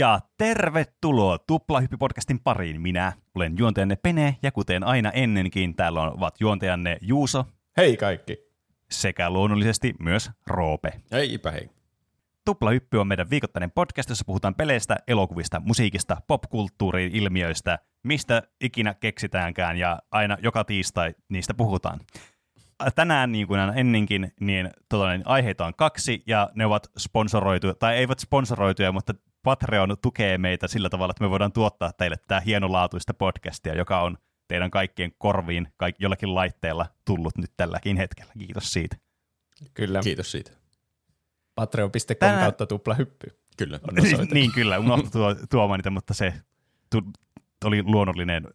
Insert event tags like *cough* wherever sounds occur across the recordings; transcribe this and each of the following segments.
Ja tervetuloa Tuplahyppy-podcastin pariin. Minä olen juontajanne Pene, ja kuten aina ennenkin, täällä ovat juontajanne Juuso. Hei kaikki. Sekä luonnollisesti myös Roope. Heipä hei. Tuplahyppy on meidän viikoittainen podcast, jossa puhutaan peleistä, elokuvista, musiikista, popkulttuurin ilmiöistä, mistä ikinä keksitäänkään, ja aina joka tiistai niistä puhutaan tänään, niin kuin ennenkin, niin, tota, niin aiheita on kaksi, ja ne ovat sponsoroituja, tai eivät sponsoroituja, mutta Patreon tukee meitä sillä tavalla, että me voidaan tuottaa teille tämä hienolaatuista podcastia, joka on teidän kaikkien korviin kaik- jollakin laitteella tullut nyt tälläkin hetkellä. Kiitos siitä. Kyllä. Kiitos siitä. Patreon.com Tänään... kautta tuplahyppy. Kyllä. *laughs* niin, kyllä. Unohtui tuo, tuo mainita, mutta se tu- oli luonnollinen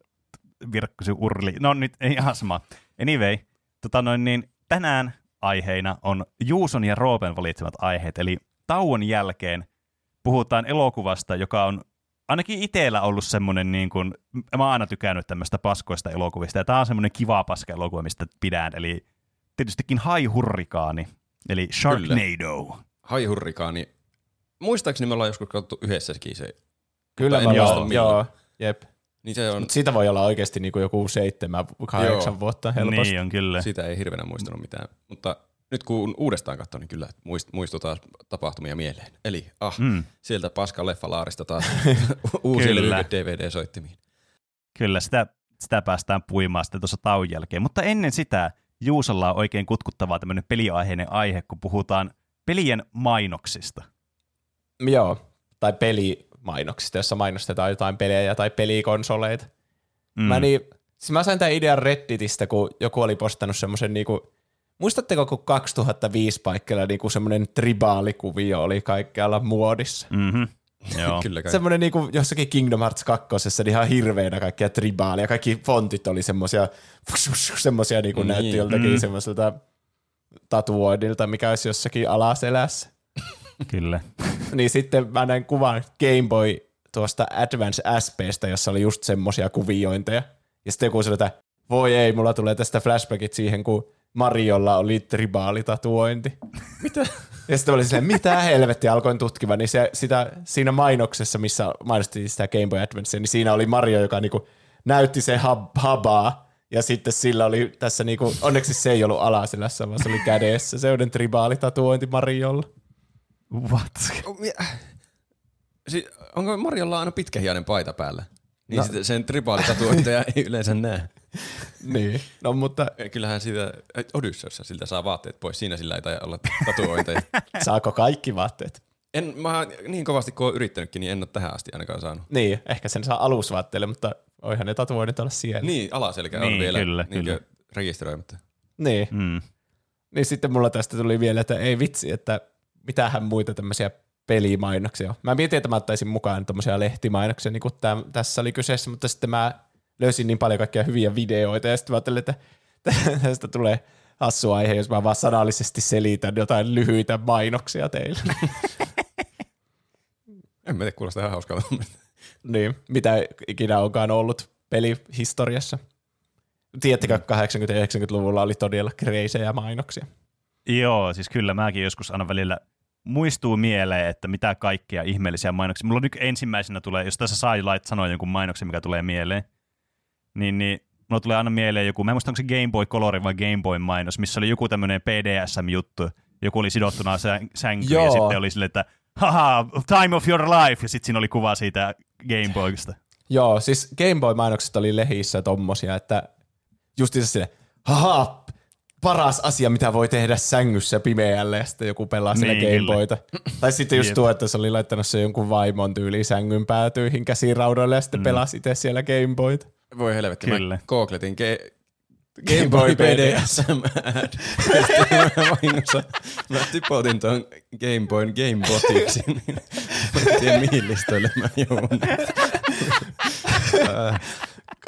virkkusi urli. No nyt ei ihan sama. Anyway, tota noin, niin tänään aiheina on Juuson ja Roopen valitsemat aiheet, eli tauon jälkeen puhutaan elokuvasta, joka on ainakin itsellä ollut semmoinen, niin kuin, mä oon aina tykännyt tämmöistä paskoista elokuvista, ja tämä on semmoinen kiva paska elokuva, mistä pidän, eli tietystikin Hai Hurrikaani, eli Sharknado. Hai Hurrikaani. Muistaakseni me ollaan joskus katsottu yhdessäkin se. Kyllä me ollaan, joo, jep. Niin se on... Mut siitä voi olla oikeasti niinku joku seitsemän, kahdeksan vuotta helposti. Niin on kyllä. Sitä ei hirveänä muistanut mitään. Mutta nyt kun uudestaan katsoin, niin kyllä muist, muistutaan tapahtumia mieleen. Eli ah, mm. sieltä paska leffalaarista taas *laughs* uusi DVD-soittimiin. Kyllä, sitä, sitä päästään puimaan sitten tuossa tauon jälkeen. Mutta ennen sitä Juusolla on oikein kutkuttavaa tämmöinen peliaiheinen aihe, kun puhutaan pelien mainoksista. Joo, tai pelimainoksista, jossa mainostetaan jotain pelejä tai pelikonsoleita. Mm. Mä, niin, siis mä sain tämän idean Redditistä, kun joku oli postannut semmoisen niinku Muistatteko, kun 2005 paikalla niinku semmoinen tribaalikuvio oli kaikkialla muodissa? Mm-hmm. Joo. *laughs* Kyllä kai. Semmoinen niinku jossakin Kingdom Hearts 2. niin ihan hirveänä kaikkia tribaalia. Kaikki fontit oli semmoisia, *laughs* semmoisia niinku niin. näytti joltakin mm. semmoiselta tatuoidilta, mikä olisi jossakin alaselässä. Kyllä. *laughs* niin sitten mä näin kuvan Game Boy tuosta Advance SPstä, jossa oli just semmoisia kuviointeja. Ja sitten joku sanoi, että voi ei, mulla tulee tästä flashbackit siihen, kun Mariolla oli tribaalitatuointi. Mitä? Ja sitten oli silleen, mitä helvettiä, alkoin tutkimaan, niin se, sitä, siinä mainoksessa, missä mainostettiin sitä Game Boy Advance, niin siinä oli Mario, joka niinku näytti se hab, habaa, ja sitten sillä oli tässä niinku, onneksi se ei ollut alaselässä, vaan se oli kädessä, se on tribaalitatuointi Mariolla. What? Si- onko Mariolla aina pitkähiainen paita päällä? Niin no. sen tribaalitatuointeja ei yleensä näe. *laughs* niin, no mutta... Kyllähän siitä Odysseyssa siltä saa vaatteet pois. Siinä sillä ei tai olla tatuointeja. *laughs* Saako kaikki vaatteet? En, mä niin kovasti kuin olen yrittänytkin, niin en ole tähän asti ainakaan saanut. Niin, ehkä sen saa alusvaatteelle, mutta oihan ne tatuoinnit olla siellä. Niin, alaselkä niin, on vielä kyllä, niin kyllä. rekisteröimättä. Niin. Mm. Niin sitten mulla tästä tuli vielä, että ei vitsi, että mitähän muita tämmöisiä pelimainoksia. Mä mietin, että mä ottaisin mukaan tämmöisiä lehtimainoksia, niin kuin täm, tässä oli kyseessä, mutta sitten mä löysin niin paljon kaikkia hyviä videoita, ja sitten mä ajattelin, että tästä tulee hassu aihe, jos mä vaan sanallisesti selitän jotain lyhyitä mainoksia teille. *laughs* en mä tiedä, kuulostaa ihan hauskalta. *laughs* niin, mitä ikinä onkaan ollut pelihistoriassa. Tiedättekö, 80- ja 90-luvulla oli todella kreisejä mainoksia. Joo, siis kyllä mäkin joskus aina välillä muistuu mieleen, että mitä kaikkea ihmeellisiä mainoksia. Mulla nyt ensimmäisenä tulee, jos tässä sai lait sanoa jonkun mainoksen, mikä tulee mieleen, niin, niin mulla tulee aina mieleen joku, mä en muista onko se Game Boy Color vai Game Boy mainos, missä oli joku tämmöinen PDSM-juttu, joku oli sidottuna sänkyyn ja sitten oli silleen, että haha, time of your life, ja sitten siinä oli kuva siitä Game Boysta. Joo, siis Game Boy-mainokset oli lehissä tommosia, että justiinsa sille, haha, paras asia, mitä voi tehdä sängyssä pimeälle, ja sitten joku pelaa niin, Game Boyta. tai sitten just tuo, että se oli laittanut se jonkun vaimon tyyli sängyn päätyihin käsiraudoille, ja sitten mm. pelasi itse siellä Game Boyta. Voi helvetti, Kyllä. mä googletin ge- Game Boy BDSM ad. vahingossa mä typotin tuon Game Boyn Game Botiksi, niin mä en tiedä mihin listoille mä joudun.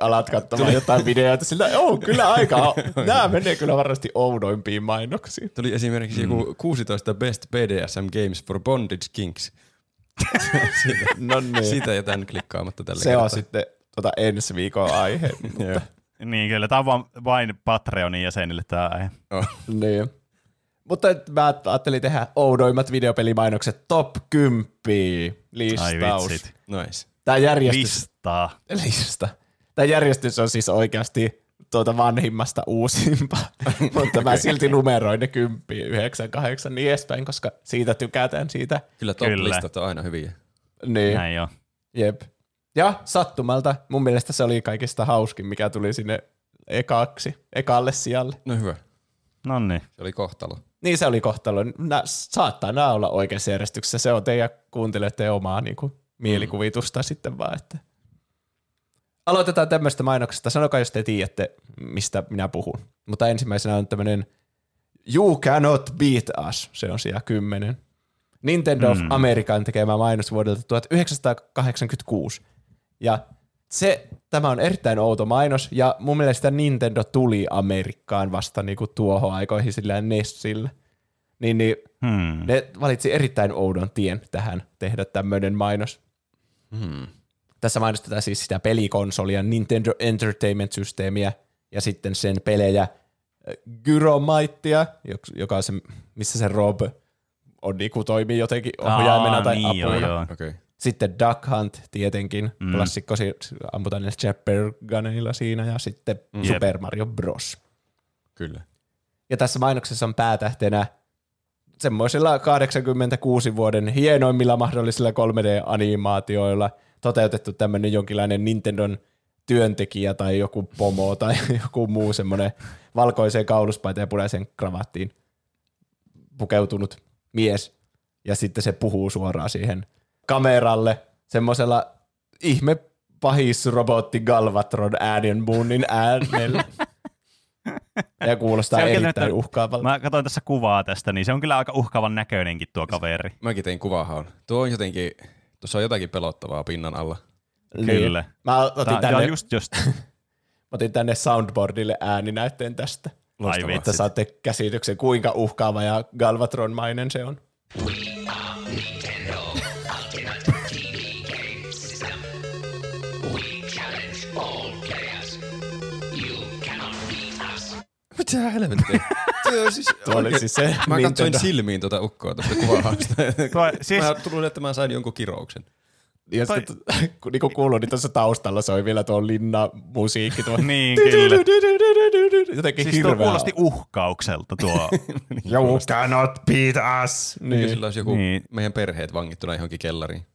alat katsomaan jotain videoita, sillä on kyllä aika, nämä menee kyllä varmasti oudoimpiin mainoksiin. Tuli esimerkiksi mm. joku 16 Best BDSM Games for Bondage Kinks. siitä, *laughs* no niin. siitä jätän klikkaamatta tällä Se kertaa. on sitten tota ensi viikon aihe. *laughs* mutta. Niin kyllä, tämä on vain, vain Patreonin jäsenille tämä aihe. *laughs* Niin. Mutta mä ajattelin tehdä oudoimmat videopelimainokset top 10 listaus. Ai vitsit. Nice. Tämä järjestys, Listaa. lista. Tämä järjestys on siis oikeasti tuota vanhimmasta uusimpaa, *laughs* mutta mä silti numeroin ne 10, 9, 8 niin edespäin, koska siitä tykätään siitä. Kyllä Kyllä. top-listat on aina hyviä. Niin. Näin jo. Jep. Ja sattumalta mun mielestä se oli kaikista hauskin, mikä tuli sinne ekaksi, ekalle sijalle. No hyvä. No niin. Se oli kohtalo. Niin se oli kohtalo. Nä, saattaa nämä olla oikeassa järjestyksessä. Se on teidän kuuntelijoiden omaa niin kuin, mielikuvitusta mm. sitten vaan. Että. Aloitetaan tämmöistä mainoksesta. Sanokaa, jos te tiedätte, mistä minä puhun. Mutta ensimmäisenä on tämmöinen You Cannot Beat Us. Se on siellä kymmenen. Nintendo of Mm. American tekemä mainos vuodelta 1986. Ja se, tämä on erittäin outo mainos, ja mun mielestä Nintendo tuli Amerikkaan vasta niinku tuohon aikoihin sillä Nessillä. Niin, niin Hmm. ne valitsi erittäin oudon tien tähän tehdä tämmöinen mainos. Hmm. Tässä mainostetaan siis sitä pelikonsolia, Nintendo Entertainment Systeemiä ja sitten sen pelejä äh, Gyromaitia, joka on se, missä se Rob on niinku toimii jotenkin ohjaimena tai niin, apuna. joo, joo. Okei. Okay. Sitten Duck Hunt tietenkin, Mm. klassikko, si- ammutaan niillä Chappergunilla siinä ja sitten mm. Super Mario Bros. Kyllä. Ja tässä mainoksessa on päätähtenä semmoisilla 86 vuoden hienoimmilla mahdollisilla 3D-animaatioilla toteutettu tämmöinen jonkinlainen Nintendon työntekijä tai joku pomo tai *laughs* joku muu semmoinen valkoiseen kauluspaitaan ja punaiseen kravattiin pukeutunut mies. Ja sitten se puhuu suoraan siihen kameralle semmoisella ihme pahis robotti Galvatron äänenmuunnin äänellä. Ja kuulostaa kyllä erittäin nyt- uhkaavalta. Mä katsoin tässä kuvaa tästä, niin se on kyllä aika uhkaavan näköinenkin tuo kaveri. Mäkin tein kuvahan. Tuo on jotenkin, tuossa on jotakin pelottavaa pinnan alla. Kyllä. Niin. Mä otin, Tää, tänne, joo, just just. *laughs* otin tänne soundboardille ääninäytteen tästä, Loistavaa. että saatte käsityksen, kuinka uhkaava ja Galvatron-mainen se on. Mitä helvettiä? Siis, Tuo oli siis se Mä katsoin Nintendo. silmiin tuota ukkoa tuosta kuvahausta. *laughs* Tuo, siis, Mä tulin, että mä sain jonkun kirouksen. Ja Toi- sitten, *laughs* kun niinku kuuluu, niin tuossa taustalla soi vielä tuo linna musiikki. Tuo. niin *laughs* kyllä. Jotenkin Siis tuo hirveä. kuulosti uhkaukselta tuo. You cannot beat us. Niin. Niin. Sillä olisi joku Niin. meidän perheet vangittuna johonkin kellariin.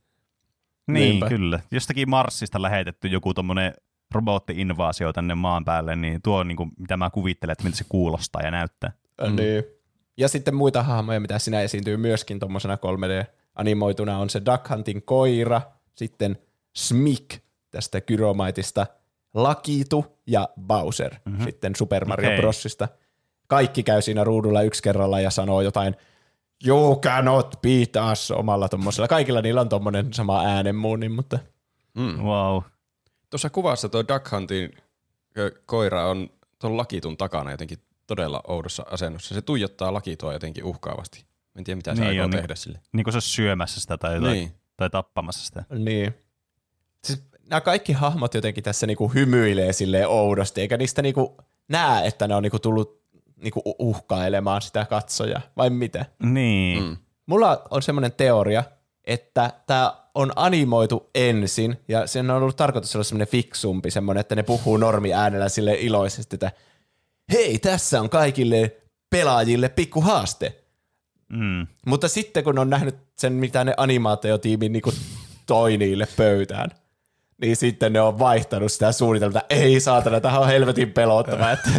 niin, Niinpä. kyllä. Jostakin Marsista lähetetty joku tommonen robotti-invaasio tänne maan päälle, niin tuo on niinku, mitä mä kuvittelen, että miltä se kuulostaa ja näyttää. Mm. Niin. Ja sitten muita hahmoja, mitä siinä esiintyy myöskin tuommoisena 3D-animoituna, on se Duck Huntin koira, sitten Smik tästä Gyromaitista, Lakitu ja Bowser mm-hmm. sitten Super Mario okay. Brosista. Kaikki käy siinä ruudulla yksi kerralla ja sanoo jotain You cannot beat us omalla tommosella. Kaikilla niillä on tommonen sama äänenmuunni, mutta Mm. Wow. Tuossa kuvassa tuo Duck Huntin koira on tuon lakitun takana jotenkin todella oudossa asennossa. Se tuijottaa lakitoa jotenkin uhkaavasti. En tiedä, mitä se Niin aikoo on. tehdä sille. Niin kuin se olisi syömässä sitä tai, tai, Niin. tai tappamassa sitä. Niin. Siis nämä kaikki hahmot jotenkin tässä niinku hymyilee silleen oudosti, eikä niistä niinku näe, että ne on niinku tullut niinku uhkailemaan sitä katsoja, vai mitä? Niin. Mm. Mulla on semmoinen teoria, että tämä on animoitu ensin, ja sen on ollut tarkoitus olla semmoinen fiksumpi, semmoinen, että ne puhuu normi äänellä sille iloisesti, että hei, tässä on kaikille pelaajille pikku haaste. Mm. Mutta sitten kun on nähnyt sen, mitä ne animaatiotiimi niin toi niille pöytään, niin sitten ne on vaihtanut sitä suunnitelmaa, että ei saatana, tähän on helvetin pelottava, että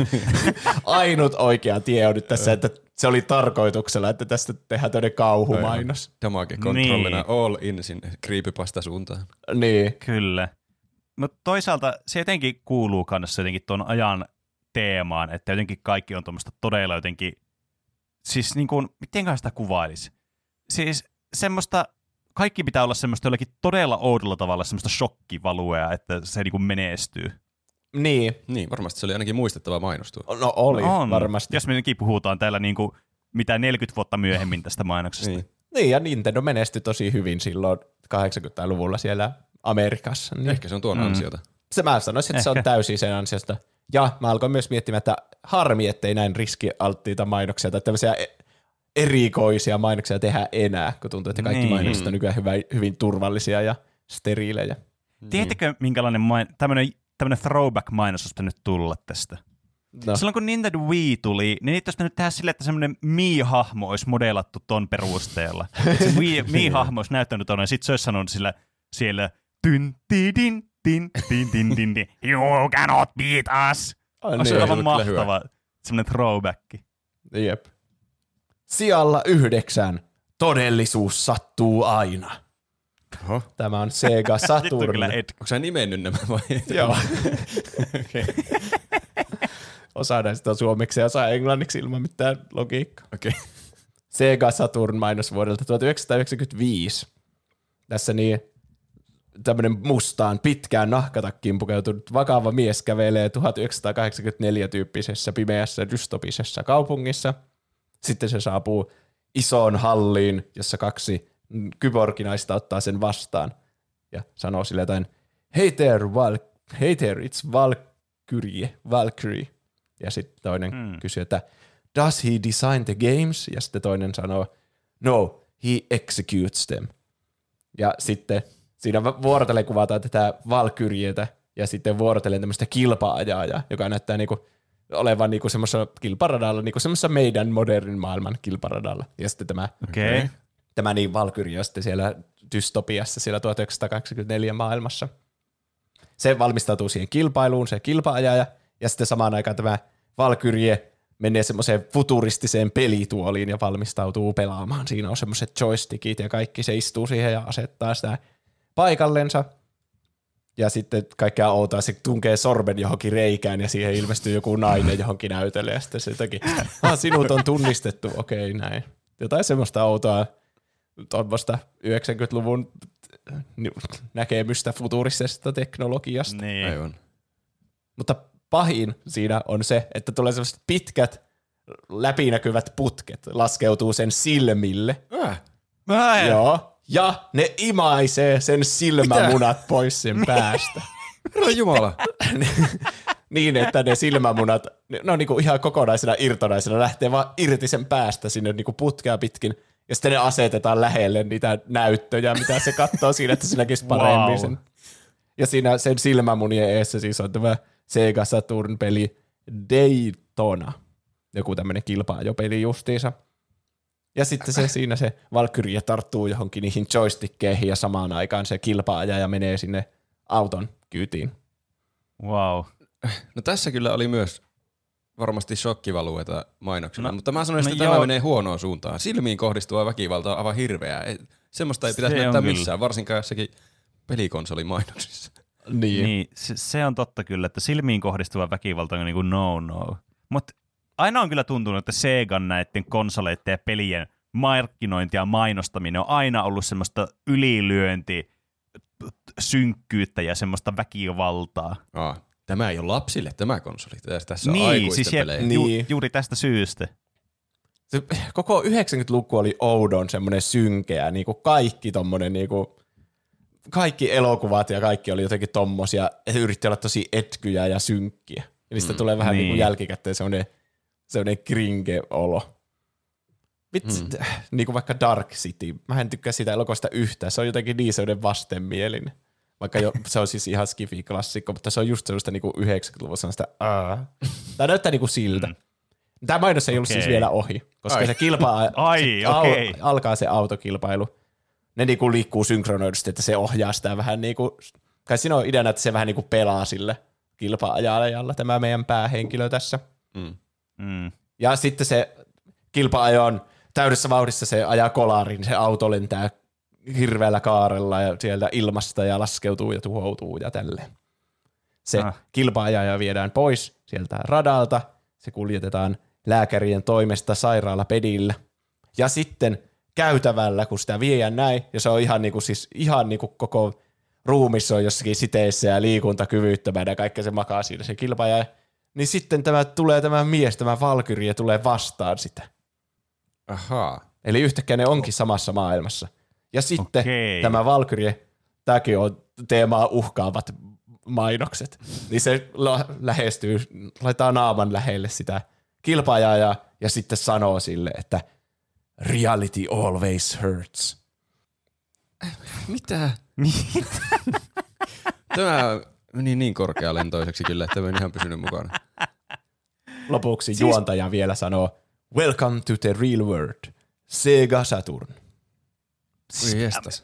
*laughs* ainut oikea tie on nyt tässä, että se oli tarkoituksella, että tästä tehdään tämmöinen kauhumainos. Damage kontrollina Niin. all in sinne creepypasta suuntaan. Niin, Kyllä. Mutta toisaalta se jotenkin kuuluu kanssa jotenkin tuon ajan teemaan, että jotenkin kaikki on tuommoista todella jotenkin, siis niin kuin, miten sitä kuvailisi? Siis semmoista, kaikki pitää olla semmoista jollakin todella oudolla tavalla semmoista shokkivaluea, että se niin kuin menestyy. niin. Niin, varmasti se oli ainakin muistettava mainos tuo. No oli, on. varmasti. Jos me jotenkin puhutaan täällä niin kuin, mitä 40 vuotta myöhemmin tästä mainoksesta. Niin. Niin, ja Nintendo menestyi tosi hyvin silloin 80-luvulla siellä Amerikassa. Niin. Ehkä se on tuon Mm. ansiota. Se mä sanoisin, että se Ehkä. on täysin sen ansiosta. Ja mä alkoin myös miettimään, että harmi, ettei näin riskialttiita mainoksia tai tämmöisiä erikoisia mainoksia tehdä enää, kun tuntuu, että kaikki Niin. mainokset on nykyään hyvä, hyvin turvallisia ja steriilejä. Tiedättekö, minkälainen main, tämmöinen, tämmöinen throwback-mainos olisi pitänyt tulla tästä? No, Silloin kun Nintendo Wii tuli, niin niitä olisi pitänyt tehdä silleen, että semmoinen Mii-hahmo olisi modelattu ton perusteella. *laughs* Se Wii- Mii-hahmo olisi näyttänyt tuonne, ja sitten se olisi sanonut sillä, siellä tyn, tidin, tin, tin, tin, tin, tin, you cannot beat us. Ai niin. aivan ollut kyllä hyvä. mahtava semmoinen throwback. Jep. Sijalla yhdeksän. Todellisuus sattuu aina. Oho. Tämä on Sega *laughs* on Saturn. kyllä Ed. Onko sä nimennyt nämä vai? Joo. osa näistä on suomeksi ja osa englanniksi ilman mitään logiikkaa. Okei. Sega Saturn mainos vuodelta 1995. Tässä niin tämmöinen mustaan pitkään nahkatakkiin pukeutunut vakava mies kävelee 1984 tyyppisessä pimeässä dystopisessa kaupungissa. Sitten se saapuu isoon halliin, jossa kaksi kyborginaista ottaa sen vastaan ja sanoo sille jotain, hey there, Val- hey there it's Valkyrie, Valkyrie. Ja sitten toinen Hmm. kysyy, että does he design the games? Ja sitten toinen sanoo, no, he executes them. Ja sitten siinä vuorotellen kuvataan tätä Valkyrietä ja sitten vuorotellen tämmöistä kilpa-ajajaa, joka näyttää niinku olevan niinku semmoisessa kilparadalla, niinku semmoisessa meidän modernin maailman kilparadalla. Ja sitten tämä, Okei. Okay. tämä niin Valkyrie sitten siellä dystopiassa siellä 1984 maailmassa. Se valmistautuu siihen kilpailuun, se kilpaajaja, ja sitten samaan aikaan tämä Valkyrie menee semmoiseen futuristiseen pelituoliin ja valmistautuu pelaamaan. Siinä on semmoiset joystickit ja kaikki, se istuu siihen ja asettaa sitä paikallensa. Ja sitten kaikkea outoa, se tunkee sormen johonkin reikään ja siihen ilmestyy joku nainen johonkin näytölle ja sitten se jotenkin, ah, sinut on tunnistettu, okei näin. Jotain semmoista outoa, tuommoista 90-luvun näkemystä futuristisesta teknologiasta. Niin. Aivan. Mutta pahin siinä on se, että tulee sellaiset pitkät läpinäkyvät putket, laskeutuu sen silmille. Äh. Mä Joo. Ja ne imaisee sen silmämunat pois sen päästä. Herra Jumala. *laughs* niin, että ne silmämunat, ne ne on niinku ihan kokonaisena irtonaisena, lähtee vaan irti sen päästä sinne niinku putkea pitkin. Ja sitten ne asetetaan lähelle niitä näyttöjä, mitä se katsoo siinä, että se näkisi paremmin Wow. sen. Ja siinä sen silmämunien eessä siis on tämä Sega Saturn-peli Daytona. Joku tämmöinen kilpaajopeli justiinsa. Ja sitten se siinä se Valkyrie tarttuu johonkin niihin joystickkeihin ja samaan aikaan se kilpaaja ja menee sinne auton kyytiin. Wow. No tässä kyllä oli myös varmasti shokkivalueita mainoksilla, No, mutta mä sanoin, no että tämä joo. menee huonoon suuntaan. Silmiin kohdistuva väkivalta on aivan hirveää. Ei, semmoista ei pitäisi Se näyttää missään, varsinkaan jossakin pelikonsolimainoksissa. Niin. Niin, se, se on totta kyllä, että silmiin kohdistuva väkivalta on niin kuin no-no. Mutta aina on kyllä tuntunut, että Segan näiden konsoleiden ja pelien markkinointi ja mainostaminen on aina ollut semmoista ylilyönti, synkkyyttä ja semmoista väkivaltaa. Aa, tämä ei ole lapsille tämä konsoli. Tässä, on niin, aikuisten siis pelejä. Niin. ju, juuri tästä syystä. Se, koko 90-luku oli oudon semmoinen synkeä, niin kuin kaikki tommonen, niin kuin, kaikki elokuvat ja kaikki oli jotenkin tommosia, että yritti olla tosi etkyjä ja synkkiä. Ja niistä mm, tulee vähän niin. niin. niin kuin jälkikäteen semmoinen, semmoinen kringe-olo. Vitsi, mm. niin kuin vaikka Dark City. Mä en tykkää sitä elokuvasta yhtään. Se on jotenkin niin semmoinen vastenmielinen. Vaikka jo, se on siis ihan skifi-klassikko, mutta se on just sellaista niin kuin 90-luvun sellaista aa. Tämä näyttää niin kuin siltä. Mm. Tämä mainos ei ollut siis vielä ohi, koska Ai. se kilpaa, *laughs* Ai, se al- okei. alkaa se autokilpailu. Ne niinku liikkuu synkronoidusti, että se ohjaa sitä vähän niin kuin, kai siinä on ideana, että se vähän niin kuin pelaa sille kilpa-ajalla, tämä meidän päähenkilö tässä. Mm. Mm. Ja sitten se kilpa on täydessä vauhdissa, se ajaa kolarin, se auto lentää hirveällä kaarella ja sieltä ilmasta ja laskeutuu ja tuhoutuu ja tälleen. Se Ah. kilpaajaja viedään pois sieltä radalta, se kuljetetaan lääkärien toimesta sairaalapedillä. Ja sitten käytävällä, kun sitä viedään näin, ja se on ihan, niinku, siis, ihan niinku koko ruumissa on jossakin siteissä ja liikuntakyvyttömänä ja kaikki se makaa siinä se kilpaaja. Niin sitten tämä tulee tämä mies, tämä Valkyrie tulee vastaan sitä. Ahaa. Eli yhtäkkiä ne onkin samassa maailmassa. Ja sitten Okei. tämä Valkyrie, tämäkin on teemaa uhkaavat mainokset. Niin se lähestyy, laittaa naaman lähelle sitä kilpaajaa ja, ja sitten sanoo sille, että reality always hurts. Mitä? *laughs* Tämä meni niin korkealentoiseksi kyllä, että en ihan pysynyt mukana. Lopuksi siis... juontaja vielä sanoo, Welcome to the real world, Sega Saturn. Oi jestas.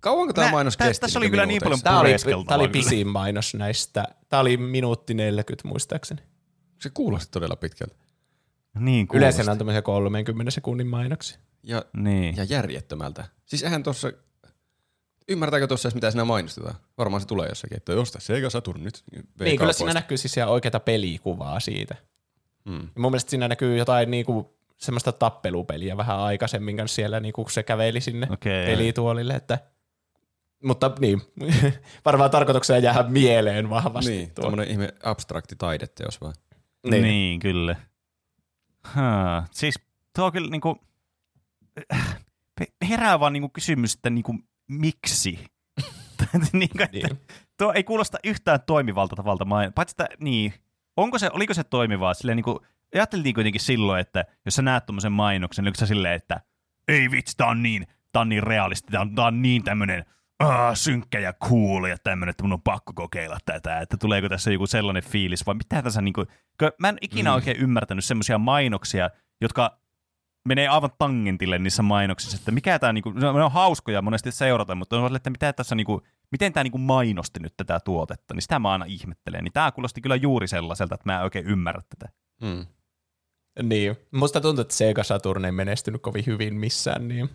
Kauanko tämä Mä- mainos kesti? tässä oli kyllä niin paljon? Tämä oli, tämä oli pisin mainos näistä. Tämä oli minuutti 40 muistaakseni. Se kuulosti todella pitkältä. Niin kuulosti. Yleensä on tämmöisiä 30 sekunnin mainoksia. Ja, Niin. ja järjettömältä. Siis eihän tuossa... Ymmärtääkö tuossa edes mitä siinä mainostetaan? Varmaan se tulee jossakin, että osta Sega Saturn nyt. Niin, kyllä kaupoista. siinä näkyy siis ihan oikeata pelikuvaa siitä. Hmm. Ja mun mielestä siinä näkyy jotain niinku semmoista tappelupeliä vähän aikaisemmin kanssa siellä, niinku kun se käveli sinne Okei. pelituolille. Että... Mutta niin, *laughs* varmaan tarkoituksena jää mieleen vahvasti. Niin, tuo. tuommoinen ihme abstrakti taideteos vaan. Niin, Niin. kyllä. Huh. Siis tuo on kyllä niinku, *clears throat* herää vaan niinku kysymys, että niinku, miksi? *laughs* niinku, että, Niin. Tuo ei kuulosta yhtään toimivalta tavalta main. Paitsi että, niin, onko se, oliko se toimivaa? Silleen, niin kuin, ajateltiin kuitenkin silloin, että jos sä näet tuommoisen mainoksen, niin se silleen, että ei vitsi, tää on niin, tää on niin realisti, tää on, tää on niin tämmönen aah, synkkä ja cool ja tämmönen, että mun on pakko kokeilla tätä, että tuleeko tässä joku sellainen fiilis, vai mitä tässä niinku, mä en ikinä mm. oikein ymmärtänyt semmoisia mainoksia, jotka menee aivan tangentille niissä mainoksissa, että mikä tämä niinku, ne on ne on hauskoja monesti seurata, mutta on että mitä tässä niinku, miten tämä niinku mainosti nyt tätä tuotetta, niin sitä mä aina ihmettelen. Niin tämä kuulosti kyllä juuri sellaiselta, että mä en oikein ymmärrä tätä. Hmm. Niin. Musta tuntuu, että Sega Saturn ei menestynyt kovin hyvin missään, niin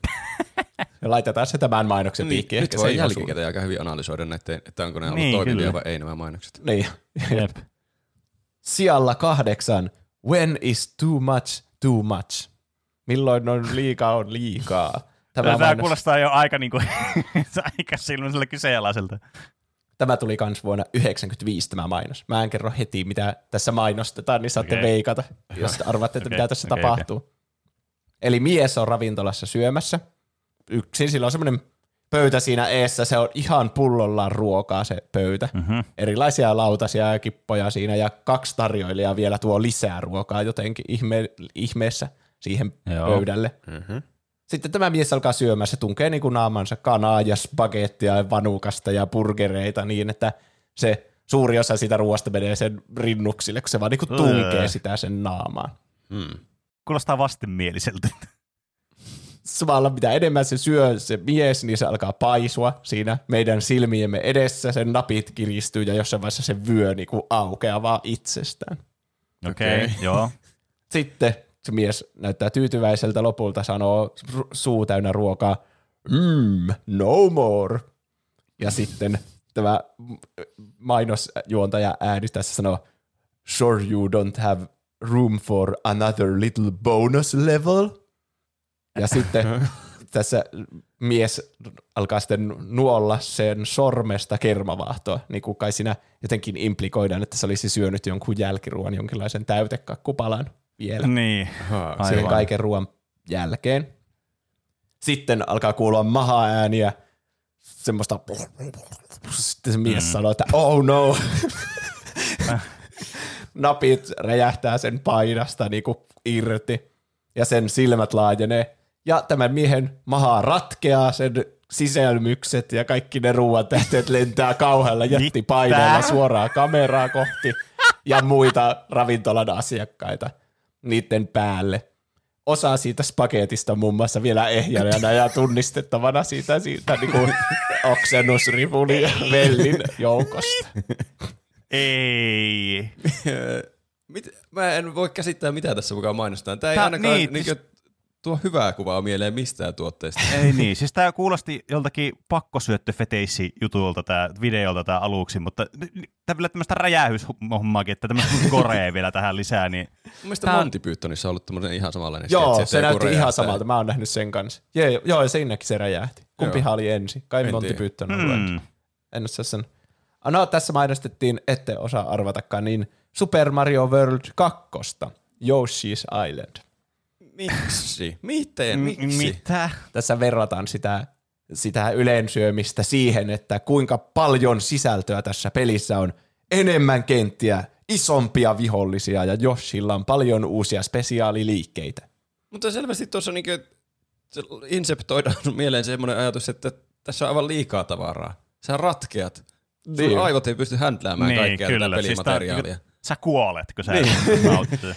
*laughs* ja laitetaan se tämän mainoksen Niin, piikkiin. nyt voi jälkikäteen aika hyvin analysoida näiden, että onko ne ollut Niin, toimivia kyllä. vai ei nämä mainokset. Niin. Jep. Sijalla kahdeksan. When is too much too much? Milloin on liikaa on liikaa? Tämä, Tämä mainos, kuulostaa jo aika, niinku, *laughs* aika silmäisellä kyseenalaiselta. tämä tuli kans vuonna 1995 tämä mainos. Mä en kerro heti, mitä tässä mainostetaan, niin saatte Okei. veikata, jos arvaatte, että Okei, mitä tässä okei, tapahtuu. Eli mies on ravintolassa syömässä. Yksin, sillä on semmoinen pöytä siinä eessä, se on ihan pullollaan ruokaa se pöytä. Mm-hmm. Erilaisia lautasia ja kippoja siinä ja kaksi tarjoilijaa vielä tuo lisää ruokaa jotenkin ihme, ihmeessä siihen Joo. pöydälle. Mm-hmm. Sitten tämä mies alkaa syömään, se tunkee niin kuin naamansa kanaa ja spagettia ja vanukasta ja burgereita niin, että se suuri osa siitä ruoasta menee sen rinnuksille, kun se vaan niin kuin tunkee sitä sen naamaan. Hmm. Kuulostaa vastenmieliseltä. Samalla mitä enemmän se syö se mies, niin se alkaa paisua siinä meidän silmiemme edessä, sen napit kiristyy ja jossain vaiheessa se vyö niin kuin aukeaa vaan itsestään. Okei, okay, joo. Sitten se mies näyttää tyytyväiseltä lopulta, sanoo suu täynnä ruokaa, mmm, no more. Ja sitten tämä mainosjuontaja ääni tässä sanoo, sure you don't have room for another little bonus level. Ja sitten *laughs* tässä mies alkaa sitten nuolla sen sormesta kermavaahtoa, niin kuin kai siinä jotenkin implikoidaan, että se olisi syönyt jonkun jälkiruoan jonkinlaisen täytekakkupalan vielä Niin. Aha, siihen Aivan. kaiken ruoan jälkeen. Sitten alkaa kuulua maha-ääniä, semmoista, sitten se mies mm. sanoo, että oh no, napit räjähtää sen painasta niin kuin irti ja sen silmät laajenee. Ja tämän miehen maha ratkeaa, sen sisälmykset ja kaikki ne ruoan tähteet lentää kauhealla jättipaineella suoraan kameraa kohti ja muita ravintolan asiakkaita niiden päälle. Osa siitä spagetista muun muassa vielä ehjänä ja tunnistettavana siitä, siitä niin kuin *laughs* oksennusripuli ja vellin joukosta. Ei. *laughs* Mit, mä en voi käsittää, mitä tässä mukaan mainostetaan. Tämä ei Tää- ainakaan niin, niin, niin, tuo hyvää kuvaa mieleen mistään tuotteesta. *laughs* Ei niin, siis tämä kuulosti joltakin pakkosyöttö-feteissi jutulta tää videolta tää aluksi, mutta tämä vielä tämmöistä räjähyshommaakin, että tämmöistä *laughs* korea vielä tähän lisää, niin Mun mielestä Tää on- Monty Pythonissa on ollut tämmöinen ihan samanlainen Joo, sketsi, se näytti ihan samalta. Mä oon nähnyt sen kanssa. Jee, joo, ja siinäkin se räjähti. Kumpihan oli ensin? Kai En Monty. Python on hmm. En osaa sen. Ah, No, tässä mainostettiin, ette osaa arvatakaan, niin Super Mario World 2. Yoshi's Island. Miksi? Miten? M- Miksi? mitä? Tässä verrataan sitä, sitä yleensyömistä siihen, että kuinka paljon sisältöä tässä pelissä on. Enemmän kenttiä, isompia vihollisia ja Yoshilla on paljon uusia spesiaaliliikkeitä. Mutta selvästi tuossa niinku se inseptoidaan sun mieleen semmoinen ajatus, että tässä on aivan liikaa tavaraa. Sä ratkeat. Sun Niin. aivot ei pysty händläämään Niin, kaikkea kyllä. tätä Siis tää- pelimateriaalia. Sä kuolet, kun sä Niin. *laughs*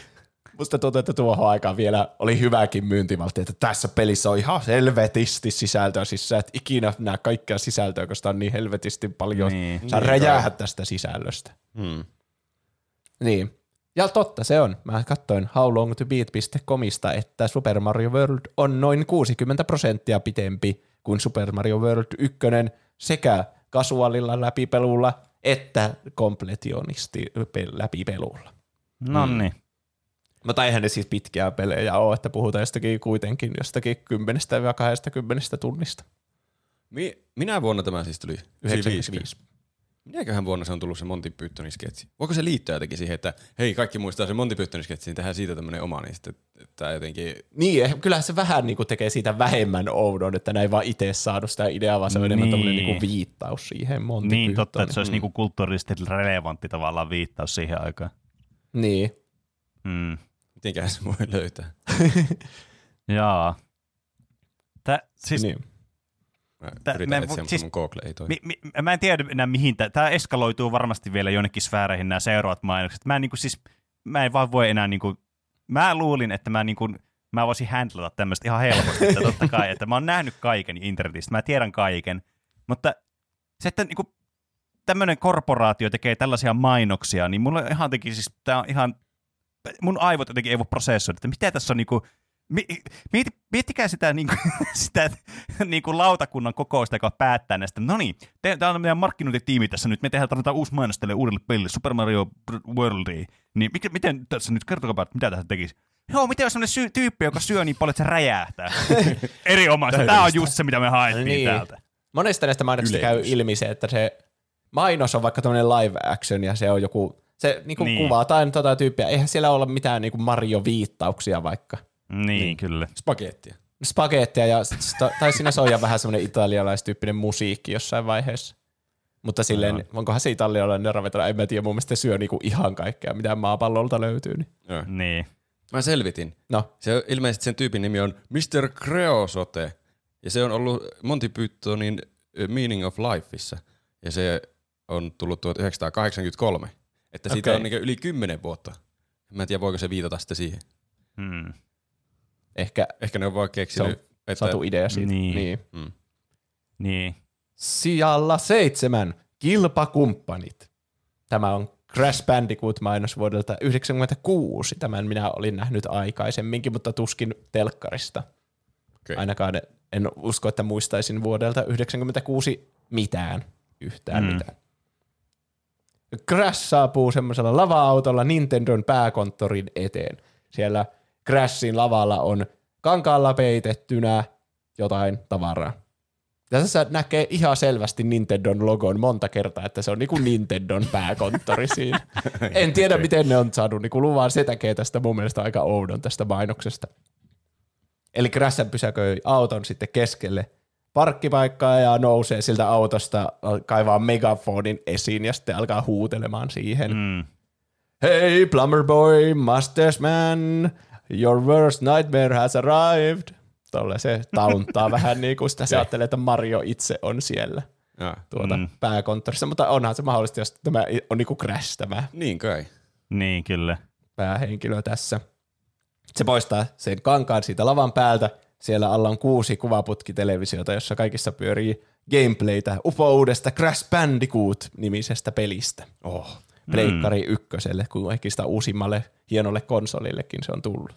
Musta tuntuu, että tuohon aikaan vielä oli hyväkin myyntivaltti, että tässä pelissä on ihan helvetisti sisältöä. Siis sä et ikinä näe kaikkea sisältöä, koska on niin helvetisti paljon. Niin. Sä Niin räjähät tästä sisällöstä. Hmm. Niin. Ja totta se on. Mä katsoin howlongtobeat.comista, että Super Mario World on noin 60 prosenttia pitempi kuin Super Mario World 1 sekä kasuaalilla läpipelulla että kompletionisti pe- läpipelulla. No niin. Mutta eihän ne siis pitkiä pelejä ole, että puhutaan jostakin kuitenkin jostakin 10-20 tunnista. Mi- minä vuonna tämä siis tuli? 95. Minäköhän vuonna se on tullut se Monty Pythonin sketsi? Voiko se liittyä jotenkin siihen, että hei kaikki muistaa se Monty Pythonin sketsi, niin tehdään siitä tämmöinen oma, niin sitten tämä jotenkin... Niin, eh, kyllähän se vähän niin kuin tekee siitä vähemmän oudon, että näin vaan itse saanut sitä ideaa, vaan se on enemmän Niin. tämmöinen niin kuin viittaus siihen Monty Niin totta, Pythoniin. että se olisi niinku kulttuurisesti relevantti tavallaan viittaus siihen aikaan. Niin. Mm. Mitenköhän se voi löytää? *laughs* Jaa. Tää, siis, niin. Mä Tä- yritän mä- etsiä, siis- mun Google ei toimi. mi, mi, mä en tiedä enää mihin tämä, tämä eskaloituu varmasti vielä jonnekin sfääreihin nämä seuraavat mainokset. Mä en niinku siis, mä en vaan voi enää niinku, mä luulin, että mä niinku, mä voisin handlata tämmöistä ihan helposti, että totta kai, että mä oon nähnyt kaiken internetistä, mä tiedän kaiken, mutta se, että niinku, tämmöinen korporaatio tekee tällaisia mainoksia, niin mulla ihan teki siis, tää on ihan, mun aivot jotenkin ei voi prosessoida, että mitä tässä on niinku, mi, mieti, miettikää sitä, niinku, *laughs* sitä niinku lautakunnan kokousta, joka päättää näistä, no niin, tämä on meidän markkinointitiimi tässä nyt, me tehdään tarvitaan uusi mainos tälle uudelle pelille, Super Mario Worldiin, niin mikä, miten tässä nyt, kertokaa, mitä tässä tekisi? Joo, miten on sellainen syy, tyyppi, joka syö niin paljon, että se räjähtää? *laughs* Erinomaista. Tämä on just se, mitä me haettiin Niin. täältä. Monesta näistä mainoksista käy ilmi se, että se mainos on vaikka tämmöinen live action ja se on joku, se niinku Niin. kuvataan tota tyyppiä. Eihän siellä olla mitään niinku Mario-viittauksia vaikka. Niin, niin. kyllä. Spagettia. Spagettia ja, sta- tai siinä soija vähän semmoinen italialaistyyppinen musiikki jossain vaiheessa. Mutta silleen, Joo. onkohan se italialainen ravintola, en mä tiedä, mun mielestä se syö niinku ihan kaikkea, mitä maapallolta löytyy. Niin. Joo. Niin. Mä selvitin. No, Se ilmeisesti sen tyypin nimi on Mr. Creosote. Ja se on ollut Monty Pythonin Meaning of Lifeissa. Ja se on tullut 1983. Että siitä Okei. on niin yli 10 vuotta. Mä en tiedä, voiko se viitata sitten siihen. Hmm. ehkä Ehkä ne on vaan keksinyt, että... satu idea siitä. Niin. niin. Mm. Niin. Sijalla seitsemän. Kilpakumppanit. Tämä on Crash Bandicoot-mainos vuodelta 1996. Tämän minä olin nähnyt aikaisemminkin, mutta tuskin telkkarista. Okei. Ainakaan en usko, että muistaisin vuodelta 1996 mitään, yhtään mm. mitään. Crash saapuu semmoisella lava-autolla Nintendon pääkonttorin eteen. Siellä Crashin lavalla on kankaalla peitettynä jotain tavaraa. Tässä näkee ihan selvästi Nintendon logon monta kertaa, että se on niinku Nintendon pääkonttori siinä. *laughs* En tiedä, miten ne on saanut niinku luvan. Se tekee tästä mun mielestä aika oudon tästä mainoksesta. Eli Crash pysäköi auton sitten keskelle parkkipaikkaa ja nousee siltä autosta, kaivaa megafonin esiin ja sitten alkaa huutelemaan siihen. Mm. Hey, plumber boy, mustache man, your worst nightmare has arrived. Tolle se tauntaa *laughs* vähän niin kuin sitä se ajattelee, että Mario itse on siellä Ja. tuota mm. pääkonttorissa, mutta onhan se mahdollista, jos tämä on niin kuin Crash tämä Niin kai. Niin, kyllä. päähenkilö tässä. Se poistaa sen kankaan siitä lavan päältä. Siellä alla on kuusi kuvaputkitelevisiota, jossa kaikissa pyörii gameplaytä upouudesta Crash Bandicoot-nimisestä pelistä. Oh. Pleikkari ykköselle, kun kaikista uusimmalle hienolle konsolillekin se on tullut.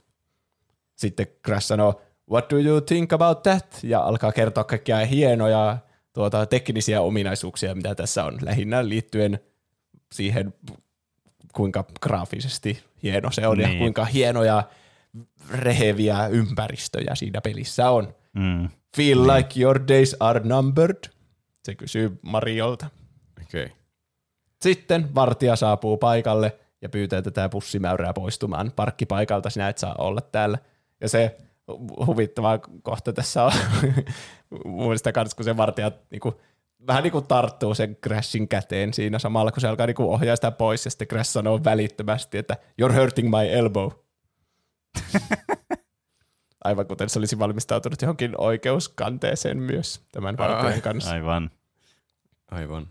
Sitten Crash sanoo, what do you think about that? Ja alkaa kertoa kaikkia hienoja tuota, teknisiä ominaisuuksia, mitä tässä on, lähinnä liittyen siihen, kuinka graafisesti hieno se on. Niin. ja kuinka hienoja reheviä ympäristöjä siinä pelissä on. Mm. Feel niin. like your days are numbered? Se kysyy Mariolta. Okei. Okay. Sitten vartija saapuu paikalle ja pyytää tätä pussimäyrää poistumaan parkkipaikalta. Sinä et saa olla täällä. Ja se huvittava kohta tässä on *laughs* mun mielestä kans, kun se vartija niinku, vähän niin kuin tarttuu sen Crashin käteen siinä samalla, kun se alkaa niinku ohjaa sitä pois ja sitten Crash sanoo välittömästi, että you're hurting my elbow. *laughs* aivan kuten se olisi valmistautunut johonkin oikeuskanteeseen myös tämän valkojen kanssa. Aivan. Aivan.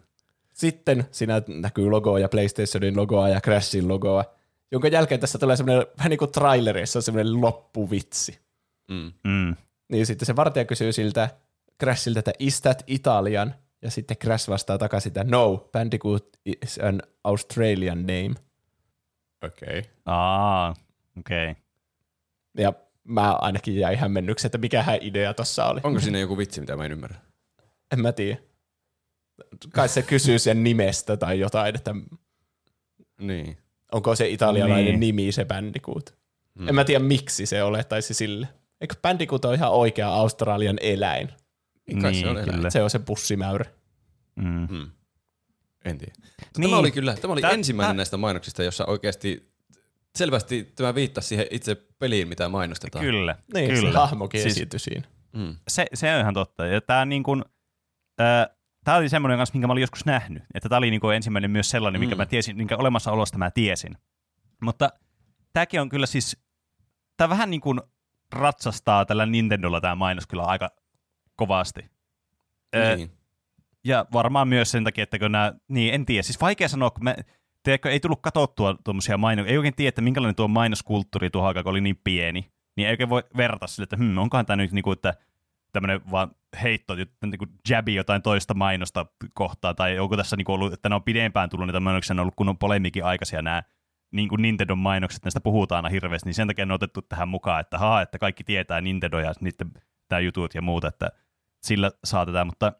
Sitten siinä näkyy logoa ja PlayStationin logoa ja Crashin logoa, jonka jälkeen tässä tulee semmoinen vähän niin kuin trailerissa semmoinen loppuvitsi. Mm. Mm. Niin sitten se vartija kysyy siltä Crashilta, että is that Italian? Ja sitten Crash vastaa takaisin, että no, Bandicoot is an Australian name. Okei. Okay. Aa, okei. Okay. Ja mä ainakin jäin hämmennyksi, että mikähän idea tossa oli. Onko siinä joku vitsi, mitä mä en ymmärrä? En mä tiedä. Kai se kysyy sen nimestä tai jotain, että Niin. onko se italialainen Niin. nimi se Bandicoot. Hmm. En mä tiedä, miksi se olettaisi sille. Eikö Bandicoot ole ihan oikea Australian eläin? Niin kai se Niin, on eläin. kyllä. Se on se bussimäyrä. Mm. Hmm. En tiedä. Niin. Tämä oli kyllä, tämä oli Tää- ensimmäinen tää- näistä mainoksista, jossa oikeasti selvästi tämä viittasi siihen itse peliin, mitä mainostetaan. Kyllä, Niin, kyllä. se hahmokin Siis- esiintyi siinä. Mm. se, se on ihan totta. Ja tää niin kuin, äh, Tämä oli semmoinen kanssa, minkä mä olin joskus nähnyt. Että tämä oli niin kuin ensimmäinen myös sellainen, minkä Mm. mä tiesin, minkä olemassaolosta mä tiesin. Mutta tämäkin on kyllä siis, tämä vähän niin kuin ratsastaa tällä Nintendolla tämä mainos kyllä aika kovasti. Ö, Niin. Ja varmaan myös sen takia, että kun nämä, niin en tiedä, siis vaikea sanoa, kun me, tiedätkö, ei tullut katsottua tuommoisia mainoksia, ei oikein tiedä, että minkälainen tuo mainoskulttuuri tuohon aikaan, kun oli niin pieni, niin ei oikein voi verrata sille, että hmm, onkohan tämä nyt niin kuin, että tämmöinen vaan heitto, niin jabi jotain toista mainosta kohtaan, tai onko tässä niin kuin ollut, että ne on pidempään tullut niitä mainoksia, ne on ollut kunnon polemiikin aikaisia nämä niin kuin Nintendon mainokset, näistä puhutaan aina hirveästi, niin sen takia ne on otettu tähän mukaan, että haa, että kaikki tietää Nintendo ja niiden tämä jutut ja muuta, että sillä saatetaan, mutta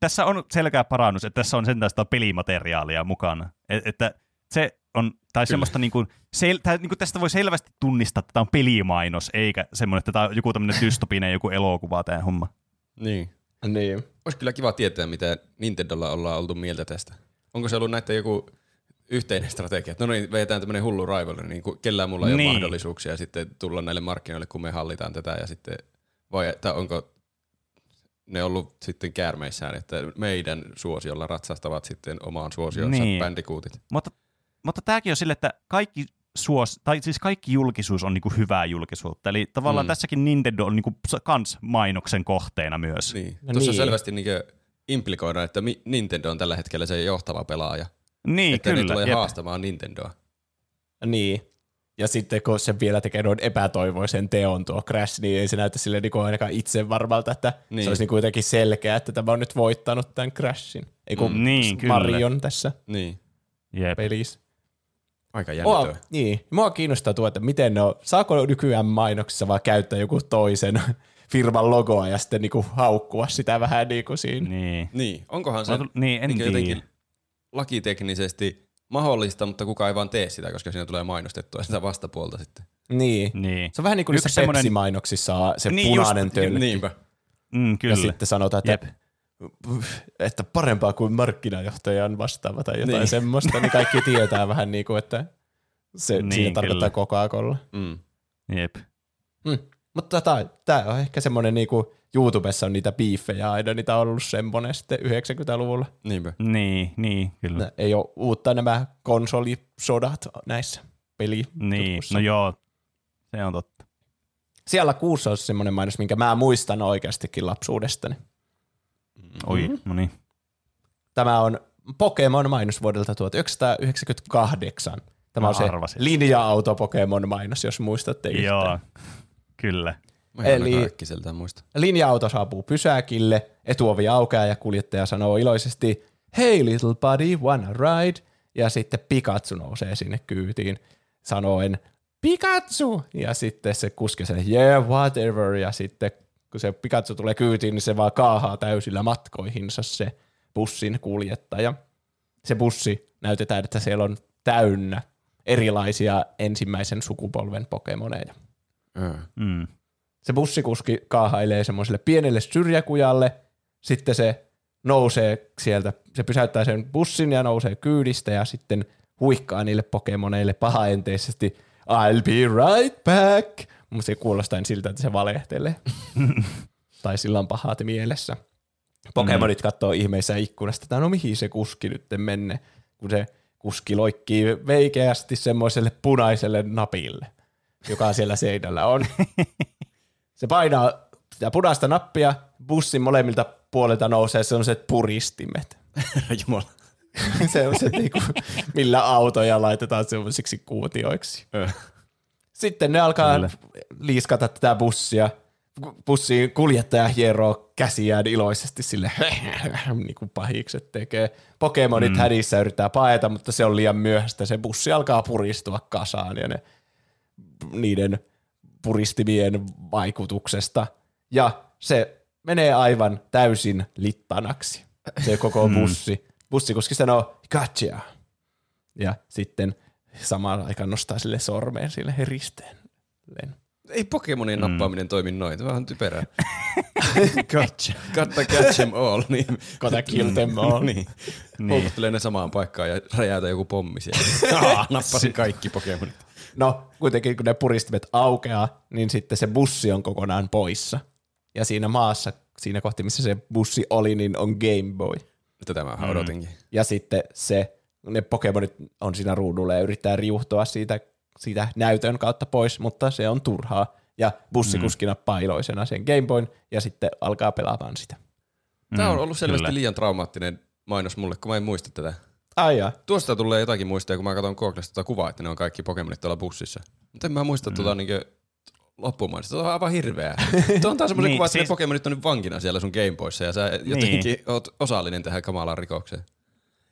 tässä on selkeä parannus, että tässä on sentään sitä pelimateriaalia mukana. Et, että se on, tai semmoista niin kuin, sel, tai niin kuin tästä voi selvästi tunnistaa, että tämä on pelimainos, eikä semmoinen, että tämä on joku tämmöinen dystopinen joku elokuva tämä homma. niin. Niin. Olisi kyllä kiva tietää, mitä Nintendolla ollaan oltu mieltä tästä. Onko se ollut näiden joku yhteinen strategia, että no niin, vedetään tämmöinen hullu rivalry, niin kuin kellään mulla ei Niin. ole mahdollisuuksia sitten tulla näille markkinoille, kun me hallitaan tätä ja sitten, vai että onko ne ollut sitten käärmeissään, että meidän suosiolla ratsastavat sitten omaan suosionsa Niin. bandikuutit. Mutta, mutta tämäkin on sille, että kaikki suos, tai siis kaikki julkisuus on niinku hyvää julkisuutta. Eli tavallaan Mm. tässäkin Nintendo on niinku kans mainoksen kohteena myös. Niin. No Tuossa niin. selvästi niin implikoidaan, että Nintendo on tällä hetkellä se johtava pelaaja. Niin, että kyllä. ne tulee jep. haastamaan Nintendoa. Niin. Ja sitten kun se vielä tekee noin epätoivoisen teon tuo Crash, niin ei se näytä sille niin ainakaan itse varmalta, että niin. Se olisi niin kuitenkin selkeä, että tämä on nyt voittanut tämän Crashin. Ei kun Mm, niin, kyllä. Marion tässä Niin. Jep. pelissä. Aika Mua, jännittävä. niin. Mua kiinnostaa tuo, että miten ne on, saako nykyään mainoksissa vaan käyttää joku toisen *laughs* firman logoa ja sitten niinku haukkua sitä vähän niin kuin siinä. Niin. Niin, onkohan se Mä tull- niin, en niin jotenkin lakiteknisesti mahdollista, mutta kuka ei vaan tee sitä, koska siinä tulee mainostettua sitä vastapuolta sitten. Niin. Niin. Se on vähän niin kuin Yksi niissä Pepsi-mainoksissa on se Niin punainen just- tölkki. Niinpä. Mm, kyllä. Ja sitten sanotaan, että, Jep. että parempaa kuin markkinajohtajan vastaava tai jotain niin. Niin. semmoista, niin kaikki *laughs* tietää vähän niin kuin, että se, Niin, niin, siinä tarkoittaa kyllä. Coca-Cola. Mm. Jep. Mm. Mutta tämä on ehkä semmoinen, niin kuin YouTubessa on niitä biiffejä aina, niitä on ollut semmoinen sitten 90-luvulla. Niinpä. Niin, niin, kyllä. Nä- Ei ole uutta nämä konsolisodat näissä peli. Niin, no joo, se on totta. Siellä kuussa on semmoinen mainos, minkä mä muistan oikeastikin lapsuudestani. Oi, Mm-hmm. no niin. Tämä on Pokemon mainos vuodelta 1998. Tämä Mä on se arvasin. linja-auto Pokemon mainos, jos muistatte yhtään. Joo, kyllä. Mä Eli- äkkiseltään muista. Linja-auto saapuu pysäkille, etuovi aukeaa ja kuljettaja sanoo iloisesti, Hey little buddy, wanna ride? Ja sitten Pikachu nousee sinne kyytiin sanoen, Pikachu! Ja sitten se kuski sen, yeah, whatever. Ja sitten kun se Pikachu tulee kyytiin, niin se vaan kaahaa täysillä matkoihinsa se bussin kuljettaja. Se bussi näytetään, että siellä on täynnä erilaisia ensimmäisen sukupolven Pokemoneja. Mm. Se bussikuski kaahailee semmoiselle pienelle syrjäkujalle, sitten se nousee sieltä, se pysäyttää sen bussin ja nousee kyydistä ja sitten huikkaa niille Pokemoneille pahaenteisesti I'll be right back, mutta se kuulostaa siltä, että se valehtelee. *laughs* tai sillä on pahat mielessä. Pokemonit mm. katsoo ihmeissään ikkunasta, että no mihin se kuski nyt menne, kun se kuski loikkii veikeästi semmoiselle punaiselle napille, joka siellä seinällä on. *laughs* Se painaa sitä punaista nappia, bussin molemmilta puolilta nousee sellaiset puristimet. Herra *laughs* Jumala. *laughs* sellaiset niinku, millä autoja laitetaan sellaisiksi kuutioiksi. Sitten ne alkaa Kyllä. liiskata tätä bussia. Bussin kuljettaja hieroo käsiään iloisesti sille, *laughs* niin kuin pahikset tekee. Pokemonit mm. hädissä yrittää paeta, mutta se on liian myöhäistä. Se bussi alkaa puristua kasaan ja ne, niiden puristimien vaikutuksesta. Ja se menee aivan täysin littanaksi, se koko bussi. Bussikuski sanoo, gotcha. Ja sitten samaan aikaan nostaa sille sormeen sille heristeen. Ei Pokemonin nappaaminen toimi noin, tämä on typerää. *laughs* gotcha. Gotta catch them all. Niin. Gotta kill them all. niin. Niin. Houkuttelee ne samaan paikkaan ja räjäytä joku pommi siellä. *laughs* Ah, nappasin kaikki Pokemonit. No, kuitenkin kun ne puristimet aukeaa, niin sitten se bussi on kokonaan poissa. Ja siinä maassa, siinä kohti, missä se bussi oli, niin on Game Boy. Tätä mä mm. odotinkin. Ja sitten se, ne Pokemonit on siinä ruudulla ja yrittää riuhtoa siitä, siitä näytön kautta pois, mutta se on turhaa. Ja bussikuski nappaa iloisena sen Game Boyn ja sitten alkaa pelaamaan sitä. Tämä on Mm, ollut selvästi kyllä. liian traumaattinen mainos mulle, kun mä en muista tätä. Ai jaa. Tuosta tulee jotakin muistia, kun mä katson Googlesta tuota kuvaa, että ne on kaikki Pokemonit tuolla bussissa. Mutta en mä muista mm. tuota niinkö loppumainosta. Tuo on aivan hirveää. *laughs* Tuo on taas semmoinen Niin, kuva, että siis- ne Pokemonit on nyt vankina siellä sun Gameboyssa ja sä jotenkin niin. oot osallinen tähän kamalaan rikokseen.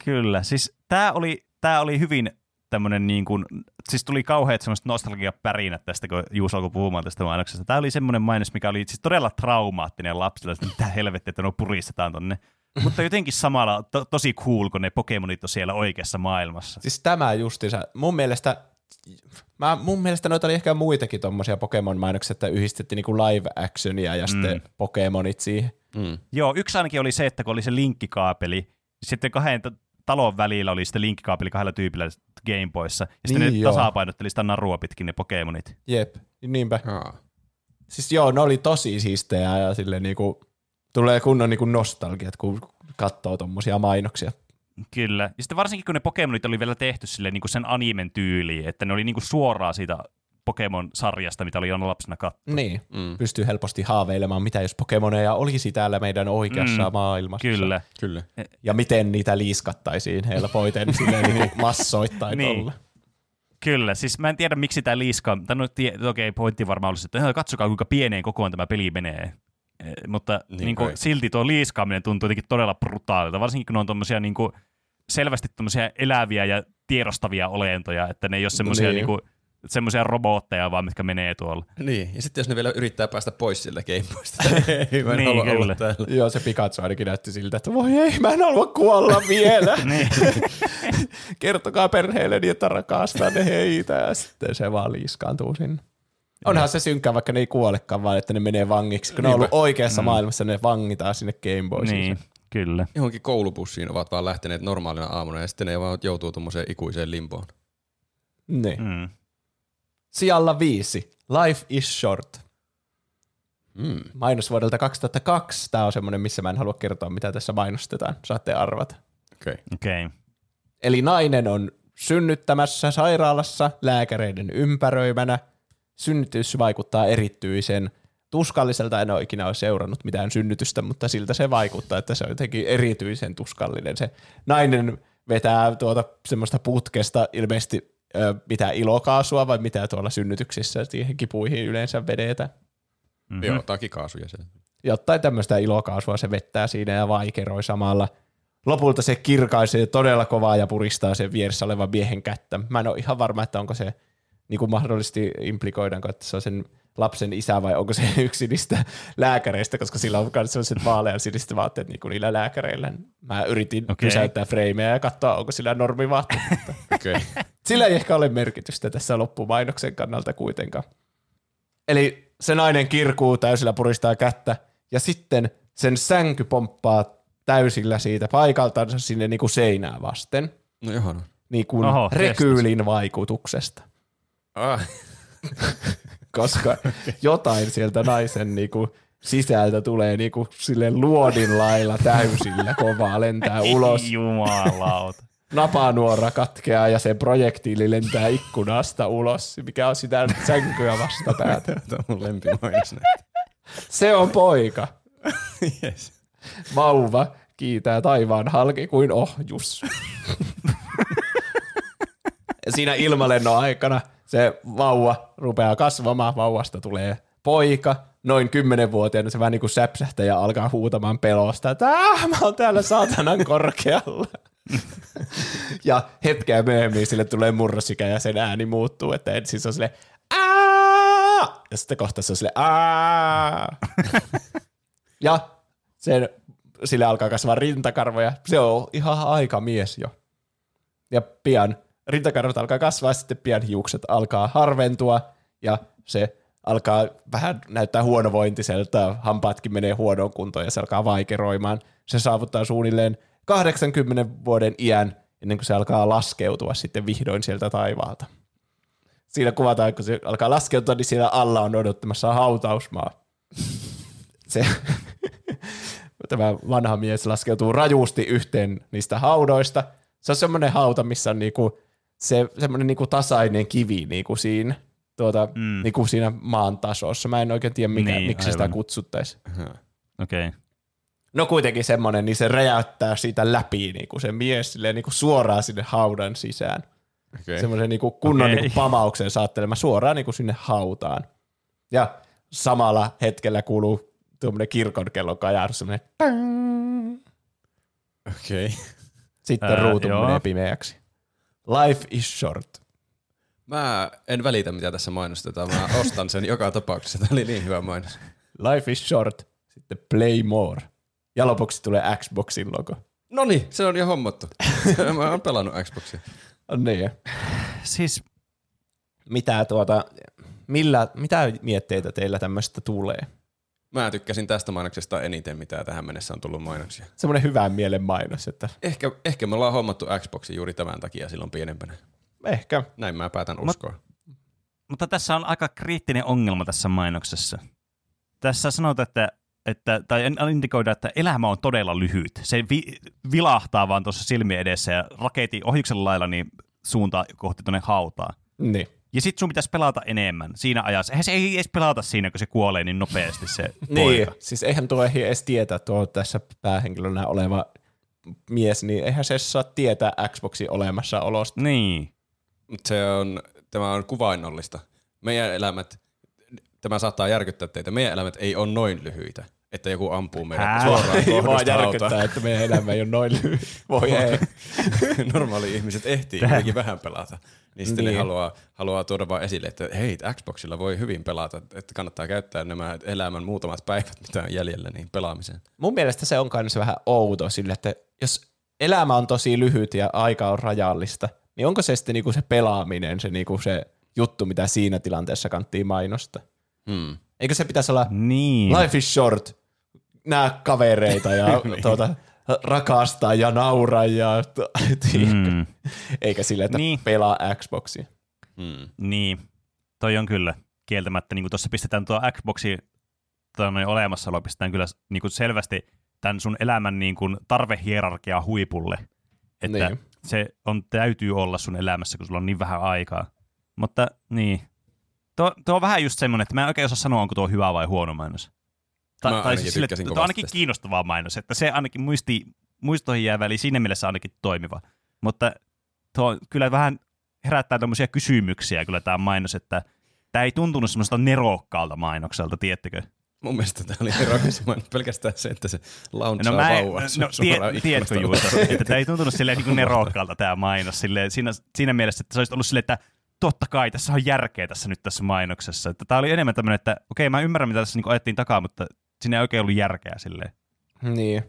Kyllä, siis tämä oli, tää oli hyvin tämmöinen niin kuin, siis tuli kauheat semmoiset nostalgiapärinät tästä, kun Juuso alkoi puhumaan tästä mainoksesta. Tämä oli semmoinen mainos, mikä oli siis todella traumaattinen lapsille, että mitä helvettiä, että no puristetaan tonne. *laughs* Mutta jotenkin samalla to, tosi cool, kun ne Pokemonit on siellä oikeassa maailmassa. Siis tämä justiinsa, mun mielestä, mä, mun mielestä noita oli ehkä muitakin tommosia Pokemon-mainoksia, että yhdistettiin niinku live actionia ja sitten Mm. Pokemonit siihen. Mm. Joo, yksi ainakin oli se, että kun oli se linkkikaapeli, sitten kahden talon välillä oli sitten linkkikaapeli kahdella tyypillä Game Boyssa, ja sitten Niin, ne joo. tasapainotteli sitä narua pitkin ne Pokemonit. Jep, niinpä. Aa. Siis joo, ne oli tosi siistejä ja sille niinku, tulee kunnon niinku nostalgiat, kun katsoo tommosia mainoksia. Kyllä. Ja sitten varsinkin kun ne Pokemonit oli vielä tehty sille niin kuin sen animen tyyliin, että ne oli niin kuin suoraan siitä Pokemon-sarjasta, mitä oli aina lapsena katsoa. Niin, Mm. pystyy helposti haaveilemaan, mitä jos Pokemoneja olisi täällä meidän oikeassa Mm, maailmassa. Kyllä. Kyllä. Ja miten niitä liiskattaisiin helpoiten silleen niinku *laughs* massoittain Niin. tolla. Kyllä, siis mä en tiedä miksi tämä liiska, tai no tie, okei, pointti varmaan olisi, että "Hei, katsokaa kuinka pieneen kokoon tämä peli menee. Eh, mutta Niin niin niin kuin, silti tuo liiskaaminen tuntuu jotenkin todella brutaalilta, varsinkin kun ne on tommosia niin kuin, selvästi tommosia eläviä ja tiedostavia olentoja, että ne ei ole semmoisia Niin. niin. niin semmoisia robotteja vaan, mitkä menee tuolla. Niin, ja sitten jos ne vielä yrittää päästä pois siltä Gameboysta, *laughs* ei mä en Niin, halua olla kyllä. täällä. Joo, se Pikachu ainakin näytti siltä, että voi ei, mä en halua kuolla *laughs* vielä. niin. Kertokaa perheelle niin, että rakastan ne heitä. Ja sitten se vaan liiskaantuu sinne. Onhan se synkkää, vaikka ne ei kuolekaan, vaan että ne menee vangiksi. Kun ne on ollut oikeassa mm. maailmassa, ne vangitaan sinne Game Boysiin. niin, kyllä. Johonkin koulubussiin ovat vaan lähteneet normaalina aamuna ja sitten ne vaan joutuu tuommoiseen ikuiseen limboon. Niin. Mm. Sijalla viisi. Life is short. Mm. Mainos vuodelta 2002. Tämä on semmoinen, missä mä en halua kertoa, mitä tässä mainostetaan. Saatte arvata. Okei. Okay. Okei. Okay. Eli nainen on synnyttämässä sairaalassa lääkäreiden ympäröimänä. Synnytys vaikuttaa erityisen tuskalliselta. En ole ikinä ole seurannut mitään synnytystä, mutta siltä se vaikuttaa, että se on jotenkin erityisen tuskallinen. Se nainen vetää tuota semmoista putkesta ilmeisesti ö, mitä ilokaasua vai mitä tuolla synnytyksissä siihen kipuihin yleensä vedetään. Mm-hmm. Joo, takikaasuja se. Jotain tämmöistä ilokaasua se vettää siinä ja vaikeroi samalla. Lopulta se kirkaisee todella kovaa ja puristaa sen vieressä olevan miehen kättä. Mä en ole ihan varma, että onko se, niin kuin mahdollisesti implikoidaanko, että se on sen lapsen isä vai onko se *laughs* yksi niistä lääkäreistä, koska sillä on myös sellaiset vaalean siniset vaatteet niin kuin niillä lääkäreillä. Mä yritin okay. Pysäyttää frameja ja katsoa, onko sillä normivaatteet. *laughs* Okay. sillä ei ehkä ole merkitystä tässä loppumainoksen kannalta kuitenkaan. Eli se nainen kirkuu täysillä puristaa kättä ja sitten sen sänky pomppaa täysillä siitä paikaltansa sinne niin kuin seinää vasten, No ihana. niin kuin Oho, rekyylin vaikutuksesta. Ah, *laughs* Koska jotain sieltä naisen niin kuin sisältä tulee niin kuin sille luodin lailla täysillä kovaa, lentää ulos. Ei jumalauta. napanuora katkeaa ja se projektiili lentää ikkunasta ulos, mikä on sitä sänkyä vastapäätä. *laughs* Tämä on mun lempimainos. Se on poika. yes. Vauva kiitää taivaan halki kuin ohjus. *laughs* Siinä ilmalennon aikana se vauva rupeaa kasvamaan, vauvasta tulee poika, noin kymmenenvuotiaana se vähän niin kuin säpsähtää ja alkaa huutamaan pelosta, että mä oon täällä saatanan korkealla. ja hetkeä myöhemmin sille tulee murrosikä ja sen ääni muuttuu, että ensin se on sille ja sitten kohta se on sille ja sen, sille alkaa kasvaa rintakarvoja. Se on ihan aika mies jo. Ja pian rintakarvat alkaa kasvaa, sitten pian hiukset alkaa harventua ja se alkaa vähän näyttää huonovointiselta, hampaatkin menee huonoon kuntoon ja se alkaa vaikeroimaan. Se saavuttaa suunnilleen 80 vuoden iän ennen kuin se alkaa laskeutua sitten vihdoin sieltä taivaalta. Siinä kuvataan, kun se alkaa laskeutua, niin siellä alla on odottamassa hautausmaa. Se, *laughs* tämä vanha mies laskeutuu rajusti yhteen niistä haudoista. Se on semmoinen hauta, missä on niinku se semmoinen niinku tasainen kivi niinku siinä, tuota, mm. niinku siinä maan tasossa. Mä en oikein tiedä, mikä, Niin, miksi sitä aivan. kutsuttaisiin. Okei. Okay. No kuitenkin semmoinen, niin se räjäyttää siitä läpi niinku se mies silleen, niinku suoraan sinne haudan sisään. Okay. Semmoisen niinku kunnon Okei. niinku pamauksen saattelema suoraan niinku sinne hautaan. Ja samalla hetkellä kuuluu tuommoinen kirkon kellon kajahdus, semmoinen Okei. Okay. sitten Ää, ruutu joo. menee pimeäksi. Life is short. Mä en välitä, mitä tässä mainostetaan. Mä ostan sen joka tapauksessa. Tämä oli niin hyvä mainos. Life is short. Sitten play more. Ja lopuksi tulee Xboxin logo. No niin, se on jo hommattu. *laughs* Mä oon pelannut Xboxia. On niin. Siis Mitä tuota, millä, mitä mietteitä teillä tämmöistä tulee? Mä tykkäsin tästä mainoksesta eniten, mitä tähän mennessä on tullut mainoksia. Semmoinen hyvän mielen mainos, että Ehkä, ehkä me ollaan hommattu Xboxi juuri tämän takia silloin pienempänä. ehkä. Näin mä päätän uskoa. Mutta tässä on aika kriittinen ongelma tässä mainoksessa. Tässä sanotaan, että, että tai indikoida, että elämä on todella lyhyt. Se vi, vilahtaa vaan tuossa silmien edessä ja raketin ohjuksen lailla niin suuntaa kohti tuonne hautaan. Niin. Ja sit sun pitäisi pelata enemmän siinä ajassa. Eihän se ei edes pelata siinä, kun se kuolee niin nopeasti se *laughs* Niin, poika. siis eihän tuo ehdi edes tietää tuo tässä päähenkilönä oleva mies, niin eihän se saa tietää Xboxin olemassaolosta. Niin. Mut se on, tämä on kuvainnollista. Meidän elämät, tämä saattaa järkyttää teitä, meidän elämät ei ole noin lyhyitä, että joku ampuu meidät Hää? suoraan *laughs* kohdasta järkyttää, että meidän elämä ei ole noin lyhyt. *laughs* Voi ei. *laughs* Normaali ihmiset ehtii kuitenkin vähän pelata. Niin sitten niin. Ne haluaa, haluaa tuoda vaan esille, että hei, Xboxilla voi hyvin pelata, että kannattaa käyttää nämä elämän muutamat päivät, mitä on jäljellä, niin pelaamiseen. Mun mielestä se on myös vähän outo sille, että jos elämä on tosi lyhyt ja aika on rajallista, niin onko se sitten niinku se pelaaminen se, niinku se juttu, mitä siinä tilanteessa kanttiin mainosta? Hmm. Eikö se pitäisi olla Niin. life is short, nää kavereita ja *laughs* tuota, rakastaa ja nauraa ja Mm. eikä sille, että Niin. niin. pelaa Xboxia. Hmm. Niin, toi on kyllä kieltämättä, niin kuin tuossa pistetään tuo Xboxi noin olemassaolo, pistetään kyllä niin kuin selvästi tämän sun elämän niin kuin tarvehierarkia huipulle, että Niin. se on, täytyy olla sun elämässä, kun sulla on niin vähän aikaa. Mutta niin, tuo, tuo on vähän just semmoinen, että mä en oikein osaa sanoa, onko tuo hyvä vai huono mainos. Mä ainakin sille, tykkäsin tuo on ainakin tästä. kiinnostava mainos, että se ainakin muisti, muistoihin jäävä, eli siinä mielessä ainakin toimiva. Mutta tuo kyllä vähän herättää tämmöisiä kysymyksiä kyllä tämä mainos, että tämä ei tuntunut semmoiselta nerokkaalta mainokselta, tiettekö? Mun mielestä tämä oli erokas. Pelkästään se, että se launchaa No, mä en, vauvan no tie, tiedätkö Juuso, ulos. että tämä ei tuntunut silleen niin nerokkaalta tämä mainos silleen, siinä, siinä mielessä, että se olisi ollut silleen, että totta kai, tässä on järkeä tässä nyt tässä mainoksessa. Että tämä oli enemmän tämmöinen, että okei, mä ymmärrän, mitä tässä niin ajettiin takaa, mutta siinä ei oikein ollut järkeä silleen. Niin.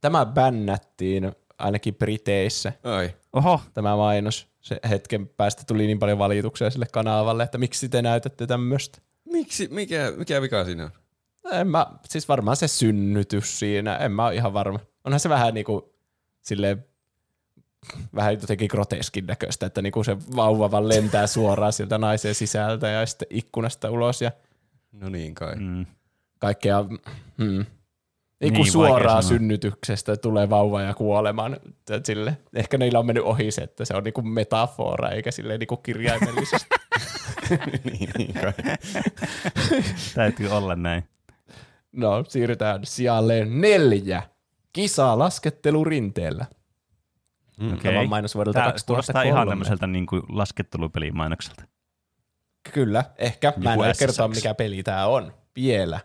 Tämä bännättiin ainakin Briteissä, Ai. Oho, tämä mainos. Se hetken päästä tuli niin paljon valituksia sille kanavalle, että miksi te näytätte tämmöistä. Miksi, mikä, mikä vika siinä on? En mä, siis varmaan se synnytys siinä, en mä ole ihan varma. Onhan se vähän niinku silleen, vähän jotenkin groteskin näköistä, että niinku se vauva vaan lentää suoraan sieltä naisen sisältä ja sitten ikkunasta ulos ja No niin kai. mm. kaikkea. Hmm. Niin Niin, kuin vaikea suoraan sanoa. synnytyksestä tulee vauva ja kuolemaan. että Sille. Ehkä niillä on mennyt ohi se, että se on niinku metafora eikä silleen niinku kirjaimellisesti. *laughs* *laughs* niin, niin kai. täytyy olla näin. No, siirrytään sijalle neljä. Kisa laskettelurinteellä. Okei. Mm. Tämä on mainos vuodelta Tää 2003. kuulostaa ihan tämmöiseltä niin kuin laskettelupelimainokselta. Kyllä, ehkä. Mä en Joku voi kertoa, mikä peli tämä on vielä.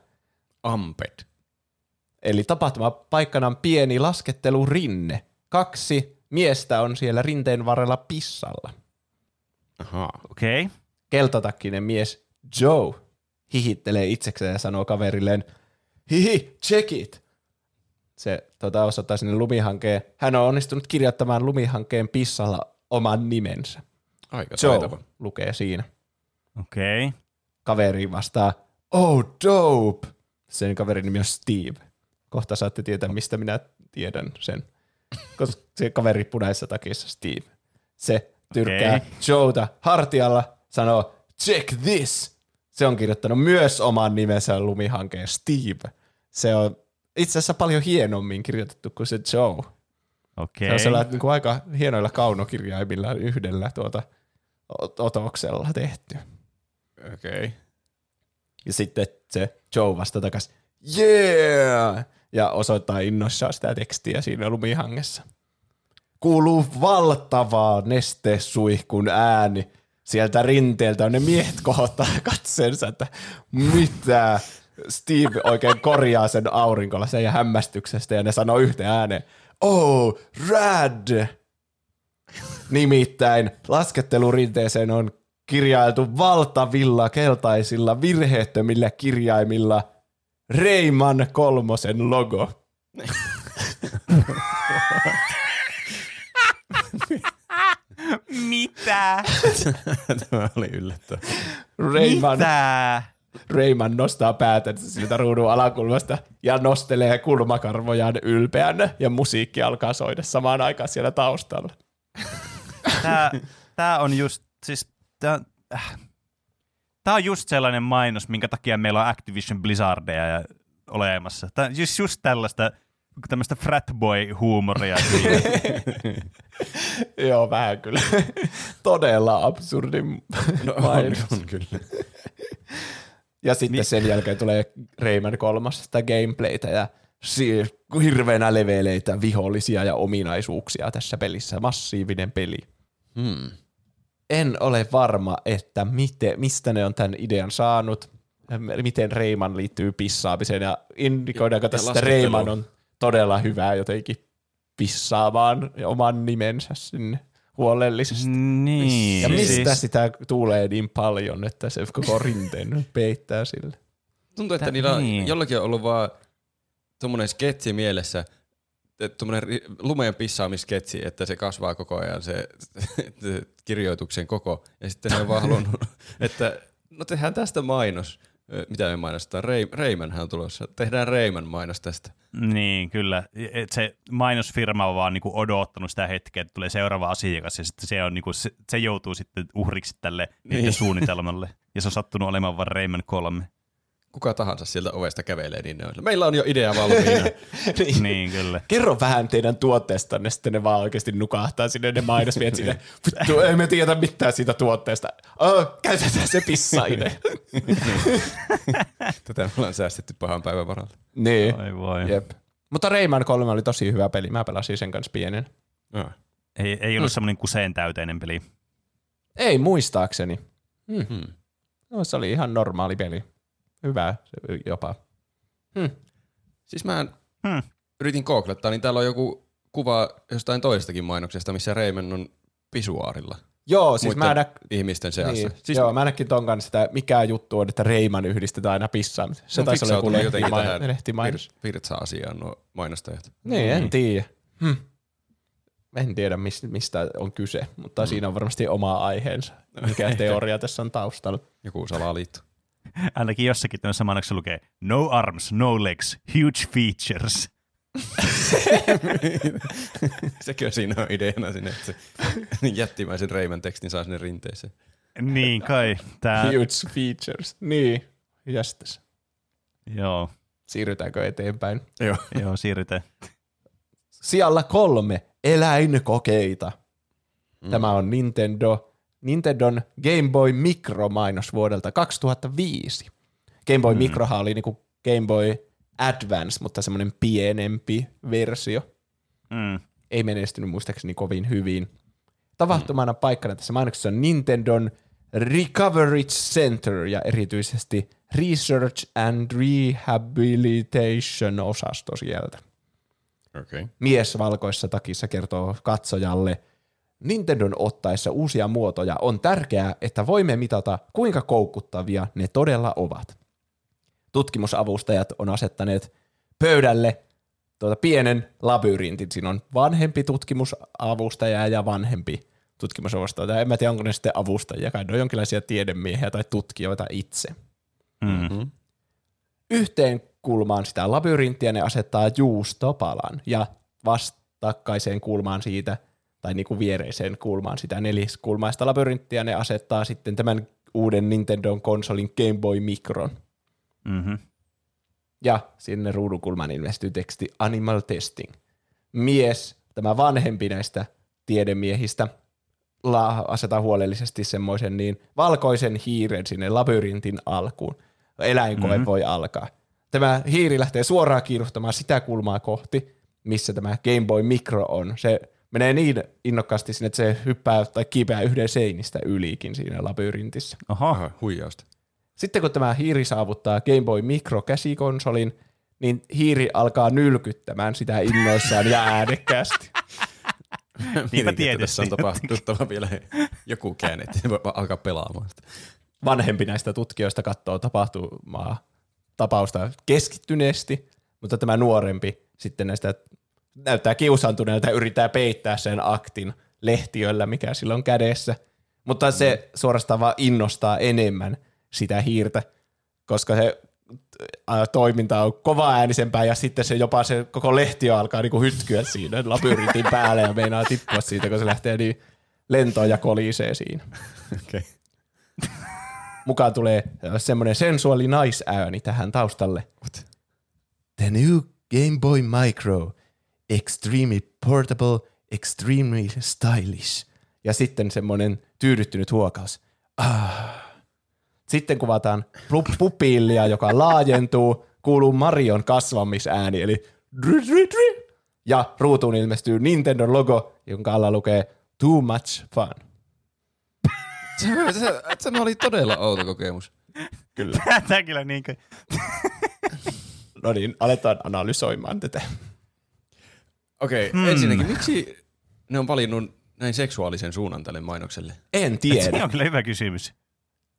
Amped. Eli tapahtuma paikkana on pieni laskettelurinne. Kaksi miestä on siellä rinteen varrella pissalla. Ahaa. Okei. Okay. Keltatakkinen mies Joe hihittelee itsekseen ja sanoo kaverilleen, hihi, check it. Se tota, osoittaa sinne lumihankeen. Hän on onnistunut kirjoittamaan lumihankkeen pissalla oman nimensä. Aika Joe taitava. lukee siinä. Okei. Okay. Kaveri vastaa, oh dope. Sen kaverin nimi on Steve. Kohta saatte tietää, mistä minä tiedän sen. Koska se kaveri punaisessa takissa Steve. Se tyrkkää Okei. Joeta hartialla, sanoo, check this. Se on kirjoittanut myös oman nimensä lumihankeen Steve. Se on itse asiassa paljon hienommin kirjoitettu kuin se Joe. Okei. Se on sellainen niin kuin aika hienoilla kaunokirjaimilla yhdellä tuota ot- otoksella tehty. Okei. Okay. Ja sitten se Joe vasta takas, yeah! Ja osoittaa innoissaan sitä tekstiä siinä lumihangessa. Kuuluu valtavaa nestesuihkun ääni. Sieltä rinteeltä on ne miehet kohottaa katseensa, että mitä. Steve oikein korjaa sen aurinkolla ja hämmästyksestä ja ne sanoo yhteen ääneen, oh, rad! Nimittäin laskettelurinteeseen on kirjailtu valtavilla keltaisilla virheettömillä kirjaimilla Reiman kolmosen logo. Mitä? *laughs* Tämä oli yllättävää. Reiman, Mitä? Reiman nostaa päätänsä siltä ruudun alakulmasta ja nostelee kulmakarvojaan ylpeänä ja musiikki alkaa soida samaan aikaan siellä taustalla. Tää, tää on just, siis tää, äh, tää on just sellainen mainos, minkä takia meillä on Activision Blizzardeja ja olemassa. Tää on just, just tällaista tämmöistä fratboy-huumoria. *laughs* *laughs* Joo, vähän kyllä. Todella absurdi No on, on kyllä. *laughs* Ja sitten niin. sen jälkeen tulee Rayman kolmas sitä gameplaytä ja hirveänä leveleitä, vihollisia ja ominaisuuksia tässä pelissä. Massiivinen peli. Hmm. En ole varma, että mite, mistä ne on tämän idean saanut, miten Rayman liittyy pissaamiseen ja indikoidaanko tässä, että. Rayman on todella hyvä jotenkin pissaamaan oman nimensä sinne huolellisesti. niin. Ja mistä siis, sitä tulee niin paljon, että se koko rinteen peittää sille? Tuntuu, että Tä- niillä on, niin. jollakin on ollut vaan tuommoinen sketsi mielessä, tuommoinen lumeen pissaamisketsi, että se kasvaa koko ajan se, se kirjoituksen koko. Ja sitten ne on vaan halunnut, että no tehdään tästä mainos. Mitä me mainostetaan? Rei, Reimanhan on tulossa. Tehdään Reiman mainos tästä. Niin, kyllä. Et se mainosfirma on vaan niinku odottanut sitä hetkeä, että tulee seuraava asiakas ja sitten se, on niinku, se, se joutuu sitten uhriksi tälle Niin. *laughs* suunnitelmalle. Ja se on sattunut olemaan vaan Rayman 3. Kuka tahansa sieltä ovesta kävelee, niin ne on. Meillä on jo idea valmiina. *laughs* niin, kyllä. Kerro vähän teidän tuotteestanne, sitten ne vaan oikeasti nukahtaa sinne ne mainosviet sinne. *laughs* Vittu, ei me tiedä mitään siitä tuotteesta. Oh, käytetään se pissaine. *laughs* Tätä me ollaan säästetty pahan päivän varalta. niin, Oi voi. jep. Mutta Rayman 3 oli tosi hyvä peli. Mä pelasin sen kanssa pienen. No. Ei, ei ollut semmoinen kuseen täyteinen peli. Ei muistaakseni. Hmm. Hmm. No, se oli ihan normaali peli. Hyvä se jopa. Hmm. Siis mä Hmm. yritin googlettaa, niin täällä on joku kuva jostain toisestakin mainoksesta, missä Reiman on pisuaarilla Joo, siis mä nä- ihmisten seassa. niin, Siis joo, mä näkin ton kanssa sitä, mikä juttu on, että Rayman yhdistetään aina pissaamiseen. Se on taisi olla joku lehtimain- lehtimainos. vir- virtsa-asiaan nuo mainostajat. Niin, en Niin. tiedä. Hm. En tiedä, mis- mistä on kyse, mutta mm. siinä on varmasti oma aiheensa. Mikä *laughs* teoria tässä on taustalla. Joku salaliitto. *laughs* Ainakin jossakin tämmöisessä mainoksessa lukee No arms, no legs, huge features. *laughs* Sekö siinä on ideana sinne, että se jättimäisen Reiman tekstin saa sinne rinteeseen. Niin kai. Tää, Huge features. Niin, jästäs. joo, Siirrytäänkö eteenpäin? Joo. *laughs* joo, siirrytään. Sijalla kolme, eläinkokeita. Tämä on Nintendo, Nintendon Game Boy Micro-mainos vuodelta 2005. Game Boy mm. Microhan oli niinku Game Boy Advance, mutta semmoinen pienempi versio. Mm. Ei menestynyt muistaakseni kovin hyvin. Tapahtumana paikkana tässä mainoksessa on Nintendon Recovery Center ja erityisesti Research and Rehabilitation osasto sieltä. Okay. Mies valkoisessa takissa kertoo katsojalle, Nintendon ottaessa uusia muotoja on tärkeää, että voimme mitata, kuinka koukuttavia ne todella ovat. Tutkimusavustajat on asettaneet pöydälle tuota pienen labyrintin. Siinä on vanhempi tutkimusavustaja ja vanhempi tutkimusavustaja. En mä tiedä, onko ne sitten avustajia, kai ne on jonkinlaisia tiedemiehiä tai tutkijoita itse. Mm. Yhteen kulmaan sitä labyrinttiä ne asettaa juustopalan ja vastakkaiseen kulmaan siitä, tai niinku viereiseen kulmaan sitä neliskulmaista labyrinttiä ne asettaa sitten tämän uuden Nintendon konsolin Game Boy Micron. Mm-hmm. Ja sinne ruudunkulmaan ilmestyy teksti Animal Testing. Mies, tämä vanhempi näistä tiedemiehistä, la- asetaa huolellisesti semmoisen niin valkoisen hiiren sinne labyrintin alkuun. Eläinkoe mm-hmm. voi alkaa. Tämä hiiri lähtee suoraan kiiruhtamaan sitä kulmaa kohti, missä tämä Game Boy Micro on. Se menee niin innokkaasti sinne, että se hyppää tai kiipeää yhden seinistä ylikin siinä labyrintissä. Aha, huijausta. Sitten kun tämä hiiri saavuttaa Game Boy Micro käsikonsolin, niin hiiri alkaa nylkyttämään sitä innoissaan ja äänekkäästi. *laughs* Niinpä että Tässä on tietysti. tapahtuttava vielä joku käänne, että voi alkaa pelaamaan sitä. Vanhempi näistä tutkijoista katsoo tapahtumaa, tapausta keskittyneesti, mutta tämä nuorempi sitten näistä näyttää kiusaantuneelta ja yrittää peittää sen aktin lehtiöllä, mikä sillä on kädessä. Mutta se suorastaan vaan innostaa enemmän sitä hiirtä, koska se ää, toiminta on kova äänisempää ja sitten se jopa se koko lehtiö alkaa niinku hytkyä siinä labyrintin päälle ja meinaa tippua siitä, kun se lähtee niin lentoon ja kolisee siinä. Okay. Mukaan tulee semmoinen sensuaali naisääni tähän taustalle. What? The new Game Boy Micro. Extremely portable, extremely stylish. Ja sitten semmoinen tyydyttynyt huokaus. Ah. Sitten kuvataan pu- pupillia, joka laajentuu, kuuluu Marion kasvamisääni, eli ja ruutuun ilmestyy Nintendo logo, jonka alla lukee Too much fun. Se, se, tämä oli todella outo kokemus. Kyllä. Tämä kyllä niin kuin, No niin, aletaan analysoimaan tätä. Okei, okay, hmm. ensinnäkin, miksi ne on valinnut näin seksuaalisen suunnan tälle mainokselle? En tiedä. se on kyllä hyvä kysymys.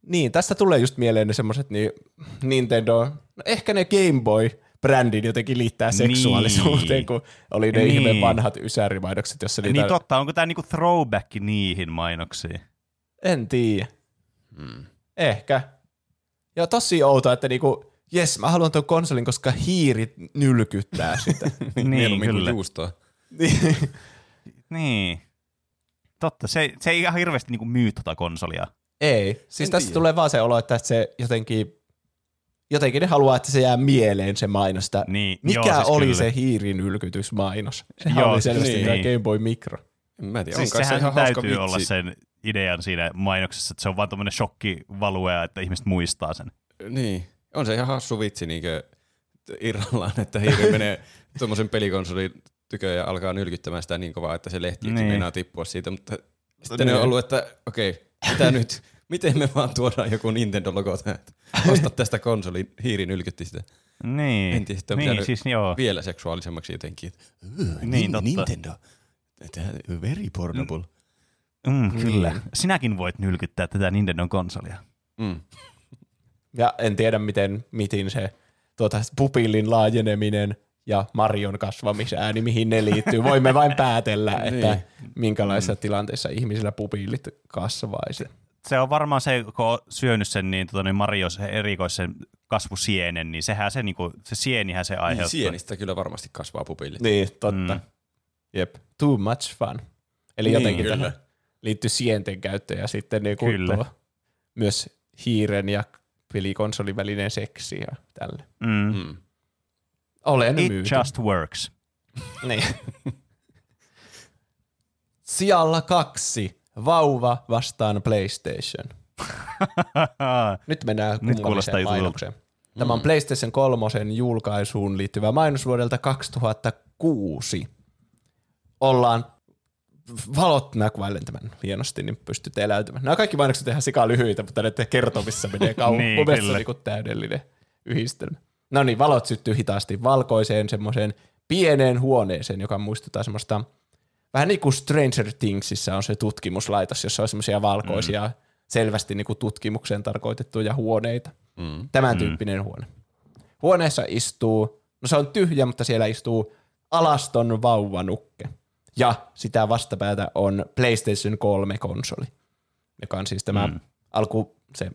Niin, tästä tulee just mieleen ne semmoiset niin Nintendo, no ehkä ne Game Boy brändin jotenkin liittää seksuaalisuuteen, Niin. kun oli ne Niin. ihme vanhat ysärimainokset, jossa niitä... Niin totta, onko tämä niinku throwback niihin mainoksiin? En tiedä. Hmm. Ehkä. Ja tosi outoa, että niinku, jes, mä haluan tuon konsolin, koska hiirit nylkyttää sitä. *laughs* Niin, kyllä. juustoa. Niin. *laughs* Niin. Totta, se, se ei ihan hirveästi niinku myy tota konsolia. Ei. Siis En tästä tiedä. tulee vaan se olo, että se jotenkin, jotenkin ne haluaa, että se jää mieleen se mainosta. Niin, Mikä joo, siis oli kyllä. se hiirin ylkytysmainos? Sehän Joo, oli selvästi niin. tämä Game Boy Micro. En Mä tiedä, Siis onko se sehän ihan hauska täytyy vitsi. olla sen idean siinä mainoksessa, että se on vaan tommonen shokkivalue, että ihmiset muistaa sen. Niin, on se ihan hassu vitsi niinkö irrallaan, että hiiri menee *laughs* tuommoisen pelikonsolin tykö ja alkaa nylkyttämään sitä niin kovaa, että se lehti Niin. niin. meinaa tippua siitä, mutta sitten ne on ollut, että okei, mitä nyt, miten me vaan tuodaan joku Nintendo-logo tähän, että osta tästä konsolin, hiiri nylkytti sitä Niin, En tiedä, sitä on niin siis joo. vielä seksuaalisemmaksi jotenkin. että, "Ugh, Niin, Nin- totta. Nintendo, very portable. Mm, kyllä. Niin. Sinäkin voit nylkyttää tätä Nintendon konsolia. Mm. Ja en tiedä, miten mitin se tuota, pupillin laajeneminen ja Marion kasvamisääni, mihin ne liittyy. *laughs* Voimme vain päätellä, että minkälaisissa tilanteissa ihmisillä pupillit kasvaisi. Se on varmaan se, kun on syönyt sen niin, tota, niin Mario se erikoisen kasvusienen, niin sehän se, niinku, se sienihän se Niin, aiheuttaa. sienistä kyllä varmasti kasvaa pupillit. Niin, totta. Mm. Jep. Too much fun. Eli Niin, jotenkin kyllä. tähän liittyy sienten käyttö ja sitten niin Kyllä. tuo, myös hiiren ja pelikonsolin välinen seksi ja tälle. Mm. Mm. Olen It myyty. just works. *laughs* Niin. Sijalla kaksi. Vauva vastaan PlayStation. *laughs* Nyt mennään Nyt kuulostaa kummalliseen mainokseen. Tämä on PlayStation 3 julkaisuun liittyvä mainos vuodelta 2006. Ollaan valot näkuvailen tämän hienosti, niin pystyt eläytymään. Nämä kaikki mainokset ihan sika lyhyitä, mutta näiden kertomissa menee *laughs* kauan. Niin, Mun mielestä niinku täydellinen yhdistelmä. No niin, valot syttyy hitaasti valkoiseen semmoiseen pieneen huoneeseen, joka muistuttaa semmoista, vähän niin kuin Stranger Thingsissä on se tutkimuslaitos, jossa on semmoisia valkoisia, mm. selvästi niin kuin tutkimukseen tarkoitettuja huoneita. Mm. Tämän tyyppinen huone. Huoneessa istuu, no se on tyhjä, mutta siellä istuu alaston vauvanukke. Ja sitä vastapäätä on PlayStation 3-konsoli, joka on siis tämä mm. alku, se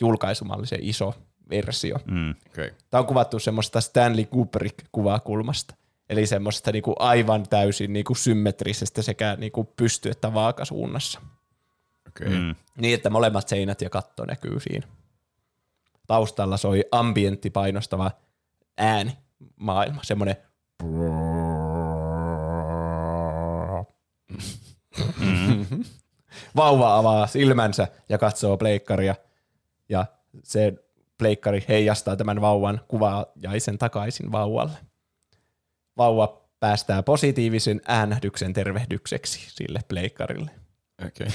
julkaisumalli, se iso versio. Mm. Okay. Tämä on kuvattu semmoista Stanley Kubrick-kuvakulmasta. Eli semmoista niinku aivan täysin niinku symmetrisestä sekä niinku pysty- että vaakasuunnassa. Okay. Mm. Niin, että molemmat seinät ja katto näkyy siinä. Taustalla soi ambientti painostava ääni maailma, semmoinen *laughs* Vauva avaa silmänsä ja katsoo pleikkaria ja se pleikkari heijastaa tämän vauvan kuvajaisen takaisin vauvalle. Vauva päästää positiivisen äänähdyksen tervehdykseksi sille pleikkarille. Okay.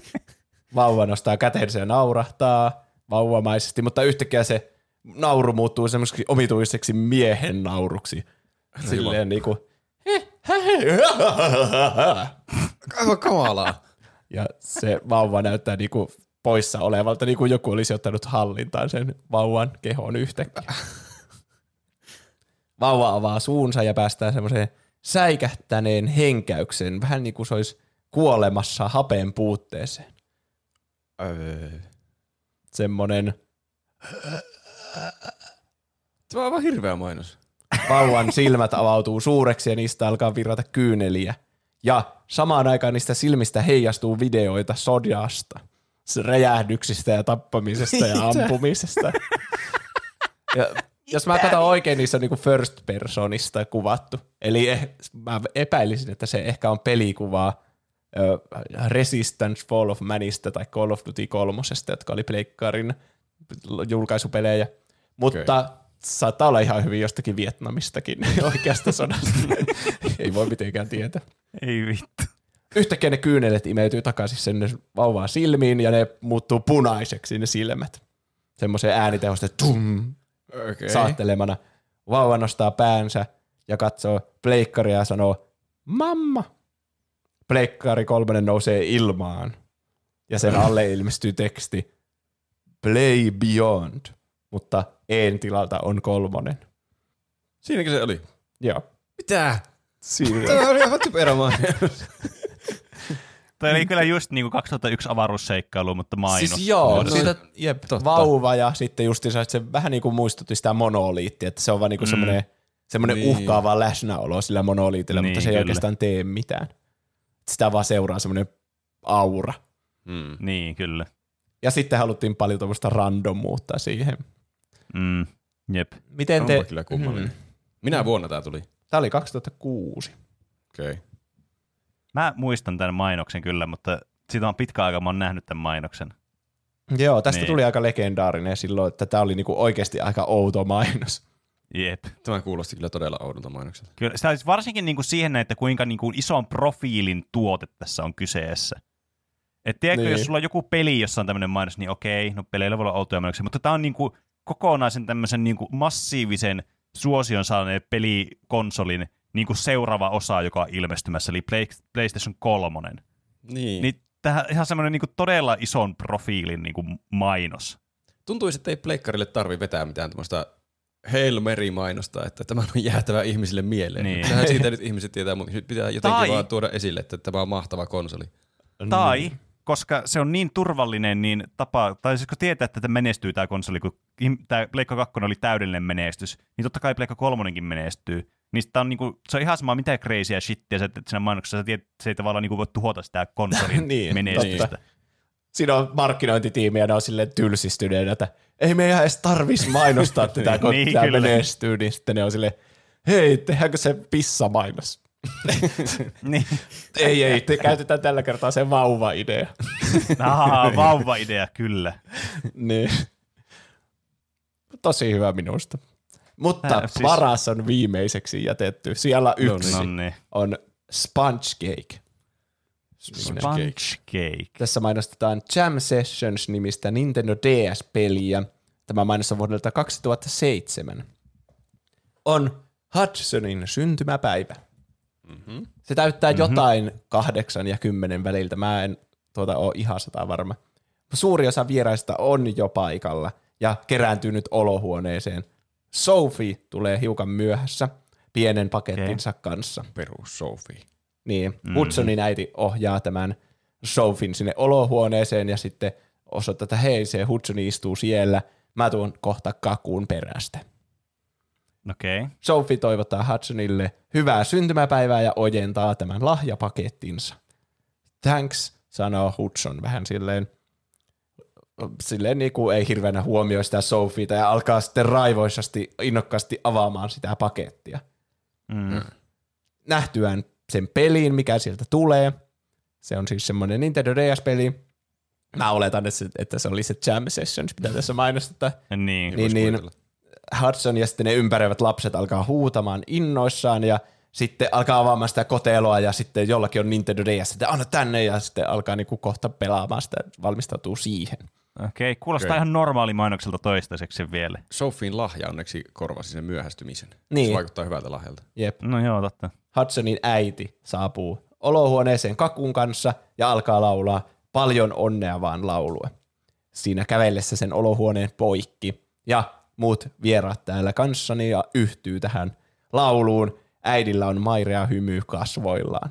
*laughs* Vauva nostaa kätensä ja naurahtaa vauvamaisesti, mutta yhtäkkiä se nauru muuttuu semmoiseksi omituiseksi miehen nauruksi. Silleen niinku, Aivan kamalaa. ja se vauva näyttää niinku poissa olevalta, niin kuin joku olisi ottanut hallintaan sen vauvan kehon yhtäkkiä. Vauva avaa suunsa ja päästää semmoiseen säikähtäneen henkäyksen, vähän niin kuin se olisi kuolemassa hapen puutteeseen. Öö. Semmoinen Tämä on aivan hirveä mainos. Vauvan silmät avautuu suureksi ja niistä alkaa virrata kyyneliä. Ja samaan aikaan niistä silmistä heijastuu videoita sodasta, räjähdyksistä ja tappamisesta ja ampumisesta. ja *laughs* jos mä katson oikein, niin se on niinku first personista kuvattu. Eli eh, mä epäilisin, että se ehkä on pelikuvaa Resistance Fall of Manista tai Call of Duty kolmosesta, jotka oli Pleikkarin julkaisupelejä. Mutta okay. Saattaa olla ihan hyvin jostakin Vietnamistakin *laughs* oikeasta sodasta. *laughs* Ei voi mitenkään tietää. Ei vittu. Yhtäkkiä ne kyynelet imeytyy takaisin sen vauvaan silmiin ja ne muuttuu punaiseksi ne silmät. Semmoiseen äänitehosta tum Okay. saattelemana. Vauva nostaa päänsä ja katsoo pleikkaria ja sanoo, mamma. Pleikkari kolmonen nousee ilmaan ja sen alle ilmestyy teksti Play Beyond, mutta en tilalta on kolmonen. Siinäkin se oli. Joo. Mitä? Siinä. Tämä on ihan typerämainos. *laughs* Toi oli kyllä just niinku 2001 avaruusseikkailu, mutta mainos. Siis joo, no, siitä, jep, vauva ja sitten justiinsa, että se vähän niin kuin muistutti sitä monoliittia, että se on vaan niin kuin Mm. semmoinen, semmoinen Niin. uhkaava läsnäolo sillä monoliitilla, Niin, mutta se ei kyllä. oikeastaan tee mitään. Sitä vaan seuraa semmoinen aura. Mm. Niin, kyllä. Ja sitten haluttiin paljon tuommoista randomuutta siihen. Mm. Jep. Miten Onpa te... kyllä kummallinen. Mm. Minä vuonna tämä tuli? Tämä oli 2006. Okei. Okay. Mä muistan tämän mainoksen kyllä, mutta siitä on pitkä aika, mä oon nähnyt tämän mainoksen. Joo, tästä Niin. tuli aika legendaarinen silloin, että tämä oli niinku oikeasti aika outo mainos. Jep. Tämä kuulosti kyllä todella oudolta mainokselta. Kyllä, sitä olisi varsinkin niinku siihen, että kuinka niinku ison profiilin tuote tässä on kyseessä. Et tiedätkö, Niin. jos sulla on joku peli, jossa on tämmöinen mainos, niin okei, no peleillä voi olla outoja mainoksia, mutta tämä on niinku kokonaisen tämmöisen niinku massiivisen suosion saaneen pelikonsolin niinku seuraava osa, joka on ilmestymässä, eli Play, PlayStation 3. Niin. Niin tähän ihan semmoinen niinku todella ison profiilin niinku mainos. Tuntuisi, että ei pleikkarille tarvi vetää mitään tämmöistä Hail Mary-mainosta, että tämä on jäätävä ihmisille mieleen. Niin. Niin. Tähän siitä nyt ihmiset tietää, mutta nyt pitää jotenkin Tai- vaan tuoda esille, että tämä on mahtava konsoli. Tai koska se on niin turvallinen, niin tapa, tai siis kun tietää, että tämä menestyy tämä konsoli, kun tämä Pleikka 2 oli täydellinen menestys, niin totta kai Pleikka 3 menestyy. Niin on niinku, se on ihan sama mitä crazyä shittiä, että siinä mainoksessa sä tiedät, se ei tavallaan niinku voi tuhota sitä konsolin *laughs* Niin, menestystä. totta. Siinä on markkinointitiimi ja ne on silleen tylsistyneenä, että ei meidän edes tarvis mainostaa tätä, *laughs* kun Niin, tämä menestyy, niin sitten ne on silleen, hei, tehdäänkö se pissamainos? Niin. ei, ei, te käytetään tällä kertaa se vauva-idea. Ahaa, vauva-idea, kyllä. niin. tosi hyvä minusta. Mutta Äh, siis... paras on viimeiseksi jätetty. Siellä yksi No niin. on Sponge Cake. Sponge cake. Tässä mainostetaan Jam Sessions-nimistä Nintendo DS-peliä. Tämä mainos on vuodelta 2007. On Hudsonin syntymäpäivä. Mm-hmm. Se täyttää mm-hmm. jotain kahdeksan ja kymmenen väliltä. Mä en tuota ole ihan sata varma. Suuri osa vieraista on jo paikalla ja kerääntynyt olohuoneeseen. Sophie tulee hiukan myöhässä pienen pakettinsa okay. kanssa. Perus Sophie. Niin, mm. Hudsonin äiti ohjaa tämän Sophin sinne olohuoneeseen ja sitten osoittaa, että hei, se Hudson istuu siellä, mä tuon kohta kakuun perästä. Okei. Okay. Sophie toivottaa Hudsonille hyvää syntymäpäivää ja ojentaa tämän lahjapakettinsa. Thanks, sanoo Hudson vähän silleen, silleen niin kuin ei hirveänä huomioi sitä Sophieta ja alkaa sitten raivoisasti, innokkaasti avaamaan sitä pakettia. Mm. nähtyään sen pelin, mikä sieltä tulee. Se on siis semmoinen Nintendo DS-peli. Mä oletan, että se, että se oli se Jam Sessions, mitä tässä mainostetaan. Niin. Niin, niin Hudson ja sitten ne ympäröivät lapset alkaa huutamaan innoissaan ja sitten alkaa avaamaan sitä koteloa ja sitten jollakin on Nintendo DS, että anna tänne ja sitten alkaa niinku kohta pelaamaan sitä, valmistautuu siihen. Okei, okay. kuulostaa Okei. ihan normaali mainokselta toistaiseksi vielä. Sophien lahja onneksi korvasi sen myöhästymisen. Niin. Se vaikuttaa hyvältä lahjalta. Jep. No joo, totta. Hudsonin äiti saapuu olohuoneeseen kakun kanssa ja alkaa laulaa paljon onnea vaan laulua. Siinä kävellessä sen olohuoneen poikki ja muut vieraat täällä kanssani ja yhtyy tähän lauluun. Äidillä on mairea hymy kasvoillaan.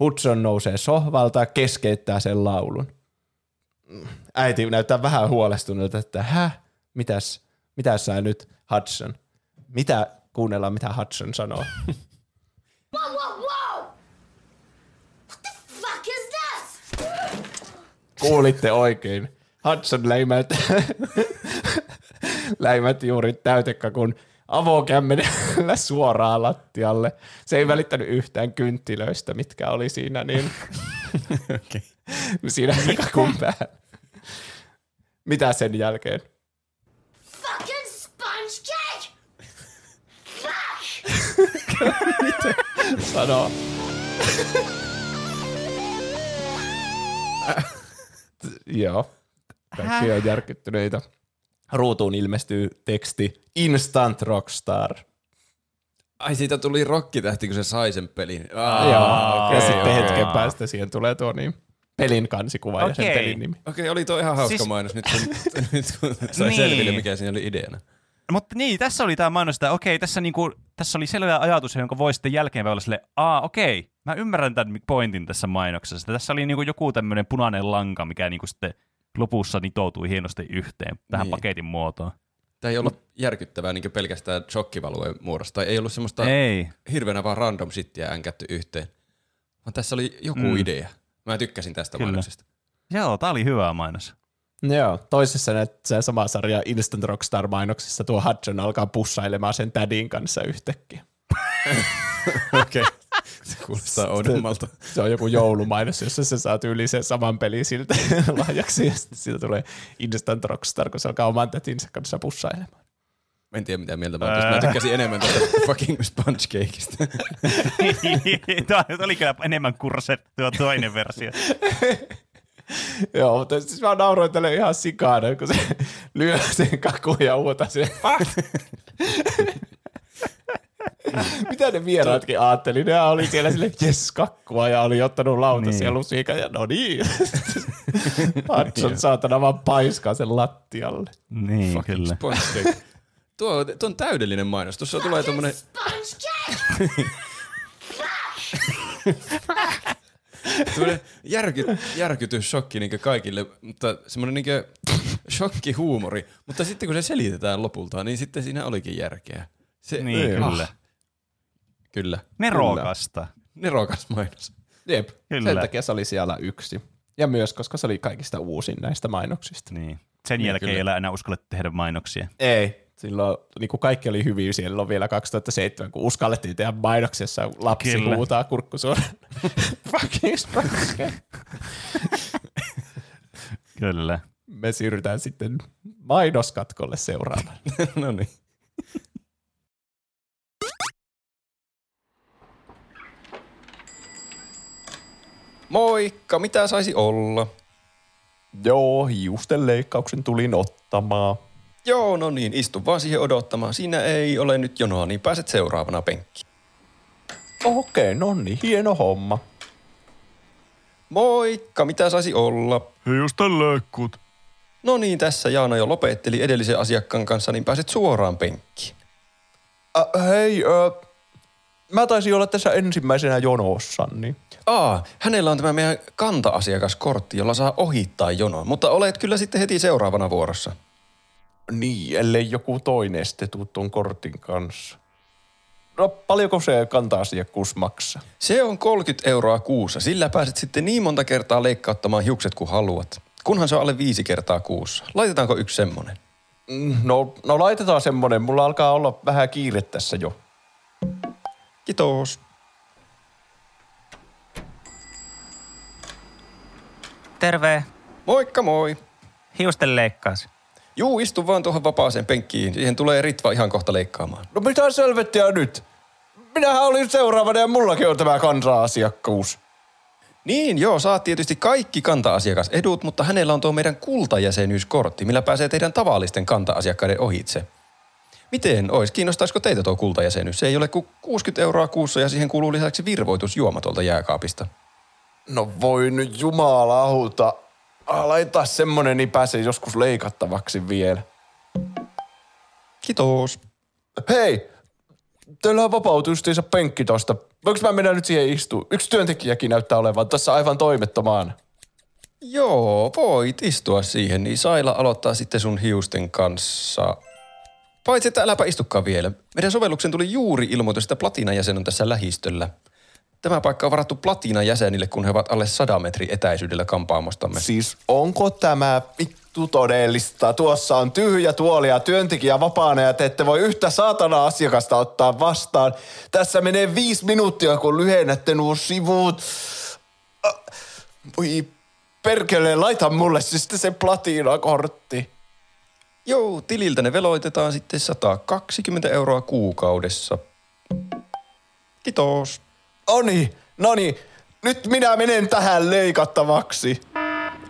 Hudson nousee sohvalta ja keskeyttää sen laulun. Äiti näyttää vähän huolestuneelta, että häh, mitäs, mitäs sä nyt Hudson? Mitä, kuunnellaan mitä Hudson sanoo. *laughs* Whoa, whoa, whoa! What the fuck is this? Kuulitte oikein. Hudson läimät, *laughs* läimät juuri täytekakun avokämmenellä suoraan lattialle. Se ei välittänyt yhtään kynttilöistä, mitkä oli siinä, niin *laughs* okay. siinä kakun päällä. Mitä sen jälkeen? Fucking sponge cake! Fuck! Sano. *laughs* Joo. Kaikki on järkyttyneitä. Ruutuun ilmestyy teksti Instant Rockstar. Ai siitä tuli rokkitähti, kun se sai sen pelin. Aa, Joo, okei, ja sitten okei. hetken päästä siihen tulee tuo niin, pelin kansikuva ja sen Okei. pelin nimi. Okei, oli tuo ihan hauska Siis- mainos nyt, kun, *laughs* nyt kun sai Niin. selville, mikä siinä oli ideana. Mutta niin, tässä oli tämä mainos, että okei, tässä, niinku, tässä oli selvä ajatus, jonka voi sitten jälkeenpäin olla sille, aa okei, mä ymmärrän tämän pointin tässä mainoksessa. Tässä oli niinku joku tämmöinen punainen lanka, mikä niinku sitten lopussa nitoutui hienosti yhteen tähän Niin. paketin muotoon. Tämä ei ollut järkyttävää niin pelkästään shokkivalueen muodossa. Tai ei ollut semmoista Ei. hirveänä vaan random shittiä änkätty yhteen. Vaan tässä oli joku Mm. idea. Mä tykkäsin tästä Kyllä. mainoksesta. Joo, tää oli hyvä mainos. Joo, toisessa se sama sarja Instant Rockstar mainoksessa tuo Hudson alkaa pussailemaan sen tädin kanssa yhtäkkiä. *laughs* Okei. Okay. *laughs* Se kuulostaa oudommalta. Se on joku joulumainos, jossa se saa yli sen saman pelin siltä *laughs* lahjaksi ja sitten siitä tulee Instant Rockstar, kun se alkaa oman tätinsä kanssa pussailemaan. Mä en tiedä mitä mieltä mä oon tästä. Mä tykkäsin enemmän tästä *laughs* fucking sponge cakeista. Tämä oli kyllä enemmän kurset tuo toinen versio. Joo, mutta siis mä nauroin tälle ihan sikana, kun se lyö sen kakun ja uutta sen. *laughs* Mitä ne vieraatkin ajatteli? Ne oli siellä sille jes kakkua ja oli ottanut lautasia Niin. lusikan ja no niin. *laughs* Hudson saatana vaan paiskaa sen lattialle. Niin, Fucking kyllä. Tuo, tuo on täydellinen mainos. Tuossa tulee tommonen! Semmoinen järky, järkytys, shokki niin kaikille, mutta semmoinen niin shokkihuumori. Mutta sitten kun se selitetään lopulta, niin sitten siinä olikin järkeä. Se, Niin, ah, kyllä. Kyllä. Nerokasta. Nerokas mainos. Jep, Kyllä. sen takia se oli siellä yksi. Ja myös, koska se oli kaikista uusin näistä mainoksista. Niin. Sen Niin, jälkeen kyllä. ei ole enää uskallettu tehdä mainoksia. Ei. Silloin niin kuin kaikki oli hyvin silloin vielä 2007, kun uskallettiin tehdä mainoksessa lapsi Kyllä. Kyllä. huutaa kurkkusuoraan. *laughs* Fucking. Kyllä. Me siirrytään sitten mainoskatkolle seuraavana. *laughs* no niin. Moikka, mitä saisi olla? Joo, hiusten leikkauksen tulin ottamaan. Joo, no niin, istu vaan siihen odottamaan. Siinä ei ole nyt jonoa, niin pääset seuraavana penkkiin. Okei, no niin, hieno homma. Moikka, mitä saisi olla? Hiusten leikkut. No niin, tässä Jaana jo lopetteli edellisen asiakkaan kanssa, niin pääset suoraan penkkiin. Äh, hei, äh, mä taisin olla tässä ensimmäisenä jonossa, niin... Aa, hänellä on tämä meidän kanta-asiakaskortti, jolla saa ohittaa jonoa, mutta olet kyllä sitten heti seuraavana vuorossa. Niin, ellei joku toinen sitten tuu tuon kortin kanssa. No paljonko se kanta-asiakkuus maksaa? Se on 30 euroa kuussa. Sillä pääset sitten niin monta kertaa leikkauttamaan hiukset kuin haluat. Kunhan se on alle viisi kertaa kuussa. Laitetaanko yksi semmonen? Mm, No, no laitetaan semmonen. Mulla alkaa olla vähän kiire tässä jo. Kiitos. Terve. Moikka moi. Hiusten leikkaus. Juu, istu vaan tuohon vapaaseen penkkiin. Siihen tulee Ritva ihan kohta leikkaamaan. No mitä selvettiä nyt? Minähän olin seuraavana ja mullakin on tämä kansa-asiakkuus. Niin, joo, saat tietysti kaikki kanta-asiakasedut, mutta hänellä on tuo meidän kultajäsenyyskortti, millä pääsee teidän tavallisten kanta-asiakkaiden ohitse. Miten ois? Kiinnostaisiko teitä tuo kultajäsenyys? Se ei ole kuin 60 euroa kuussa ja siihen kuuluu lisäksi virvoitusjuoma tuolta jääkaapista. No voi nyt jumalauta. Ah, Laita semmonen, niin pääsee joskus leikattavaksi vielä. Kiitos. Hei, teillä on vapautu justiinsa penkki tosta. Voinko mä mennä nyt siihen istuun? Yksi työntekijäkin näyttää olevan tässä aivan toimettomaan. Joo, voit istua siihen, niin Saila aloittaa sitten sun hiusten kanssa. Paitsi, että äläpä istukaan vielä. Meidän sovelluksen tuli juuri ilmoitus, että Platina-jäsen on tässä lähistöllä. Tämä paikka on varattu Platina-jäsenille, kun he ovat alle 100 metrin etäisyydellä kampaamostamme. Siis onko tämä vittu todellista? Tuossa on tyhjä tuoli ja työntekijä vapaana ja te ette voi yhtä saatana asiakasta ottaa vastaan. Tässä menee viisi minuuttia, kun lyhennätte nuo sivut. Voi perkele, laita mulle siis sitten se platinakortti. Joo, tililtä ne veloitetaan sitten 120 euroa kuukaudessa. Kiitos. Oni, noni, nyt minä menen tähän leikattavaksi.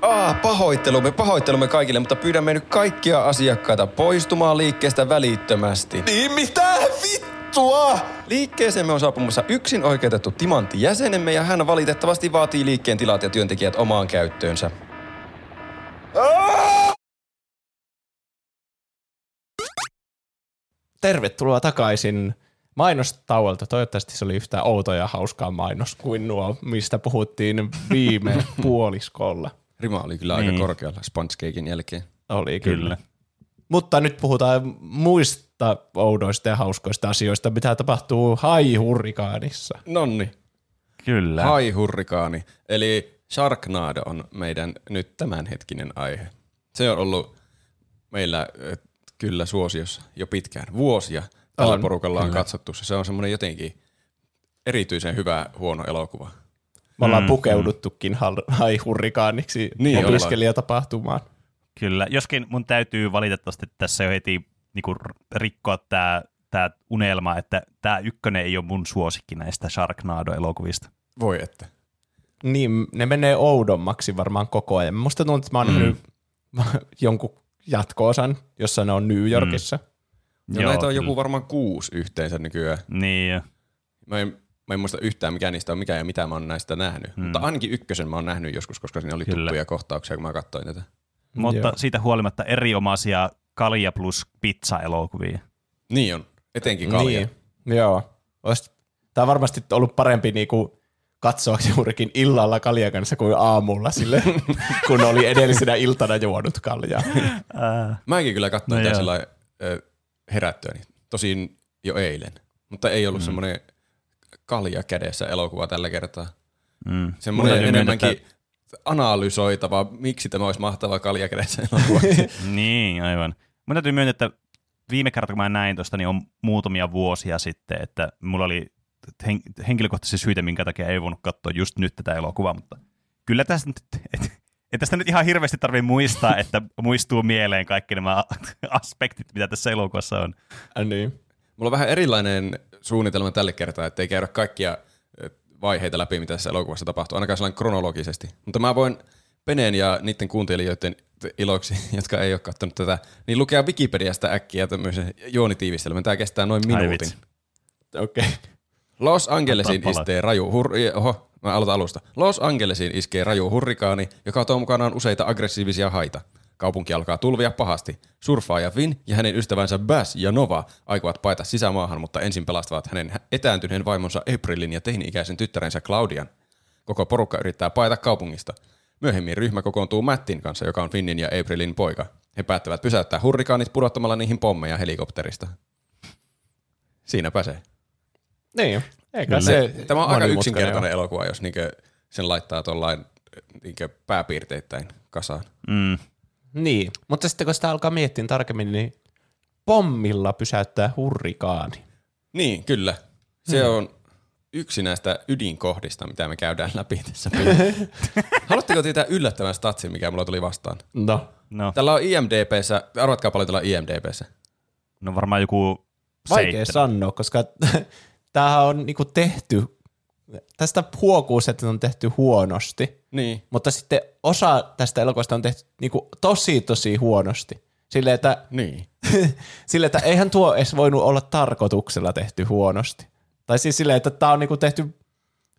Ah, pahoittelumme, pahoittelumme kaikille, mutta pyydämme nyt kaikkia asiakkaita poistumaan liikkeestä välittömästi. Niin mitä vittua? Liikkeeseemme on saapumassa yksin oikeutettu Timantti jäsenemme ja hän valitettavasti vaatii liikkeen tilat ja työntekijät omaan käyttöönsä. Tervetuloa takaisin mainostauolta. Toivottavasti se oli yhtä outo ja hauskaa mainos kuin nuo, mistä puhuttiin viime *laughs* puoliskolla. Rima oli kyllä Niin. aika korkealla sponge cakein jälkeen. Oli kyllä. Kyllä. Mutta nyt puhutaan muista oudoista ja hauskoista asioista, mitä tapahtuu Hai-hurrikaanissa. Nonni. Kyllä. Hai hurrikaani. Eli Sharknado on meidän nyt tämänhetkinen aihe. Se on ollut meillä ö, kyllä suosiossa jo pitkään. Vuosia tällä On, porukalla on kyllä. katsottu. Se on semmoinen jotenkin erityisen hyvä, huono elokuva. Me ollaan Mm, pukeuduttukin hal- *laughs* Hai-hurrikaaniksi Niin opiskelijatapahtumaan. Kyllä. Joskin mun täytyy valitettavasti tässä jo heti niinku rikkoa tämä tää unelma, että tämä ykkönen ei ole mun suosikki näistä Sharknado-elokuvista. Voi että. Niin, ne menee oudommaksi varmaan koko ajan. Musta tuntuu, että mä oon mm. *laughs* jonkun jatko-osan, jossa ne on New Yorkissa. Mm. Ja Joo, näitä on joku varmaan kuusi yhteensä nykyään. Niin, Mä en, mä en muista yhtään, mikä niistä on mikä ja mitä mä oon näistä nähnyt. Mm. Mutta ainakin ykkösen mä oon nähnyt joskus, koska siinä oli Kyllä. tuttuja kohtauksia, kun mä katsoin tätä. mutta Joo. siitä huolimatta erinomaisia kalja plus pizza-elokuvia. Niin on. Etenkin kalja. Niin, joo. Tämä on varmasti ollut parempi niinku katsoa juurikin illalla kaljan kanssa kuin aamulla sille, *laughs* kun oli edellisenä iltana juonut kaljaa. Ää, Mäkin kyllä katsoin No no sillä herättyäni. Tosin jo eilen. Mutta ei ollut mm. semmoinen kalja kädessä elokuva tällä kertaa. mm. Semmoinen enemmänkin myöntää, analysoitava, miksi tämä olisi mahtava kalja kädessä *laughs* elokuva. Niin, aivan. Mun täytyy myöntää, että viime kerta kun mä näin tuosta, niin on muutamia vuosia sitten, että mulla oli hen- henkilökohtaisia syitä, minkä takia ei voinut katsoa just nyt tätä elokuvaa, mutta kyllä tässä nyt, et, ei tästä nyt ihan hirveästi tarvii muistaa, että muistuu mieleen kaikki nämä *laughs* aspektit, mitä tässä elokuvassa on. Äh, niin. Mulla on vähän erilainen suunnitelma tälle kertaa, ettei käydä kaikkia vaiheita läpi, mitä tässä elokuvassa tapahtuu, ainakaan sellainen kronologisesti. Mutta mä voin Peneen ja niiden kuuntelijoiden iloksi, *laughs* jotka ei ole katsonut tätä, niin lukea Wikipediasta äkkiä tämmöisen juonitiivistelmän. Tämä kestää noin minuutin. Okei. Okay. Los Angelesiin palat. iskee raju hurri... Oho, mä aloitan alusta. Los Angelesiin iskee raju hurrikaani, joka tuo mukanaan useita aggressiivisia haita. Kaupunki alkaa tulvia pahasti. Surfaaja Finn ja hänen ystävänsä Bass ja Nova aikovat paeta sisämaahan, mutta ensin pelastavat hänen etääntyneen vaimonsa Aprilin ja teini-ikäisen tyttärensä Claudian. Koko porukka yrittää paeta kaupungista. Myöhemmin ryhmä kokoontuu Mattin kanssa, joka on Finnin ja Aprilin poika. He päättävät pysäyttää hurrikaanit pudottamalla niihin pommeja helikopterista. Siinäpä se. Niin, eikä se Tämä on aika yksinkertainen ole. elokuva, jos niinkö sen laittaa tuollain niinkö pääpiirteittäin kasaan. Mm. Niin, mutta sitten kun sitä alkaa miettiä tarkemmin, niin pommilla pysäyttää hurrikaani. Niin, kyllä. Se Hmm. on yksi näistä ydinkohdista, mitä me käydään läpi tässä *laughs* pelissä. Haluatteko tietää yllättävän statsin, mikä mulla tuli vastaan? No. No, Tällä on IMDBssä, arvatkaa paljon tällä on IMDBssä. no varmaan joku Vaikea seitsemän. sanoa, koska *laughs* tämähän on niinku tehty, tästä huokuu se, että on tehty huonosti, Niin. mutta sitten osa tästä elokuvasta on tehty niinku tosi tosi huonosti. Silleen, että, Niin. *laughs* sille, että eihän tuo edes voinut olla tarkoituksella tehty huonosti. Tai siis silleen, että tämä on niinku tehty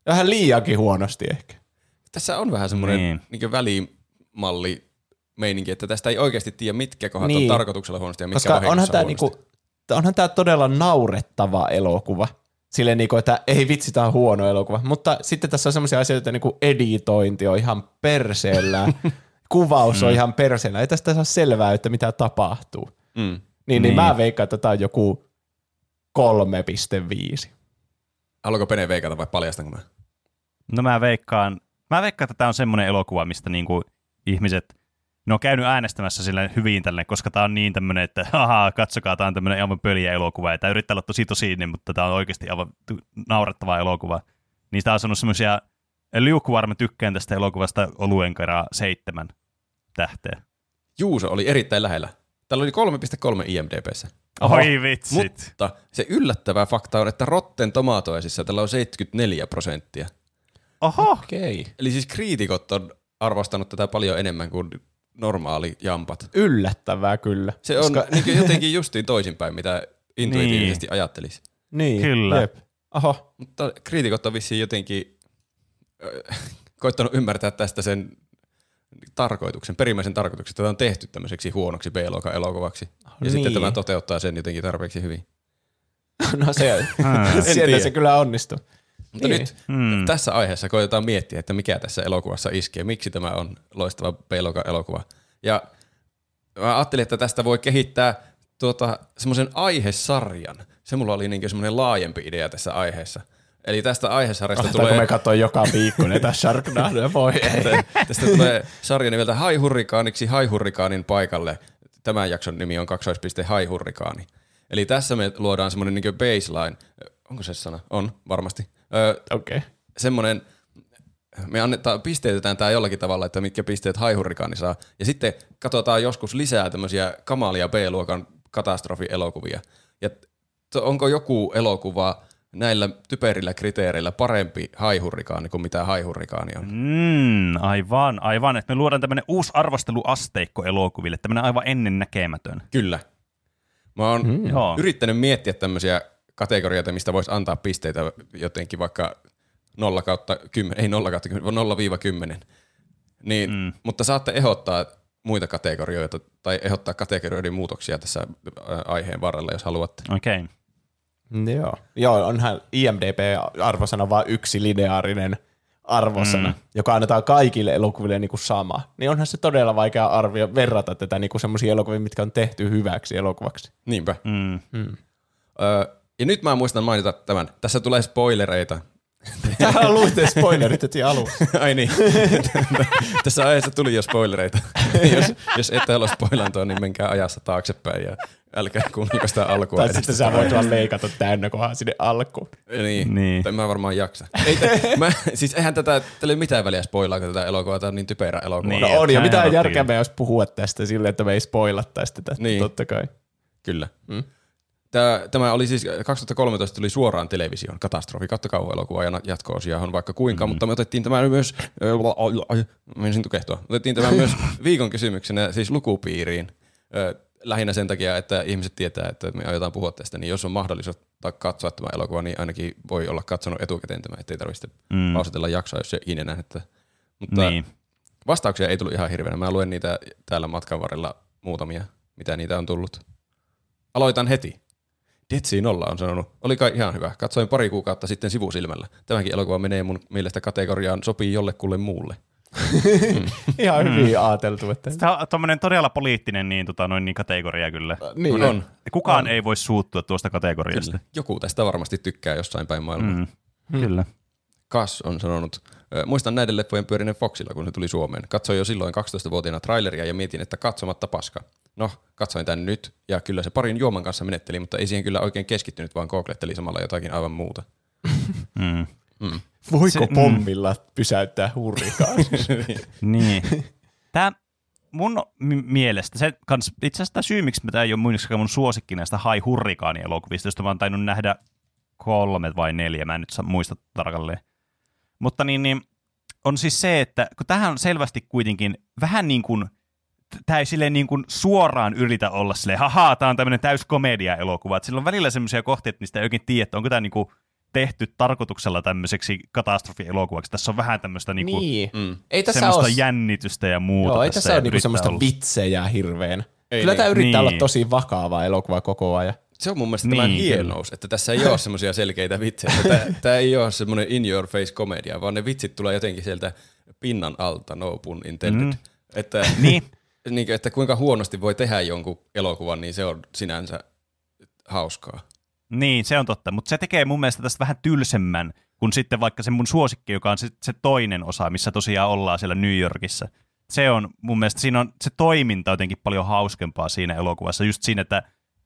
vähän liiankin huonosti ehkä. Tässä on vähän semmoinen Niin. niin. niin välimalli meininki, että tästä ei oikeasti tiedä, mitkä kohdat Niin. on tarkoituksella huonosti ja mitkä Koska onhan tämä huonosti. niinku, onhan tää todella naurettava elokuva. Silleen niinku, että ei vitsi, tämä on huono elokuva. Mutta sitten tässä on semmoisia asioita, niinku editointi on ihan perseellä, *laughs* kuvaus on ihan perseellä. Ei tästä saa selvää, että mitä tapahtuu. Mm. Niin, niin. Niin. mä veikkaan, että tämä on joku 3,5. Haluatko Pene veikata vai paljastanko mä? No mä veikkaan, mä veikkaan, että tämä on semmoinen elokuva, mistä niinku ihmiset, ne on käynyt äänestämässä sille hyvin tälle, koska tämä on niin tämmöinen, että *laughs* haha, katsokaa, tämä on tämmöinen aivan pöliä elokuva, ja tämä yrittää olla tosi tosi, niin, mutta tämä on oikeasti aivan naurettava elokuva. Niin tämä on sanonut semmoisia, liukuvarma tykkään tästä elokuvasta oluen kerran seitsemän tähteä. Juuso oli erittäin lähellä. Täällä oli 3,3 IMDBssä. Oho. Oi vitsit. Mutta se yllättävä fakta on, että Rotten Tomatoesissa tällä on 74 prosenttia. Oho, Okei. Eli siis kriitikot on arvostanut tätä paljon enemmän kuin normaali jampat. Yllättävää kyllä. Se on Koska... niin jotenkin justiin toisinpäin, mitä intuitiivisesti ajattelisi. Niin, Kyllä. Jep. Oho. Mutta kriitikot on vissiin jotenkin äh, *laughs* koittanut ymmärtää tästä sen tarkoituksen, perimmäisen tarkoituksen, että tämä on tehty tämmöiseksi huonoksi B-luokan elokuvaksi. Ja Niin. sitten tämä toteuttaa sen jotenkin tarpeeksi hyvin. *laughs* No se, *laughs* siellä tiedä. se kyllä onnistuu. Mutta Niin. nyt Hmm. tässä aiheessa koitetaan miettiä, että mikä tässä elokuvassa iskee, miksi tämä on loistava B-luokan elokuva. Ja mä ajattelin, että tästä voi kehittää tuota, semmoisen aihesarjan. Se mulla oli niin semmoinen laajempi idea tässä aiheessa. Eli tästä aihesarjasta Tulee... tulee, me katsoa joka viikko näitä Sharknadoja, *laughs* voi ei. tästä tulee sarja nimeltä Haihurrikaaniksi Haihurrikaanin paikalle. Tämän jakson nimi on kaksoispiste Haihurrikaani. Eli tässä me luodaan semmoinen niin baseline. Onko se sana? On, varmasti. Öö, Okei. Okay. semmoinen, me annetaan, pisteytetään tämä jollakin tavalla, että mitkä pisteet haihurrikaani saa. Ja sitten katsotaan joskus lisää tämmöisiä kamalia B-luokan katastrofielokuvia. Ja to, onko joku elokuva näillä typerillä kriteereillä parempi haihurrikaani kuin mitä haihurrikaani on? Mm, aivan, aivan. Että me luodaan tämmöinen uusi arvosteluasteikko elokuville, tämmöinen aivan ennennäkemätön. Kyllä. Mä oon Mm. Yrittänyt miettiä tämmöisiä kategorioita, mistä voisi antaa pisteitä jotenkin vaikka 0 kautta 10, ei 0 kautta 10, vaan 0-10. Niin, mm. Mutta saatte ehdottaa muita kategorioita tai ehdottaa kategorioiden muutoksia tässä aiheen varrella, jos haluatte. Okei. Okay. Joo. Joo, onhan IMDB-arvosana vain yksi lineaarinen arvosana, mm. joka annetaan kaikille elokuville niin kuin sama. Niin onhan se todella vaikea arvio verrata tätä niin kuin semmoisia elokuvia, mitkä on tehty hyväksi elokuvaksi. Niinpä. Mm. Ö, ja nyt mä muistan mainita tämän. Tässä tulee spoilereita. *laughs* Täällä luitte spoilerit heti alussa. *laughs* Ai niin. *laughs* Tässä aiheessa tuli jo spoilereita. jos, jos ette halua spoilantua, niin menkää ajassa taaksepäin ja älkää kuunnelko sitä alkua. Tai sitten sä voit vaan leikata täynnä kohan sinne alkuun. Niin, Niin. tai mä varmaan jaksa. Ei, te, mä, siis eihän tätä, tällä ei ole mitään väliä spoilaako tätä elokuvaa, tämä on niin typerä elokuva. Niin. No on, ja mitä järkeä me jos puhua tästä silleen, että me ei spoilattaisi tätä, Niin. totta kai. Kyllä. Mm. Tämä, tämä oli siis 2013 tuli suoraan televisioon, katastrofi, kautta kauhuelokuva ja jatko-osia on vaikka kuinka, mm. mutta me otettiin tämä myös, menisin tukehtua, otettiin tämä myös *laughs* viikon kysymyksenä siis lukupiiriin. Ö, Lähinnä sen takia, että ihmiset tietää, että me aiotaan puhua tästä, niin jos on mahdollisuus katsoa tämä elokuva, niin ainakin voi olla katsonut etukäteen tämä, ettei tarvitse mm. pausitella jaksoa, jos ei ikinä nähnyt tätä. Mutta Niin. vastauksia ei tullut ihan hirveänä. Mä luen niitä täällä matkan varrella muutamia, mitä niitä on tullut. Aloitan heti. Detsi Nolla on sanonut, oli kai ihan hyvä. Katsoin pari kuukautta sitten sivusilmällä. Tämäkin elokuva menee mun mielestä kategoriaan sopii jollekulle muulle. *laughs* Ihan hyvin ajateltu, että Tämä on tommonen todella poliittinen niin, tota, noin, niin kategoria kyllä. niin on. Kukaan ei voi suuttua tuosta kategoriasta. Kyllä. Joku tästä varmasti tykkää jossain päin maailmaa. Mm. Mm. Kyllä. Kas on sanonut, "Ö, muistan näiden leffojen pyörineen Foxilla, kun se tuli Suomeen. Katsoin jo silloin 12-vuotiaana traileria ja mietin, että katsomatta paska. No, katsoin tän nyt ja kyllä se parin juoman kanssa menetteli, mutta ei siihen kyllä oikein keskittynyt, vaan googletteli samalla jotakin aivan muuta. *laughs* Mm. Voiko Se- mm. pommilla pysäyttää hurrikaan? *laughs* Niin. Tämä mun mi- mielestä, se kans, itse asiassa tää syy, miksi tämä ei ole muinakaan mun suosikki näistä Hai Hurrikaani-elokuvista, josta mä oon tainnut nähdä kolme vai neljä, mä en nyt sa- muista tarkalleen. Mutta niin, niin, on siis se, että kun tähän on selvästi kuitenkin vähän niin kuin, tämä ei silleen niin kuin suoraan yritä olla silleen, haha, tämä on tämmöinen täys komedia-elokuva. Että sillä on välillä semmoisia kohtia, että niistä ei oikein tiedä, että onko tämä niin kuin tehty tarkoituksella tämmöiseksi katastrofielokuvaksi. Tässä on vähän tämmöistä niin kuin, niin. Mm. Ei tässä semmoista ole, jännitystä ja muuta. joo, ei tässä ja ole niinku yrittää semmoista olla- vitsejä hirveän. Ei Kyllä niin. tämä yrittää Niin. olla tosi vakava elokuva koko ajan. Se on mun mielestä tämän Niin, hienous, että tässä ei ole semmoisia selkeitä vitsejä. *laughs* Tämä ei ole semmoinen in your face komedia, vaan ne vitsit tulee jotenkin sieltä pinnan alta, no pun intended. Mm. Että, Niin, *laughs* niin, että kuinka huonosti voi tehdä jonkun elokuvan, niin se on sinänsä hauskaa. niin, se on totta, mutta se tekee mun mielestä tästä vähän tylsemmän kuin sitten vaikka se mun suosikki, joka on se, se toinen osa, missä tosiaan ollaan siellä New Yorkissa. Se on mun mielestä, siinä on se toiminta jotenkin paljon hauskempaa siinä elokuvassa, just siinä, että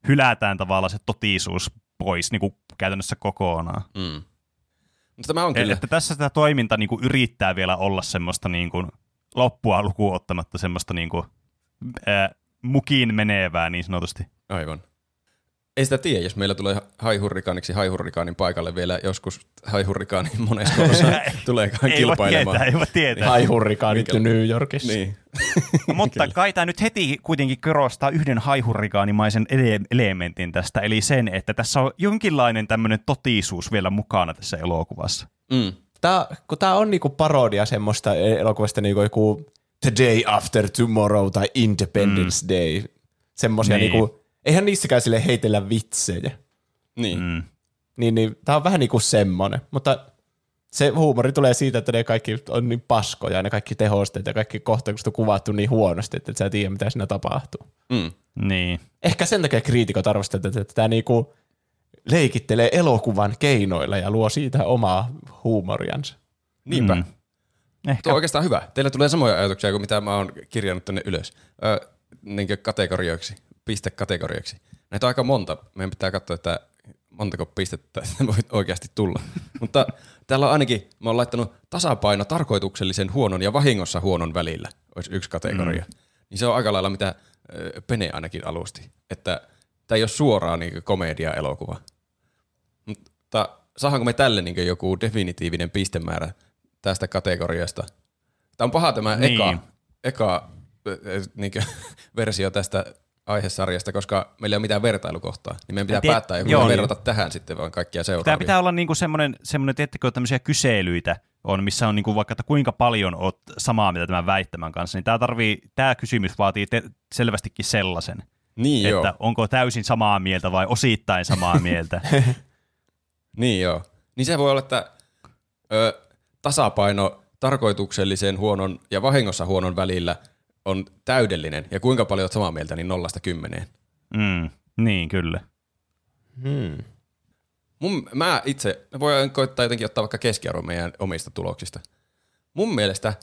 hylätään tavallaan se totisuus pois niin kuin käytännössä kokonaan. Mm. Mutta tämä on Kyllä. kyllä, Että tässä tämä toiminta niin kuin yrittää vielä olla semmoista niin kuin, loppua lukuun ottamatta semmoista niin kuin, ää, mukiin menevää niin sanotusti. aivan. Ei sitä tiedä, jos meillä tulee haihurrikaaniksi haihurrikaanin paikalle vielä joskus haihurrikaanin monesko *laughs* osa tuleekaan Ei voi kilpailemaan. tietää, ei voi tietää. Mikä- New Yorkissa. Niin. *laughs* Mutta kai tämä nyt heti kuitenkin korostaa yhden haihurrikaanimaisen ele- elementin tästä, eli sen, että tässä on jonkinlainen tämmöinen totisuus vielä mukana tässä elokuvassa. Mm. Tää, kun tää on niinku parodia semmoista elokuvasta niinku joku The Day After Tomorrow tai Independence mm. Day. Semmosia Niin. niinku, eihän niissäkään sille heitellä vitsejä. Niin. Mm. Niin, niin tää on vähän niinku semmonen, mutta se huumori tulee siitä, että ne kaikki on niin paskoja ja ne kaikki tehosteet ja kaikki kohtaukset on kuvattu niin huonosti, että et sä et tiedä mitä siinä tapahtuu. Mm. Niin. Ehkä sen takia kriitikot arvostavat, että, että tämä niinku leikittelee elokuvan keinoilla ja luo siitä omaa huumoriansa. Niinpä. Mm. Ehkä. Tuo on oikeastaan hyvä. Teillä tulee samoja ajatuksia kuin mitä mä oon kirjannut tänne ylös. Ö, niin kategorioiksi, pistekategorioiksi. Näitä on aika monta. Meidän pitää katsoa, että montako pistettä voi oikeasti tulla. *laughs* Mutta täällä on ainakin, mä oon laittanut tasapaino tarkoituksellisen huonon ja vahingossa huonon välillä. Olisi yksi kategoria. Mm. Niin se on aika lailla mitä ö, Pene ainakin alusti. Että tämä ei ole suoraan niin komedia-elokuva. Mutta saadaanko me tälle niin joku definitiivinen pistemäärä tästä kategoriasta? Tämä on paha tämä Niin. eka, eka niin *laughs* versio tästä aihesarjasta, koska meillä ei ole mitään vertailukohtaa. Niin meidän pitää tiedä- päättää joku joo, ja niin. verrata tähän sitten vaan kaikkia seuraavia. Tämä pitää olla niinku semmoinen, semmoinen, tiedättekö, tämmöisiä kyselyitä on, missä on niinku vaikka, että kuinka paljon oot samaa mieltä tämän väittämän kanssa, niin tämä, tarvii, tämä kysymys vaatii te- selvästikin sellaisen, Niin joo. että onko täysin samaa mieltä vai osittain samaa *laughs* mieltä. Niin joo. Niin se voi olla, että ö, tasapaino tarkoituksellisen huonon ja vahingossa huonon välillä on täydellinen. Ja kuinka paljon olet samaa mieltä, niin nollasta kymmeneen. mm, niin, kyllä. Hmm. Mun, mä itse, voin koittaa jotenkin ottaa vaikka keskiarvo meidän omista tuloksista. Mun mielestä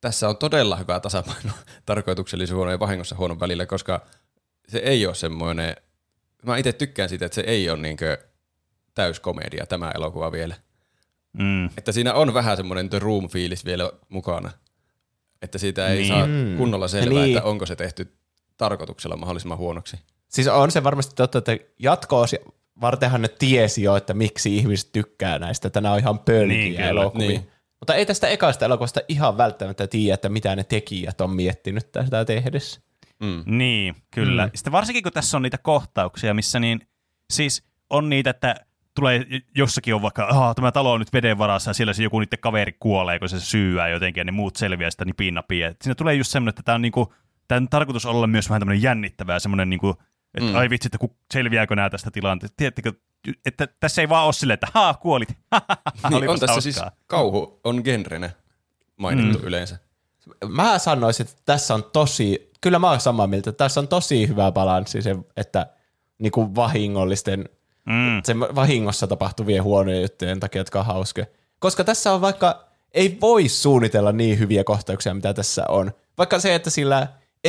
tässä on todella hyvä tasapaino *laughs* tarkoituksellisuuden ja vahingossa huonon välillä, koska se ei ole semmoinen, mä itse tykkään siitä, että se ei ole niinkö täyskomedia tämä elokuva vielä. Mm. Että siinä on vähän semmoinen The Room-fiilis vielä mukana. Että siitä ei Niin. saa Mm. kunnolla selvää, Niin. että onko se tehty tarkoituksella mahdollisimman huonoksi. Siis on se varmasti totta, että jatko vartenhan ne tiesi jo, että miksi ihmiset tykkää näistä, että nämä on ihan pölkiä Niin, kyllä. elokuvia. Niin. Niin. Mutta ei tästä ekasta elokuvasta ihan välttämättä tiedä, että mitä ne tekijät on miettinyt tästä tehdessä. Mm. Niin, kyllä. Mm. Sitten varsinkin kun tässä on niitä kohtauksia, missä niin, siis on niitä, että tulee jossakin on vaikka, ah, tämä talo on nyt veden varassa ja siellä se joku niiden kaveri kuolee, kun se syyää jotenkin ja ne muut selviää sitä niin pinnapia. Et Siinä tulee just semmoinen, että tämä on, niinku, tää on tarkoitus olla myös vähän tämmöinen jännittävää, semmoinen, niinku, että Mm. ai vitsi, että ku, selviääkö nämä tästä tilanteesta. Tiedättekö, että tässä ei vaan ole silleen, että haa, kuolit. *laughs* Niin, on tässä siis kauhu on genrenä mainittu mm. yleensä. Mä sanoisin, että tässä on tosi, kyllä mä oon samaa mieltä, että tässä on tosi hyvä balanssi se, että niinku vahingollisten, Mm. se vahingossa tapahtuvien huonojen juttujen takia, jotka on hauskoja. Koska tässä on vaikka, ei voi suunnitella niin hyviä kohtauksia, mitä tässä on. Vaikka se, että sillä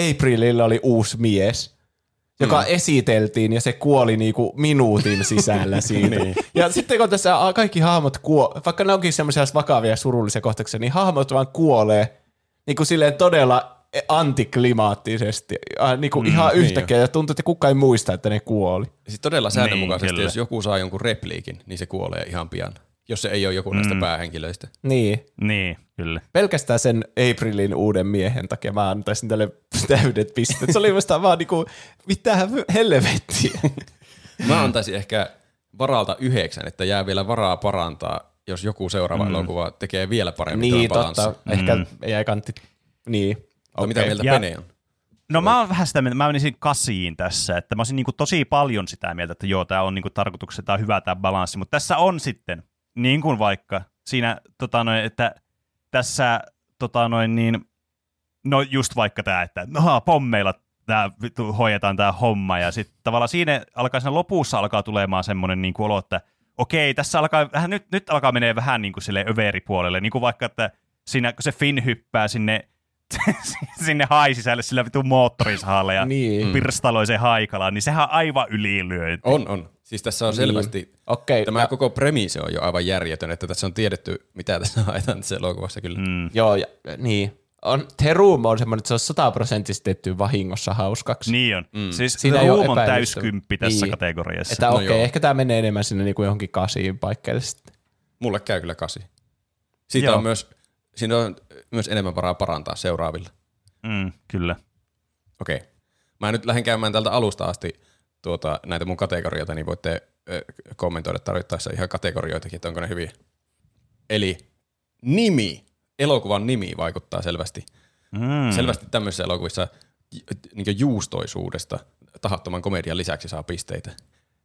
Aprililla oli uusi mies, joka mm. esiteltiin ja se kuoli niinku minuutin *laughs* sisällä siitä. niin. Ja sitten kun tässä kaikki hahmot kuo, vaikka ne onkin semmoisia vakavia ja surullisia kohtauksia, niin hahmot vaan kuolee niin kuin silleen todella antiklimaattisesti, äh, niin kuin mm, ihan yhtäkkiä, ja tuntuu, että kukaan ei muista, että ne kuoli. Siis todella säännönmukaisesti, kyllä. jos joku saa jonkun repliikin, niin se kuolee ihan pian. Jos se ei ole joku näistä Mm. päähenkilöistä. Niin. Niin, kyllä. Pelkästään sen Aprilin uuden miehen takia mä antaisin tälle *laughs* täydet pisteet. Se oli musta vaan niinku, mitä helvettiä. *laughs* Mä antaisin ehkä varalta yhdeksän, että jää vielä varaa parantaa, jos joku seuraava mm. elokuva tekee vielä paremmin niin, tämän totta. Ehkä Mm. ei kantti. Niin. Okay. Mitä mieltä Ja- Pene on? No mä oon vähän sitä mieltä, mä menisin kasiin tässä, että mä olisin niinku tosi paljon sitä mieltä, että joo, tämä on niinku tarkoituksena, tää on hyvä tämä balanssi, mutta tässä on sitten, niin kuin vaikka siinä, tota noin, että tässä tota noin niin, no just vaikka tämä, että no pommeilla tää, vittu, hoidetaan tämä homma, ja sitten tavallaan siinä alkaa siinä lopussa alkaa tulemaan semmoinen niinku olo, että okei, tässä alkaa vähän, nyt, nyt alkaa menee vähän niin kuin sille överipuolelle, niin kuin vaikka, että siinä kun se Finn hyppää sinne *laughs* sinne hai sisälle sillä vitun moottorisahalle ja Niin. mm. pirstaloi sen haikalaan, niin sehän on aivan ylilyönti. On, on. Siis tässä on selvästi, Niin. Okei, tämä mä- koko premiisi on jo aivan järjetön, että tässä on tiedetty, mitä tässä haetaan tässä elokuvassa kyllä. Mm. Joo, ja, niin. On, The Room on semmoinen, että se on sataprosenttisesti tehty vahingossa hauskaksi. Niin on. Mm. Siis Siinä Room on täyskymppi tässä Niin. kategoriassa. Että No okei, okay, joo. ehkä tämä menee enemmän sinne niinku johonkin kasiin paikkeille sitten. Mulle käy kyllä kasi. Siitä Joo. on myös, siinä on myös enemmän varaa parantaa seuraavilla. Mm, kyllä. Okei. Mä nyt lähden käymään tältä alusta asti tuota, näitä mun kategorioita, niin voitte kommentoida tarvittaessa ihan kategorioitakin, että onko ne hyviä. Eli nimi, elokuvan nimi vaikuttaa selvästi. Mm. Selvästi tämmöisissä elokuvissa niin juustoisuudesta tahattoman komedian lisäksi saa pisteitä.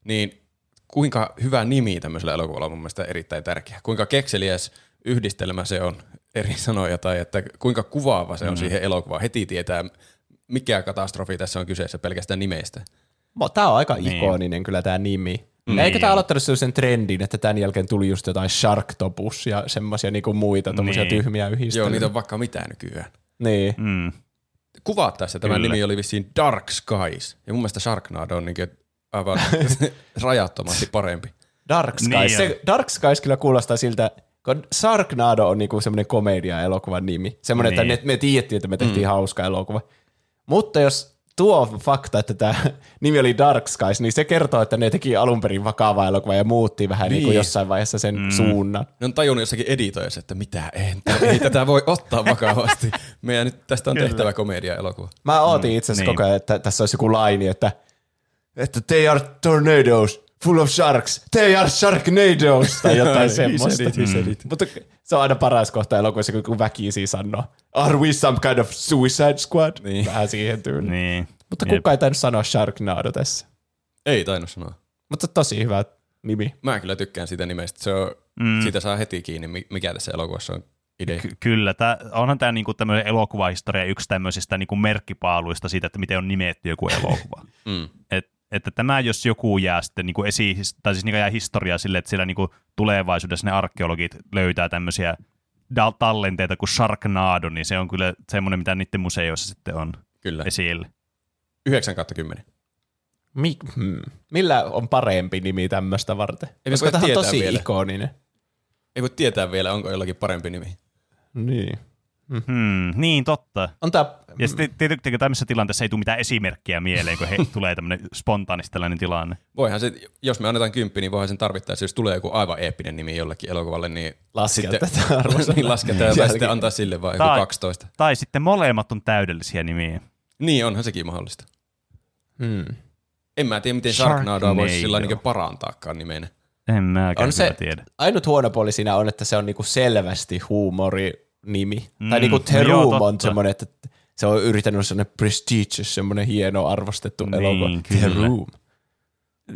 Niin kuinka hyvä nimi tämmöisellä elokuvalla on mun mielestä erittäin tärkeä. Kuinka kekseliäs yhdistelmä se on eri sanoja tai että kuinka kuvaava se on mm. siihen elokuvaan. Heti tietää, mikä katastrofi tässä on kyseessä pelkästään nimestä. Tämä on aika Niin. ikoninen kyllä tämä nimi. Niin Mm. Eikö tämä aloittanut sellaisen trendin, että tämän jälkeen tuli just jotain Sharktopus ja semmoisia niinku muita tommosia Niin. tyhmiä yhdistelmiä. Joo, niitä on vaikka mitään nykyään. Niin. Mm. Kuvaat tässä, tämä Kyllä. nimi oli vissiin Dark Skies. Ja mun mielestä Sharknado on niin aivan *laughs* rajattomasti parempi. Dark Skies. Niin Niin se, Dark Skies kyllä kuulostaa siltä, kun Sharknado on niinku semmoinen komedia-elokuvan nimi. Semmoinen, Niin. että ne, me tiedettiin, että me tehtiin mm. hauska elokuva. Mutta jos tuo fakta, että tämä *laughs* nimi oli Dark Skies, niin se kertoo, että ne teki alun perin vakavaa elokuvaa ja muutti vähän niin. Niin kuin jossain vaiheessa sen mm. suunnan. Ne on tajunnut jossakin editoissa, että mitä en, ei tätä voi ottaa vakavasti. Meidän nyt tästä on Kyllä. tehtävä komedia-elokuva. Mä ootin itse asiassa niin. koko ajan, että tässä olisi joku laini, että, että they are tornadoes full of sharks, they are sharknadoes, tai jotain semmoista. he said it. Mutta se on aina paras kohta elokuvissa, kun- kun väkisin sanoo, are we some kind of suicide squad? Niin. Vähän siihen tyyliin. Niin. Mutta Jep. kukaan ei tainnut sanoa Sharknado tässä. Ei tainnut sanoa. Mutta tosi hyvä nimi. Mä kyllä tykkään siitä nimestä. Se on, mm. Siitä saa heti kiinni, mi- mikä tässä elokuvassa on idea. Ky- kyllä, tää, onhan tämä niinku tämmöinen elokuvahistoria yksi tämmöisistä niinku merkkipaaluista siitä, että miten on nimetty joku elokuva. *laughs* Mm. Et, että tämä, jos joku jää sitten niinku esi, tai siis niinku jää historiaa sille, että siellä niinku tulevaisuudessa ne arkeologit löytää tämmöisiä dal- tallenteita kuin Sharknado, niin se on kyllä semmoinen, mitä niiden museoissa sitten on Kyllä. esillä. 9 kautta 10. Mik, hmm. Millä on parempi nimi tämmöistä varten? Ei Koska tämä on tosi vielä. ikoninen. Ei voi tietää vielä, onko jollakin parempi nimi. Niin. Hmm, niin, totta. On tää, Ja sitten tietysti tämmöisessä tilanteessa ei tule mitään esimerkkiä mieleen, kun he, *laughs* tulee tämmöinen spontaanisti tällainen tilanne. Voihan se, jos me annetaan kymppi, niin voihan sen tarvittaessa, jos tulee joku aivan eeppinen nimi jollekin elokuvalle, niin Laskea sitten, *laughs* tätä arvosanaa. niin lasketaan tai Jälkeen. sitten antaa sille vaan joku Tai- 12. Tai sitten molemmat on täydellisiä nimiä. Niin, onhan sekin mahdollista. Hmm. En mä tiedä, miten Sharknadoa voisi sillä niin parantaakaan nimenä. En mäkään On se, tiedä. ainut huono puoli siinä on, että se on niinku selvästi huumorinimi. Mm, tai Mm, niinku The no joo, Room on semmoinen, että se on yrittänyt olla semmoinen prestigious, semmoinen hieno arvostettu Niin, elokuva. The. Room.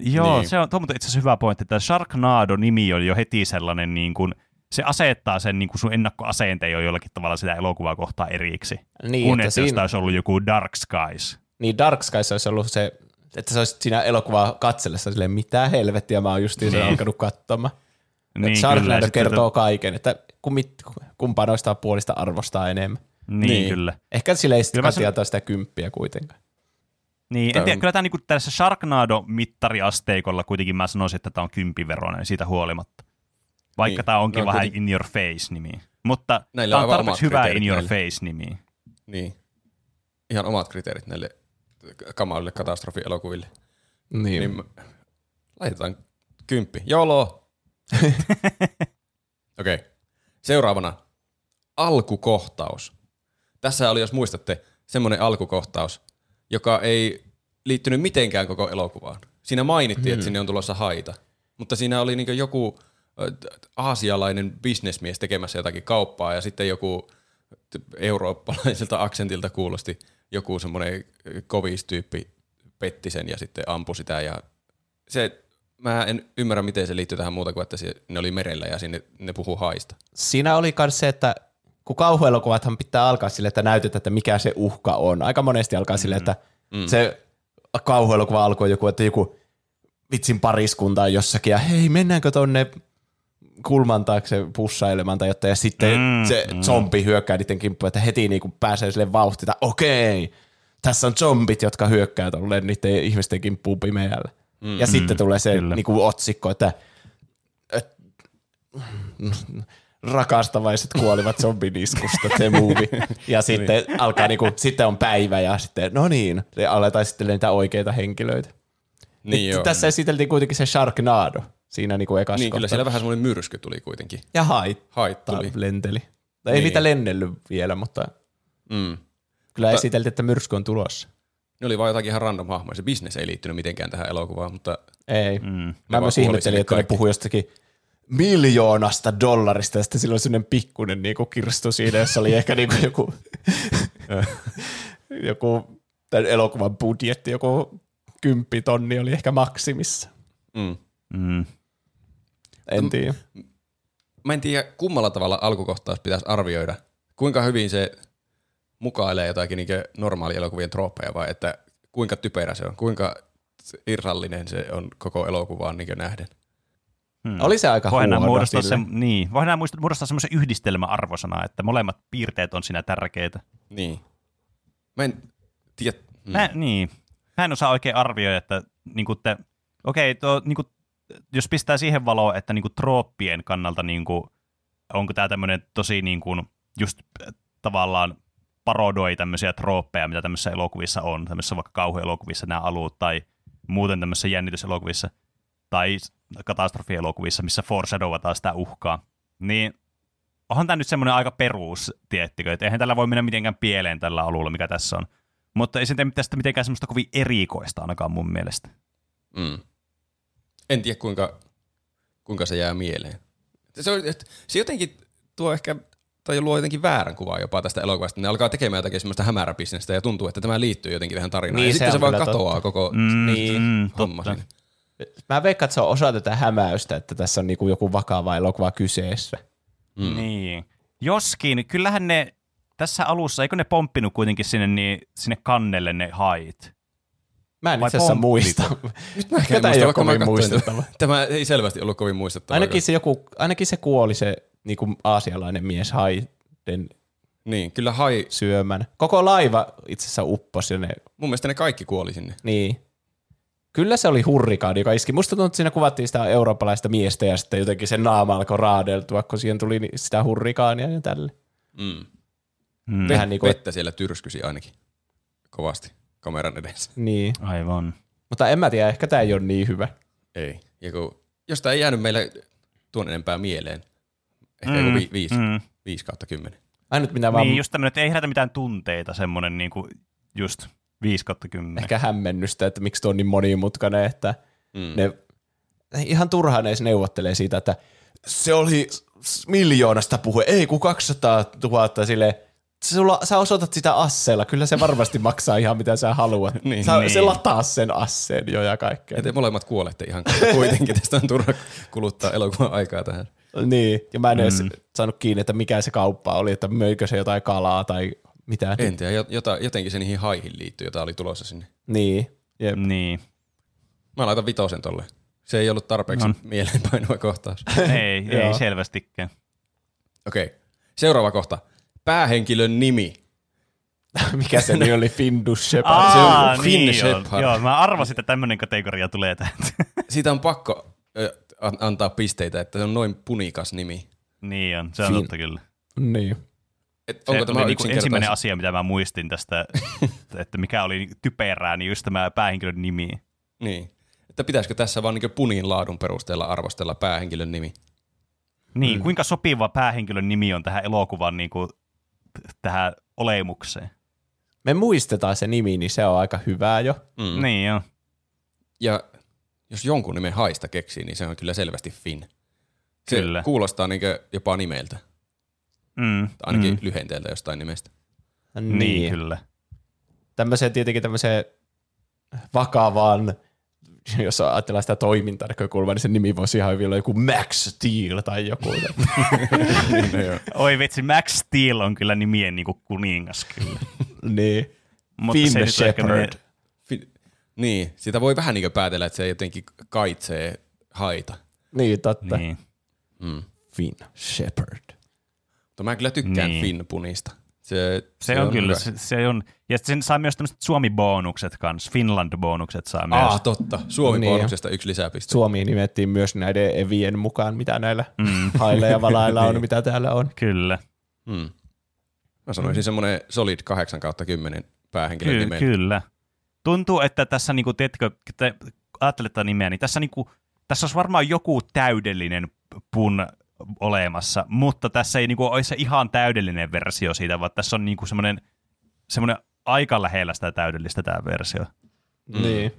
Joo, Niin. se on, tuo on itse asiassa hyvä pointti, että Sharknado-nimi on jo heti sellainen, niin kuin, se asettaa sen niin kuin sun ennakkoasenteen jo jollakin tavalla sitä elokuvaa kohtaa eriksi. Niin, kun että että jos siinä- taisi ollut joku Dark Skies. Niin Dark Skies olisi ollut se, että se olisi siinä elokuvaa katsellessa silleen, mitä helvettiä mä oon justiin sen Niin. alkanut katsomaan. Niin, Sharknado kertoo kaiken, että kumpaa noista puolista arvostaa enemmän. Niin, Niin. kyllä. Ehkä sille ei sitten antaa sitä kymppiä kuitenkaan. Niin, en tiedä, on- kyllä tämä niinku tässä Sharknado-mittariasteikolla kuitenkin mä sanoisin, että tämä on kympin veroinen siitä huolimatta. Vaikka Niin, tämä onkin no vähän kuitenkin- in your face nimi. Mutta Näillä tämä on tarpeeksi hyvä in your näille. face nimi. Niin. Ihan omat kriteerit näille kamalille katastrofielokuville. Niin. Niin mä- laitetaan kymppi. Jolo! *laughs* Okei. Okay. Seuraavana alkukohtaus. Tässä oli, jos muistatte, semmoinen alkukohtaus, joka ei liittynyt mitenkään koko elokuvaan. Siinä mainittiin, että sinne on tulossa haita. Mutta siinä oli niin joku aasialainen bisnesmies tekemässä jotakin kauppaa ja sitten joku eurooppalaiselta *laughs* aksentilta kuulosti joku semmoinen kovistyyppi petti sen ja sitten ampui sitä ja se, mä en ymmärrä miten se liittyy tähän muuta kuin, että se, ne oli merellä ja sinne ne puhuu haista. Siinä oli myös se, että kun kauhuelokuvathan pitää alkaa sille, että näytetään, että mikä se uhka on. Aika monesti alkaa sille, että mm. se kauhuelokuva alkoi joku, että joku vitsin pariskunta on jossakin ja hei, mennäänkö tonne kulman taakse pussailemaan tai jotain, ja sitten mm, Mm, se mm. zombi hyökkää niiden kimppuun, että heti niinku pääsee sille vauhtita, okei, tässä on zombit, jotka hyökkää tuolle niiden ihmisten kimppuun pimeällä. Mm, ja mm, sitten tulee se kyllä. niinku otsikko, että et, rakastavaiset kuolivat zombiniskusta, the movie. Ja sitten alkaa niinku, sitten on päivä ja sitten, no niin, se aletaan sitten niitä oikeita henkilöitä. Niin Nyt joo. Tässä esiteltiin kuitenkin se Sharknado siinä niinku ekassa niin kyllä siellä vähän semmoinen myrsky tuli kuitenkin. Ja hait Hait tuli. lenteli. Tai ei Niin. niitä lennellyt vielä, mutta Mm. kyllä Ta- esiteltiin, että myrsky on tulossa. Ne oli vaan jotakin ihan random hahmoja. Se business ei liittynyt mitenkään tähän elokuvaan, mutta Ei. Mm. Mä myös ihmettelin, että ne kaikki. puhui jostakin miljoonasta dollarista, ja sitten sillä oli sellainen pikkunen niinku kirstu siinä, jossa oli ehkä niinku *laughs* joku, joku tämän elokuvan budjetti, joku kymppitonni oli ehkä maksimissa. mm. Mm. En tiedä. mä en tiedä kummalla tavalla alkukohtaus pitäisi arvioida. Kuinka hyvin se mukailee jotakin niin normaali elokuvien trooppeja vai että kuinka typerä se on, kuinka irrallinen se on koko elokuvaan niin nähden. Hmm. Oli se aika Voidaan huono muodostaa, se, niin, voidaan muodostaa semmoisen yhdistelmäarvosana, että molemmat piirteet on siinä tärkeitä. Niin. Mä en tiedä. Mm. Mä, niin. Mä en osaa oikein arvioida, että niin kuin te, okei, tuo, niin kuin, jos pistää siihen valoon, että niin kuin trooppien kannalta, niin kuin, onko tämä tämmöinen tosi niin kuin, just äh, tavallaan parodoi tämmöisiä trooppeja, mitä tämmöisissä elokuvissa on, tämmöisissä vaikka kauhuelokuvissa nämä alut, tai muuten tämmöisissä jännityselokuvissa, tai katastrofielokuvissa, missä foreshadowataan sitä uhkaa, niin onhan tämä nyt semmoinen aika perus, tiettikö, että eihän tällä voi mennä mitenkään pieleen tällä alueella, mikä tässä on. Mutta ei se tee tästä mitenkään semmoista kovin erikoista ainakaan mun mielestä. Mm. En tiedä kuinka, kuinka se jää mieleen. Se, on, että se jotenkin tuo ehkä, tai luo jotenkin väärän kuvaa jopa tästä elokuvasta. Ne alkaa tekemään jotakin semmoista hämäräbisnestä ja tuntuu, että tämä liittyy jotenkin tähän tarinaan. Niin, ja se sitten se, vaan katoaa totta. koko Mm, Niin, mm, homma totta. siinä. Mä veikkaan, että se on osa tätä hämäystä, että tässä on niinku joku vakava elokuva kyseessä. Mm. Niin. Joskin, kyllähän ne tässä alussa, eikö ne pomppinut kuitenkin sinne, niin, sinne kannelle ne hait? Mä en Vai itse asiassa muista. Nyt mä *laughs* Tätä ei ole kovin katsoin muistettava. Tämä ei selvästi ollut kovin muistettava. Ainakin se, joku, ainakin se kuoli se niin kuin aasialainen mies haiden Niin, kyllä hai, syömän. Koko laiva itse asiassa upposi ne, mun mielestä ne kaikki kuoli sinne. niin. Kyllä se oli hurrikaani, joka iski. Musta tuntuu, että siinä kuvattiin sitä eurooppalaista miestä ja sitten jotenkin sen naama alkoi raadeltua, kun siihen tuli sitä hurrikaania ja tälle. Mm. Mm. Vähän niin kuin, Vettä siellä tyrskysi ainakin kovasti kameran edessä. niin. Aivan. Mutta en mä tiedä, ehkä tämä ei ole niin hyvä. Ei. Ja kun, jos tää ei jäänyt meille tuon enempää mieleen, ehkä Mm, joku vi, viisi, mm. viisi kautta kymmenen. Ainut mitä vaan Niin, just tämmöinen, että ei herätä mitään tunteita, semmoinen niinku just 5 kautta 10. ehkä hämmennystä, että miksi tuo on niin monimutkainen, että Mm. ne ihan turhaan edes neuvottelee siitä, että se oli miljoonasta puhe, ei kun 200 000 sille Sulla, sä osoitat sitä asseella, kyllä se varmasti *laughs* maksaa ihan mitä sä haluat. Niin. sä, Niin. Se lataa sen asseen jo ja kaikkea. Ja te molemmat kuolette ihan *laughs* kuitenkin. Tästä on turha kuluttaa elokuvan aikaa tähän. Niin, ja mä en edes saanut kiinni, että mikä se kauppa oli, että möikö se jotain kalaa tai mitä. En tiedä, jot- jota, jotenkin se niihin haihin liittyy, jota oli tulossa sinne. Niin, jep. Niin. Mä laitan vitosen tolle. Se ei ollut tarpeeksi No. mieleenpainuva kohtaus. *laughs* ei, ei selvästikään. Okei, okay. seuraava kohta. Päähenkilön nimi. *laughs* mikä se nimi oli, Findus Shepard. Aa, Finn niin Shepard. Joo, mä arvasin, että tämmöinen kategoria tulee täältä. *laughs* Siitä on pakko ö, antaa pisteitä, että se on noin punikas nimi. niin on, se on Finn. totta kyllä. Niin. Et Se onko tämä oli niinku yksinkertais- ensimmäinen asia, mitä mä muistin tästä, *laughs* että mikä oli typerää, niin just tämä päähenkilön nimi. Niin. Että pitäisikö tässä vaan niin punin laadun perusteella arvostella päähenkilön nimi? Niin, mm. kuinka sopiva päähenkilön nimi on tähän elokuvan niinku, t- tähän olemukseen. Me muistetaan se nimi, niin se on aika hyvää jo. Mm. Niin joo. Ja jos jonkun nimen haista keksii, niin se on kyllä selvästi Finn. Se Kyllä. kuulostaa niin jopa nimeltä, Mm. tai ainakin mm. lyhenteeltä jostain nimestä. Niin, niin, kyllä. Tämmöiseen tietenkin tämmöiseen vakavaan, jos ajatellaan sitä toimintanäkökulmaa, niin sen nimi voisi ihan hyvin olla joku Max Steel tai joku. *laughs* niin, no. Oi vitsi, Max Steel on kyllä nimien niinku kuningas kyllä. *laughs* niin. Mutta se Finn menee- Shepard. Fin- niin, sitä voi vähän niin päätellä, että se jotenkin kaitsee haita. Niin, totta. Niin. Mm. Finn Shepard. Mutta mä kyllä tykkään Niin. Finn punista. Se, Se, on, kyllä, hyvä. se, se on. Ja sen saa myös tämmöiset Suomi-bonukset kanssa, Finland-bonukset saa myös. Aa, totta. Suomi Niin. yksi lisäpiste. Suomi nimettiin myös näiden evien mukaan, mitä näillä mm. hailla ja valailla on, *laughs* Niin. mitä täällä on. Kyllä, Mm. Mä sanoisin semmoinen solid 8 kautta 10 päähenkilön Ky- nimen. kyllä. Tuntuu, että tässä, niinku, tiedätkö, te ajattelet tätä nimeä, niin tässä, niinku, tässä olisi varmaan joku täydellinen pun olemassa, mutta tässä ei niinku, ole se ihan täydellinen versio siitä, vaan tässä on niinku semmoinen, semmoinen aika lähellä sitä täydellistä tämä versio. Mm. Niin,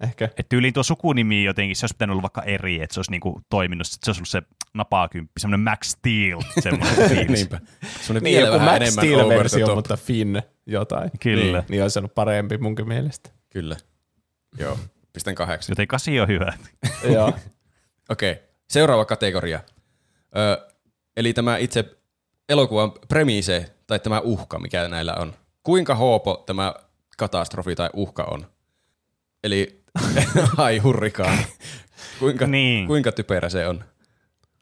ehkä. Että tyyliin tuo sukunimi jotenkin, se olisi pitänyt olla vaikka eri, että se olisi niinku toiminut, sit se olisi ollut se napakymppi, semmoinen Max Steel, *laughs* semmoinen. Niinpä. Semmoinen Niin, joku vähän Max enemmän over the Steel-versio, top. mutta Finn jotain. Kyllä, Niin. Niin olisi ollut parempi munkin mielestä. Kyllä. Joo. Pistän kahdeksan. joten kasi on hyvä. Joo. *laughs* Okei. Seuraava kategoria. Ö, eli tämä itse elokuvan premise, tai tämä uhka, mikä näillä on. Kuinka hoopo tämä katastrofi tai uhka on? Eli *laughs* hai hurrikaani. Kuinka, Niin. kuinka typerä se on?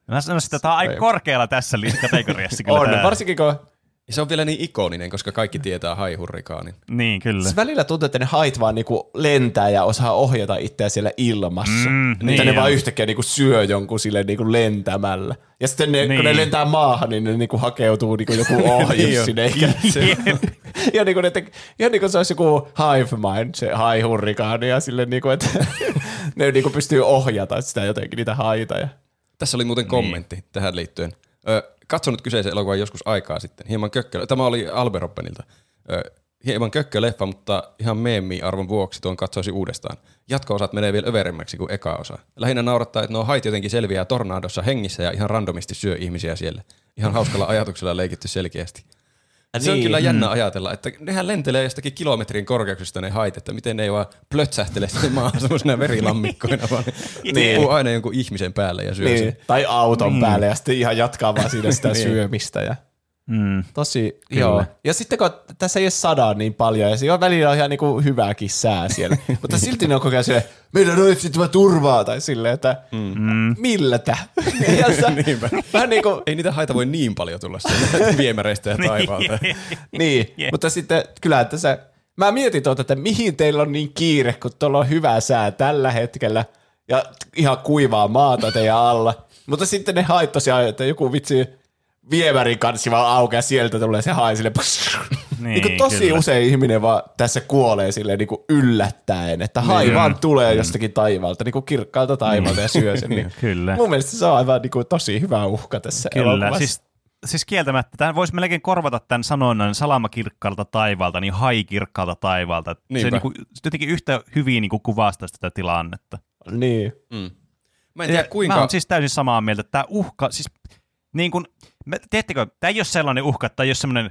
Mä sanoisin, että tämä on aika korkealla tässä kategoriassa. Kyllä On, tää. varsinkin kun Ja se on vielä niin ikoninen, koska kaikki tietää hai hurrikaanin. Niin, kyllä. se välillä tuntuu, että ne hait vaan niinku lentää ja osaa ohjata itseään siellä ilmassa. Mm, että niin ne vaan yhtäkkiä niinku syö jonkun sille niinku lentämällä. Ja sitten ne, niin. kun ne Niin. lentää maahan, niin ne niinku hakeutuu niinku joku *laughs* ohjus sinne. Eikä, ja niinku ne te, ihan niin kuin se olisi joku hive mind, se hai hurrikaani, ja sille niinku, että *laughs* ne niinku pystyy ohjata sitä jotenkin, niitä haita. Ja. Tässä oli muuten kommentti niin. tähän liittyen. Ö, katsonut kyseisen elokuvan joskus aikaa sitten. Hieman kökkö. Tämä oli Alberoppenilta. Hieman kökköleffa, mutta ihan meemi-arvon vuoksi tuon katsoisi uudestaan. Jatko-osat menee vielä överemmäksi kuin eka osa. Lähinnä naurattaa, että nuo hait jotenkin selviää tornadossa hengissä ja ihan randomisti syö ihmisiä siellä. Ihan hauskalla ajatuksella leikitty selkeästi. Se on Niin. kyllä jännä ajatella, että nehän lentelee jostakin kilometrin korkeuksista ne hait, että miten ne ei vaan plötsähtele sinne maahan *laughs* semmoisena verilammikkoina, vaan ne *laughs* tippuu aina jonkun ihmisen päälle ja syö sen. Niin. Tai auton Niin. päälle, ja sitten ihan jatkaa vaan siinä sitä *laughs* Niin. syömistä. Ja. Mm. Tosi, Kyllä. joo. Ja sitten kun tässä ei ole sadaa niin paljon, ja siinä on välillä ihan niinku hyväkin sää siellä, *laughs* mutta silti ne on koko ajan silleen, meidän on etsittävä turvaa, tai silleen, että mm. millä *laughs* sä, vähän niin kuin, Ei niitä haita voi niin paljon tulla sieltä *laughs* viemäreistä ja taivaalta. niin, Yeah. mutta sitten kyllä tässä, mä mietin tuota, että mihin teillä on niin kiire, kun tuolla on hyvä sää tällä hetkellä, ja ihan kuivaa maata teidän alla. Mutta sitten ne hait tosiaan, että joku vitsi viemärin kanssa vaan aukeaa, sieltä tulee se hai sille. Niin, niin kuin tosi kyllä. usein ihminen vaan tässä kuolee silleen niin kuin yllättäen, että hai Niin. vaan tulee jostakin taivaalta, niin kuin kirkkaalta taivaalta ja syö sen. Niin. Kyllä. Mun mielestä se on aivan niin kuin tosi hyvä uhka tässä Kyllä, elokuvassa. siis, siis kieltämättä. Tämän voisi melkein korvata tämän sanonnan salama kirkkaalta taivaalta, niin hai kirkkaalta taivaalta. Se Niinpä. niinku, se jotenkin yhtä hyvin niinku kuvastaa sitä tilannetta. Niin. Mm. Mä en tiedä kuinka... Mä oon siis täysin samaa mieltä, että tämä uhka, siis niin kun, mä- teettekö, tämä ei ole sellainen uhka, että ei ole semmoinen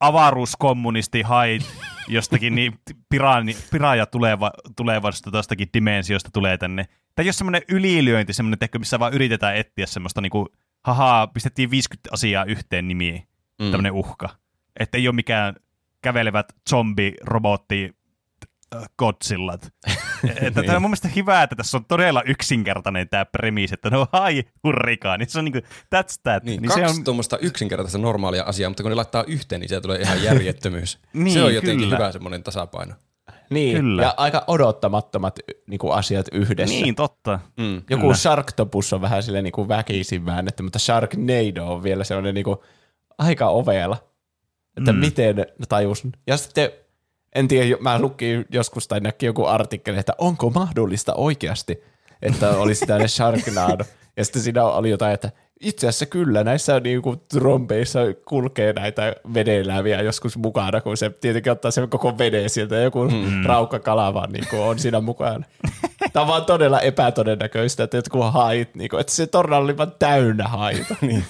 avaruuskommunisti hai jostakin niin piraani, piraaja tuleva, tulevaisuudesta tostakin dimensiosta tulee tänne. Ei ole semmoinen ylilyönti, semmoinen tekö, missä vaan yritetään etsiä semmoista niinku, hahaa, pistettiin 50 asiaa yhteen nimiin, mm. tämmöinen uhka. Että ei ole mikään kävelevät zombi-robotti äh, Godzillat. *laughs* että tämä on mun mielestä hyvä, että tässä on todella yksinkertainen tämä premissi, että no hai, hurrikaani. Se on niinku, that's that. Niin, niin kaksi se on... tuommoista yksinkertaista normaalia asiaa, mutta kun ne laittaa yhteen, niin siellä tulee ihan järjettömyys. *laughs* Niin, se on jotenkin kyllä. hyvä semmoinen tasapaino. Niin, Kyllä. ja aika odottamattomat niin kuin asiat yhdessä. niin totta. Mm. Joku Kyllä. Sharktopus on vähän silleen niin kuin väkisin väännetty, mutta Sharknado on vielä sellainen niin kuin aika ovela, että Mm. mm. miten ne tajus. Ja sitten, en tiedä, mä lukin joskus tai näki joku artikkeli, että onko mahdollista oikeasti, että olisi tämmöinen Sharknado. Ja sitten siinä oli jotain, että itse asiassa kyllä, näissä niinku trompeissa kulkee näitä vedeläviä joskus mukana, kun se tietenkin ottaa sen koko veden sieltä ja joku mm. raukkakala vaan niinku on siinä mukana. Tämä on vaan todella epätodennäköistä, että jotkut hait, niinku, että se tornado oli vaan täynnä haita. niin.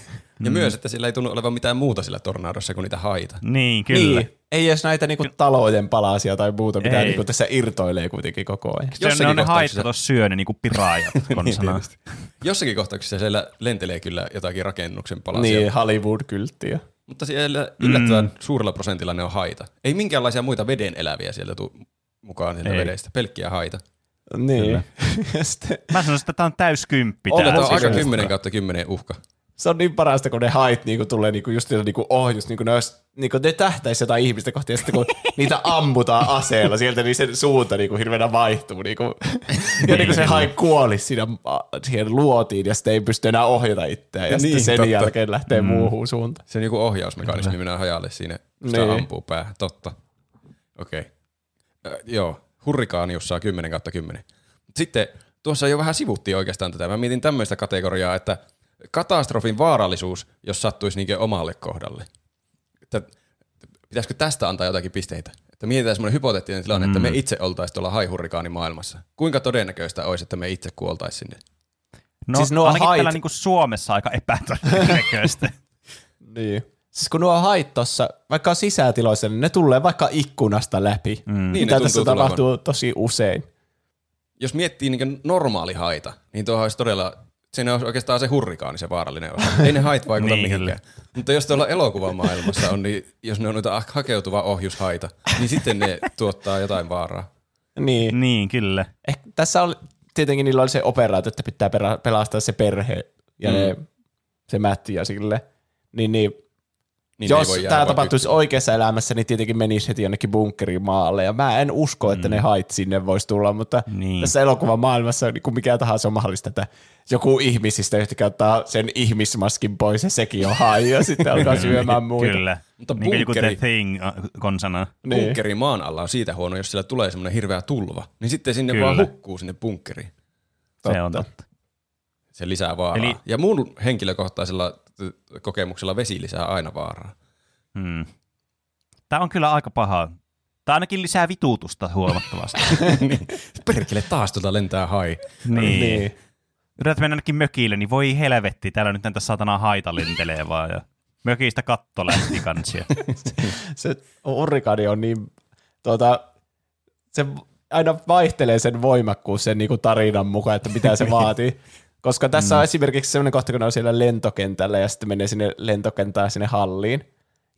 Ja myös, että sillä ei tunnu olevan mitään muuta sillä tornadossa kuin niitä haita. Niin, kyllä. Niin. Ei edes näitä niinku talouden palasia tai muuta, mitä Ei. niinku tässä irtoilee kuitenkin koko ajan. On, ne Jossakin on ne kohtauksessa- hait, kato syö ne niinku piraajat, *laughs* tietysti. Jossakin kohtauksessa siellä lentelee kyllä jotakin rakennuksen palasia, Niin, Hollywood-kylttiä. mutta siellä yllättävän suurella prosentilla ne on haita. Ei minkäänlaisia muita veden eläviä sieltä tuu mukaan sieltä Ei. vedestä, pelkkiä haita. Niin. *laughs* Sitten, Mä sanoisin, että tämä on täyskymppi. On. Tämä on aika on 10 kautta 10 uhka. Se on niin parasta, kun ne hait niinku tulee niinku just niinku ohjus, niinku ne, olisi, niinku ne tähtäisi jotain ihmistä kohti, ja sitten kun *laughs* niitä ammutaan aseella sieltä, niin sen suunta niinku hirveänä vaihtuu. Niinku. *laughs* Ja niinku se hai kuoli siinä, siihen luotiin, ja sitten ei pysty enää ohjata itseään, ja Niin, sitten sen totta. jälkeen lähtee mm. muuhun suuntaan. Se on joku ohjausmekanismi, minä hajalle siinä, kun sitä Niin. ampuu päähän. Totta. Okei. Okay. joo, hurrikaani, jossa on 10 kautta 10. Sitten tuossa jo vähän sivuttiin oikeastaan tätä. Mä mietin tämmöistä kategoriaa, että katastrofin vaarallisuus, jos sattuisi niinkö omalle kohdalle. Että pitäisikö tästä antaa jotakin pisteitä? Että mietitään semmoinen hypoteettinen tilanne, että me itse oltaisiin tuolla haihurrikaanimaailmassa. Kuinka todennäköistä olisi, että me itse kuoltaisiin sinne? No, Siis nuo ainakin hait- täällä niinku Suomessa aika epätodennäköistä. *laughs* Niin. Siis kun nuo hait tossa, vaikka on sisätiloissa, niin ne tulee vaikka ikkunasta läpi. Mm. Niin, Mitä tässä tulevan. tapahtuu tosi usein. jos miettii niin normaali haita, niin tuohon olisi todella, siinä olisi oikeastaan se hurrikaani se vaarallinen osa. Ei ne hait vaikuta Niin, mihinkään. Mutta jos tuolla elokuvamaailmassa on, niin jos ne on noita hakeutuva ohjushaita, niin sitten ne tuottaa jotain vaaraa. Niin. niin, kyllä. Eh, tässä oli, tietenkin niillä oli se operaatio, että pitää pelastaa se perhe ja mm. ne, se Mätti ja sille. Niin, niin, Niin jos tämä tapahtuisi yksin. oikeassa elämässä, niin tietenkin menisi heti jonnekin bunkkeriin maalle. Ja mä en usko, että ne hait sinne voisi tulla, mutta Mm. Niin. tässä elokuvan maailmassa niin kuin mikä tahansa on mahdollista, että joku ihmisistä yhtäkkiä ottaa sen ihmismaskin pois ja sekin on hai ja sitten alkaa *laughs* syömään muita. Kyllä. Mutta niin kuin joku bunkkeri- The Thing äh, konsana. Niin. Bunkkeri maan alla on siitä huono, jos siellä tulee semmoinen hirveä tulva. Niin sitten sinne Kyllä. vaan hukkuu sinne bunkkeriin. Se on totta. Se lisää vaaraa. Eli-. Ja mun henkilökohtaisella kokemuksella vesi lisää aina vaaraa. Hmm. Tämä on kyllä aika paha. Tämä ainakin lisää vituutusta huomattavasti. *laughs* niin. Perkele taas tuolta lentää hai. niin. niin. Yrität mennä ainakin mökille, niin voi helvetti, täällä nyt näitä satana haita lentelee vaan. Ja mökistä katto lähti kansia. *laughs* se hurrikaani on niin, tuota, se aina vaihtelee sen voimakkuus sen niinku tarinan mukaan, että mitä se *laughs* vaatii. Koska tässä mm. on esimerkiksi sellainen kohta, kun ne on siellä lentokentällä ja sitten menee sinne lentokentään sinne halliin.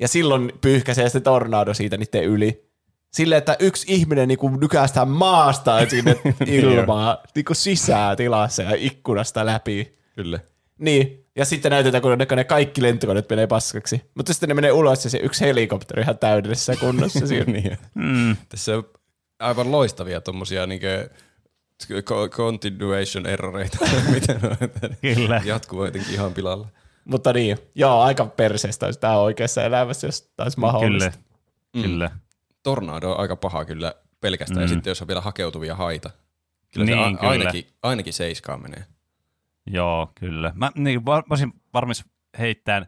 Ja silloin pyyhkäisee se tornado siitä niiden yli. Silleen, että yksi ihminen niinku nykästää maasta sinne *laughs* ilmaa niinku sisään tilassa ja ikkunasta läpi. Kyllä. Niin, ja sitten näytetään, kun ne, kaikki lentokoneet menee paskaksi. Mutta sitten ne menee ulos ja se yksi helikopteri ihan täydellisessä kunnossa *laughs* siinä. niin. mm. Tässä on aivan loistavia tommosia niinkö continuation erroreita, *laughs* miten on Kyllä. jatkuu jotenkin ihan pilalla. Mutta niin, joo, aika perseestä olisi tämä oikeassa elämässä, jos tämä olisi mahdollista. Kyllä. Kyllä. Tornado on aika paha kyllä pelkästään, ja sitten jos on vielä hakeutuvia haita. Kyllä Niin, se a- kyllä. ainakin, ainakin seiskaan menee. Joo, kyllä. Mä niin, var- voisin varmis heittää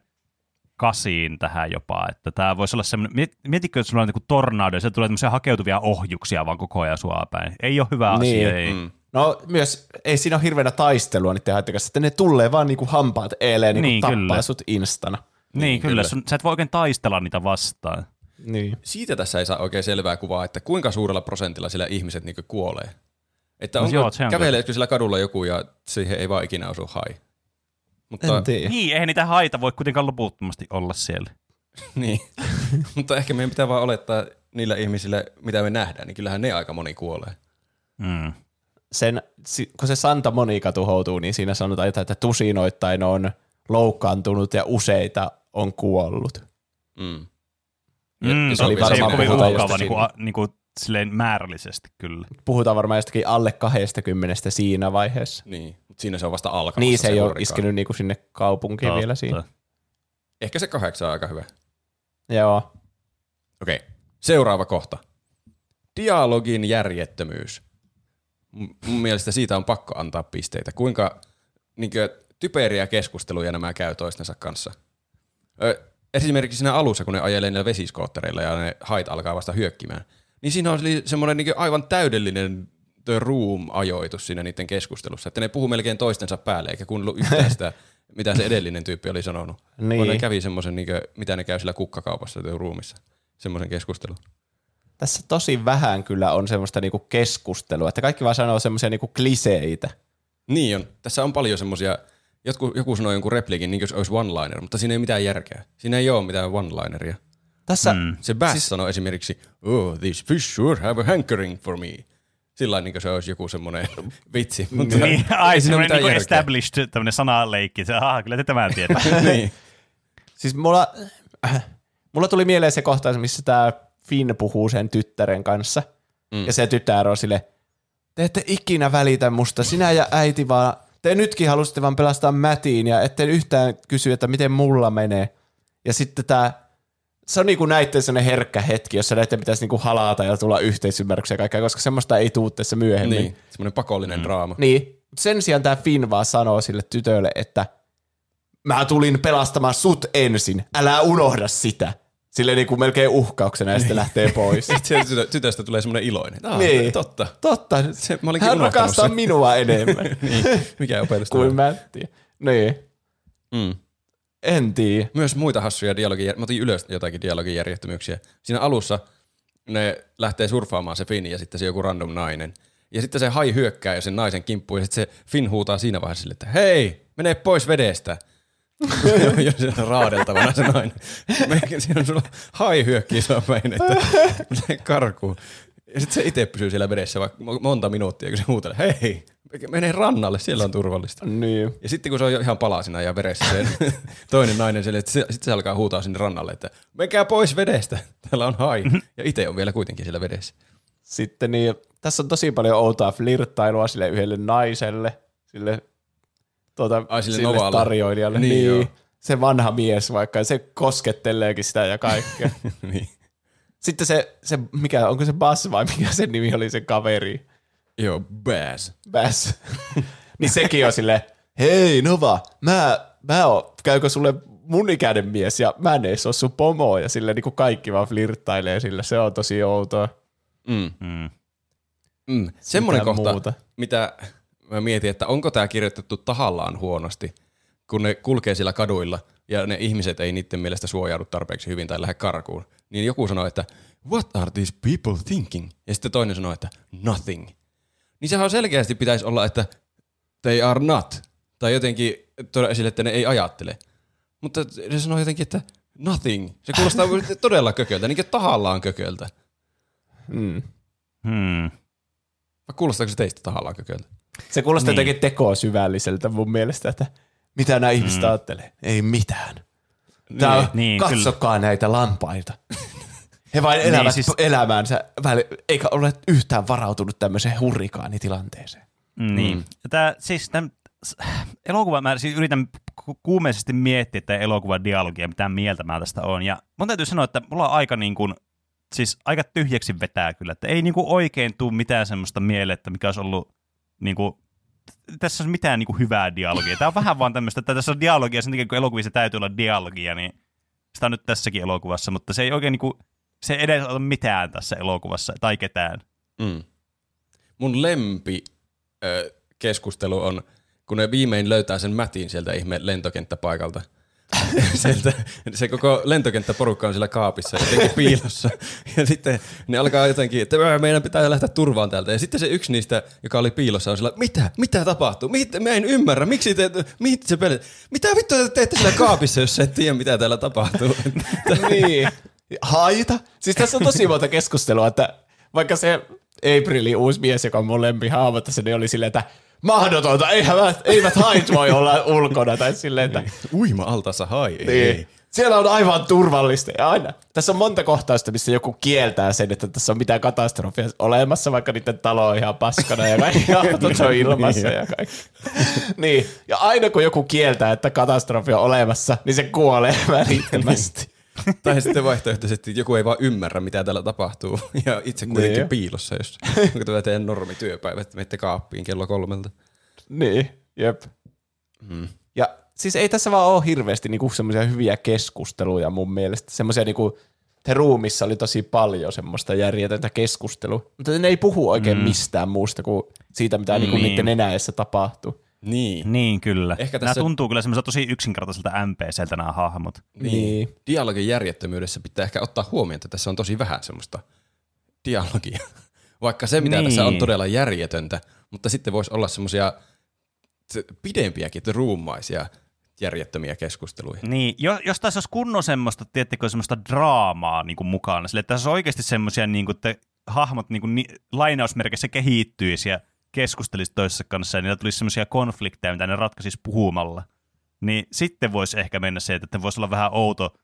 kasiin tähän jopa, että tämä voisi olla semmoinen, miet, mietitkö, että sulla on niinku tornado ja se tulee tämmöisiä hakeutuvia ohjuksia vaan koko ajan sua päin. Ei ole hyvä Niin. asia, ei. Mm. No myös, ei siinä ole hirveänä taistelua niiden haittojen kanssa, että ne tulee vaan niinku hampaat eileen, niinku Niin, tappaa kyllä. sut instana. Niin, Niin, kyllä. kyllä. Sun, sä et voi oikein taistella niitä vastaan. Niin. Siitä tässä ei saa oikein selvää kuvaa, että kuinka suurella prosentilla sillä ihmiset niinku kuolee. Että No onko, joo, se on käveleekö sillä kadulla joku ja siihen ei vaan ikinä osu hai. Mutta, En tiedä. Niin, eihän niitä haita voi kuitenkaan loputtomasti olla siellä. *laughs* niin. *laughs* Mutta ehkä meidän pitää vaan olettaa niillä ihmisillä, mitä me nähdään, niin kyllähän ne aika moni kuolee. Mm. Sen, kun se Santa Monica tuhoutuu, niin siinä sanotaan jotain, että tusinoittain on loukkaantunut ja useita on kuollut. Mm. Mm, se, oli se varmaan ole kovin puhutaan uhkaava jostakin- niin kuin, niin kuin, silleen määrällisesti kyllä. Puhutaan varmaan jostakin alle 20 siinä vaiheessa. Niin, mutta siinä se on vasta alkamassa. Niin, se ei ole iskenyt niinku sinne kaupunkiin Totta. vielä siinä. Ehkä se kahdeksan on aika hyvä. Joo. Okei, seuraava kohta. Dialogin järjettömyys. M- Mun mielestä siitä on pakko antaa pisteitä. Kuinka niin typeriä keskusteluja nämä käy toistensa kanssa. Ö, esimerkiksi siinä alussa, kun ne ajelee niillä vesiskoottereilla ja ne hait alkaa vasta hyökkimään, niin siinä on semmoinen niin aivan täydellinen the room-ajoitus siinä niiden keskustelussa, että ne puhuu melkein toistensa päälle, eikä kuunnellut yhtään sitä, mitä se edellinen tyyppi oli sanonut. Niin. Kun ne kävi semmoisen, niin mitä ne käy sillä kukkakaupassa the roomissa, semmoisen keskustelun. Tässä tosi vähän kyllä on semmoista niinku keskustelua, että kaikki vaan sanoo semmoisia niinku kliseitä. Niin on. Tässä on paljon semmosia, joku, joku sanoi jonkun repliikin, niin kuin se olisi one-liner, mutta siinä ei mitään järkeä. Siinä ei ole mitään one-lineria. Tässä, Mm. Se Bass siis... sanoi esimerkiksi, oh, these fish sure have a hankering for me. Sillä niin kuin se olisi joku semmoinen *laughs* vitsi. Mutta Niin, ai semmoinen niin järkeä. established tämmöinen sanaleikki. Se, aha, kyllä te tämän *laughs* tiedät. niin. siis mulla, äh, *clears throat* mulla tuli mieleen se kohtaus, missä tämä Finn puhuu sen tyttären kanssa. Mm. Ja se tytär on sille, te ette ikinä välitä musta, sinä ja äiti vaan, te nytkin halusitte vaan pelastaa Mätiin ja ette yhtään kysy, että miten mulla menee. Ja sitten tämä, se on niinku näitten sellainen herkkä hetki, jossa näiden pitäisi niinku halata ja tulla yhteisymmärryksiä ja kaikkea, koska semmoista ei tuu tässä myöhemmin. niin. Semmoinen pakollinen mm. draama. Niin, Mut sen sijaan tämä Finn vaan sanoo sille tytölle, että mä tulin pelastamaan sut ensin, älä unohda sitä. Sille niin kuin melkein uhkauksena ja sitten lähtee pois. *laughs* Tytö- tytöstä tulee semmoinen iloinen. Ah, Niin. Totta. Totta, Se, mä olinkin hän unohtanut rakastaa sen. minua *laughs* enemmän niin. Mikä opetus kuin? Mätti. Niin, Mm. En tiedä. Myös muita hassuja dialogin, mä otin ylös jotakin dialogin järjettömyyksiä. Siinä alussa ne lähtee surffaamaan se Finn ja sitten se joku random nainen. Ja sitten se hai hyökkää ja sen naisen kimppuun ja sitten se Finn huutaa siinä vaiheessa sille, että hei, mene pois vedestä. *laughs* ja se on raadeltavana se nainen. Melkein siinä on sulla hai hyökkii sua päin, että mene karkuun. Ja sitten se itse pysyy siellä vedessä vaikka monta minuuttia, kun se huutelee, hei, mene rannalle, siellä on turvallista. Niin. Ja sitten kun se on ihan palasina ja veressä se *laughs* toinen nainen sille, että se, sitten se alkaa huutaa sinne rannalle, että menkää pois vedestä, *laughs* täällä on hai. Ja itse on vielä kuitenkin siellä vedessä. Sitten niin, tässä on tosi paljon outoa flirttailua sille yhdelle naiselle, sille, tuota, Ai, sille sille tarjoilijalle. Niin, Niin, joo. niin. Se vanha mies vaikka, se kosketteleekin sitä ja kaikkea. *laughs* niin. Sitten se, se, mikä, onko se Bass vai mikä sen nimi oli se kaveri? Joo, bass. Bass. *laughs* niin sekin on silleen, hei Nova, mä, mä oon, käykö sulle mun ikäinen mies ja mä en edes oo sun pomo ja sille niin kuin kaikki vaan flirttailee sillä, se on tosi outoa. Mm. Mm. Mm. Semmoinen Mitään kohta, muuta. mitä mä mietin, että onko tämä kirjoitettu tahallaan huonosti, kun ne kulkee siellä kaduilla ja ne ihmiset ei niiden mielestä suojaudu tarpeeksi hyvin tai lähde karkuun. Niin joku sanoo, että what are these people thinking? Ja sitten toinen sanoo, että nothing. Niin sehän selkeästi pitäisi olla, että they are not. Tai jotenkin tuoda esille, että ne ei ajattele. Mutta se sanoo jotenkin, että Nothing. Se kuulostaa *laughs* todella kököltä, niin kuin tahallaan kököltä. Mm. Hmm. Vai kuulostaako se teistä tahallaan kököltä? Se kuulostaa Niin. niin. jotenkin tekosyvälliseltä mun mielestä, että mitä nämä ihmiset mm. ajattelee. Ei mitään. Tää on, Niin, niin, kyllä. katsokaa näitä lampaita. *laughs* He vain elävät niin, siis- elämäänsä, väli, eikä ole yhtään varautunut tämmöiseen hurrikaanitilanteeseen. Niin. Tää, siis tämän, elokuva, mä siis yritän ku- kuumeisesti miettiä tämän elokuvan dialogia, mitä mieltä mä tästä on. Ja mun täytyy sanoa, että mulla on aika niin kuin, siis aika tyhjäksi vetää kyllä, että ei niin kuin oikein tuu mitään semmoista mieleen, että mikä olisi ollut niin kuin, tässä on mitään niin kuin hyvää dialogia. Tämä on vähän vaan tämmöistä, että tässä on dialogia sen takia, kun elokuvissa täytyy olla dialogia, niin sitä on nyt tässäkin elokuvassa, mutta se ei oikein niin kuin, se ei edes ole mitään tässä elokuvassa, tai ketään. Mm. Mun lempi ö, keskustelu on, kun ne viimein löytää sen mätin sieltä ihme lentokenttäpaikalta. *laughs* sieltä, se koko lentokenttäporukka on siellä kaapissa jotenkin piilossa. Ja sitten ne alkaa jotenkin, että "Ää, meidän pitää lähteä turvaan täältä. Ja sitten se yksi niistä, joka oli piilossa, on sillä, mitä, mitä tapahtuu? Mit, mä en ymmärrä, miksi te, mit, se pelit, mitä vittua te teette siellä kaapissa, jos sä et tiedä, mitä täällä tapahtuu? *laughs* *laughs* niin. Haita? Siis tässä on tosi monta keskustelua, että vaikka se Aprilin uusi mies, joka on mun lempihahmo tässä, niin oli silleen, että mahdotonta, eivät, eivät hait voi olla ulkona, tai silleen, että Uima altassa hai. Ei. niin. Siellä on aivan turvallista. Ja aina. Tässä on monta kohtausta, missä joku kieltää sen, että tässä on mitään katastrofia olemassa, vaikka niiden talo on ihan paskana ja kaikki *laughs* autot on ilmassa ja kaikki. niin. Ja aina kun joku kieltää, että katastrofi on olemassa, niin se kuolee *laughs* välittömästi. *laughs* Tai sitten vaihtoehtoisesti joku ei vaan ymmärrä, mitä täällä tapahtuu. *laughs* Ja itse kuitenkin Niin. piilossa, jos *laughs* onko tämä teidän normityöpäivä, että menette kaappiin kello kolmelta. niin, jep. Mm. Ja siis ei tässä vaan ole hirveästi niinku semmoisia hyviä keskusteluja mun mielestä. Semmoisia niinku, The Roomissa oli tosi paljon semmoista järjetöntä keskustelua, mutta ne ei puhu oikein mm. mistään muusta kuin siitä, mitä niinku Niin. niiden nenäessä tapahtuu. Niin. Niin, kyllä. Ehkä tässä- Nämä tuntuu kyllä semmoiselta tosi yksinkertaiselta NPCltä nämä hahmot. Niin. Dialogin järjettömyydessä pitää ehkä ottaa huomioon, että tässä on tosi vähän semmoista dialogia. *laughs* Vaikka se, mitä niin. tässä on Niin. todella järjetöntä, mutta sitten voisi olla semmoisia pidempiäkin, ruumaisia järjettömiä keskusteluja. Niin, jo, jos tässä olisi kunnon semmoista, tiettekö, semmoista draamaa niin kuin mukana, sille, että tässä on oikeasti semmoisia, niin kuin, että hahmot niin kuin, ni, lainausmerkeissä kehittyisi ja keskustelisi toisessa kanssa ja niillä tulisi semmoisia konflikteja, mitä ne ratkaisisi puhumalla, niin sitten voisi ehkä mennä se, että voisi olla vähän outo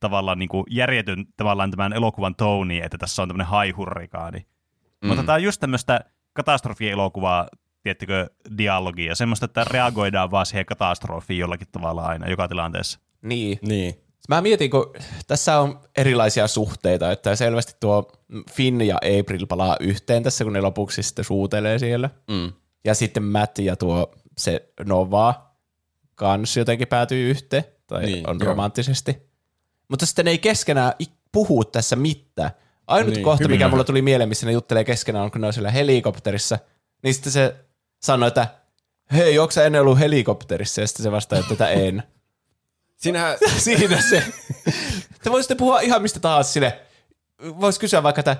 tavallaan niin kuin järjetön tavallaan tämän elokuvan touni, että tässä on tämmöinen haihurrikaani. Mm. Mutta tämä on just tämmöistä katastrofielokuvaa, tiettikö, dialogia, semmoista, että reagoidaan vaan siihen katastrofiin jollakin tavalla aina, joka tilanteessa. Niin. Niin. Mä mietin, kun tässä on erilaisia suhteita, että selvästi tuo Finn ja April palaa yhteen tässä, kun ne lopuksi sitten suutelee siellä. Mm. Ja sitten Matt ja tuo se Nova kans jotenkin päätyy yhteen, tai Niin, on joo. romanttisesti. Mutta sitten ne ei keskenään puhu tässä mitään. Ainut Niin, kohta, mikä mulla tuli mieleen, missä ne juttelee keskenään, on kun ne on siellä helikopterissa, niin sitten se sanoi, että hei, onko sä ennen ollut helikopterissa? Ja sitten se vastaa, että tätä en. Sinähän, *laughs* Siinä se. Te voisitte puhua ihan mistä tahansa sille. Voisi kysyä vaikka, että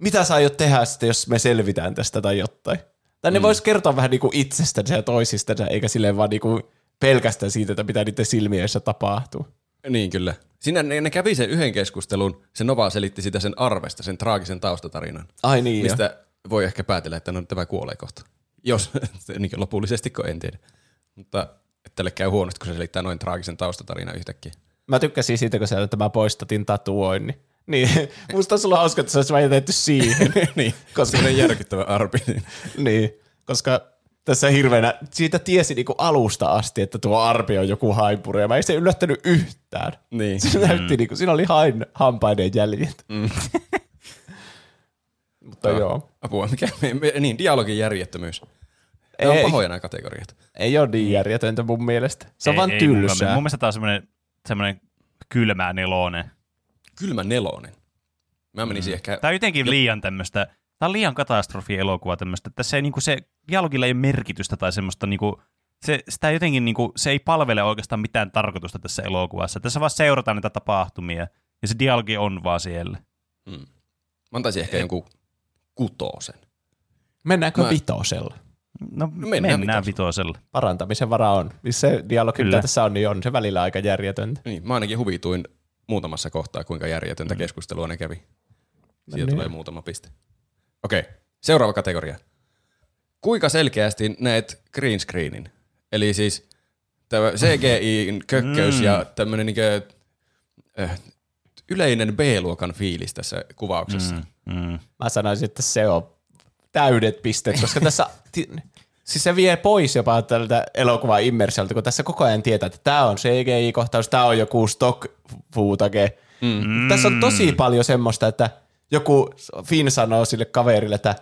mitä sä aiot tehdä sitten, jos me selvitään tästä tai jotain. Tai ne mm. vois kertoa vähän niinku itsestänsä ja toisistansa, eikä silleen vaan niinku pelkästään siitä, että mitä niiden silmiöissä tapahtuu. niin kyllä. Siinä ne, ne kävi sen yhden keskustelun, se Nova selitti sitä sen arvesta, sen traagisen taustatarinan. Ai niin, jo. mistä voi ehkä päätellä, että no tämä kuolee kohta. Jos, *laughs* niin lopullisesti, kun en tiedä. Mutta tälle käy huonosti, kun se selittää noin traagisen taustatarinan yhtäkkiä. Mä tykkäsin siitä, kun sä tämä poistatin tatuoinnin. Niin, *laughs* musta olisi ollut hauska, että se olisi vain jätetty siihen. *laughs* niin, koska, semmoinen järkyttävä arpi. *laughs* niin, koska tässä hirveänä, siitä tiesi niinku alusta asti, että tuo arpi on joku haipuri, ja mä ei se yllättänyt yhtään. niin. Se näytti niinku, siinä oli hain, hampaiden jäljet. Mm. Mutta joo. Apua, mikä, niin, dialogin järjettömyys. Nämä on Ei. pahoja nämä kategoriat. Ei ole niin järjetöntä mun mielestä. Se on Ei- vaan ei tylsää. Mun mielestä tämä on semmoinen, semmoinen kylmä nelonen. Kylmä nelonen. Mä menisin mm. ehkä... Tämä on jotenkin liian tämmöistä, tämä on liian katastrofielokuva tämmöistä, että se, niinku, se dialogilla ei ole merkitystä tai semmoista, niinku, se, sitä jotenkin, niinku, se ei palvele oikeastaan mitään tarkoitusta tässä elokuvassa. Tässä vaan seurataan niitä tapahtumia ja se dialogi on vaan siellä. Mm. Mä antaisin ehkä jonkun kutosen. Mennäänkö Mä- vitosella? No, mennään mennään, mennään vitosella. vitosella. Parantamisen vara on. Se dialogi, Kyllä. mitä tässä on, niin on se välillä aika järjetöntä. Niin, mä ainakin huvituin muutamassa kohtaa, kuinka järjetöntä keskustelua ne kävi. Siitä niin. tulee muutama piste. Okei, seuraava kategoria. Kuinka selkeästi näet green screenin? Eli siis tämä CGI-kökköys Mm. ja tämmöinen niinkö, äh, yleinen B-luokan fiilis tässä kuvauksessa. Mm, mm. Mä sanoisin, että se on täydet pisteet, koska tässä siis se vie pois jopa tältä elokuvan immersiolta, kun tässä koko ajan tietää, että tämä on CGI-kohtaus, tämä on joku stock footage. Mm. Tässä on tosi paljon semmoista, että joku Finn sanoo sille kaverille, että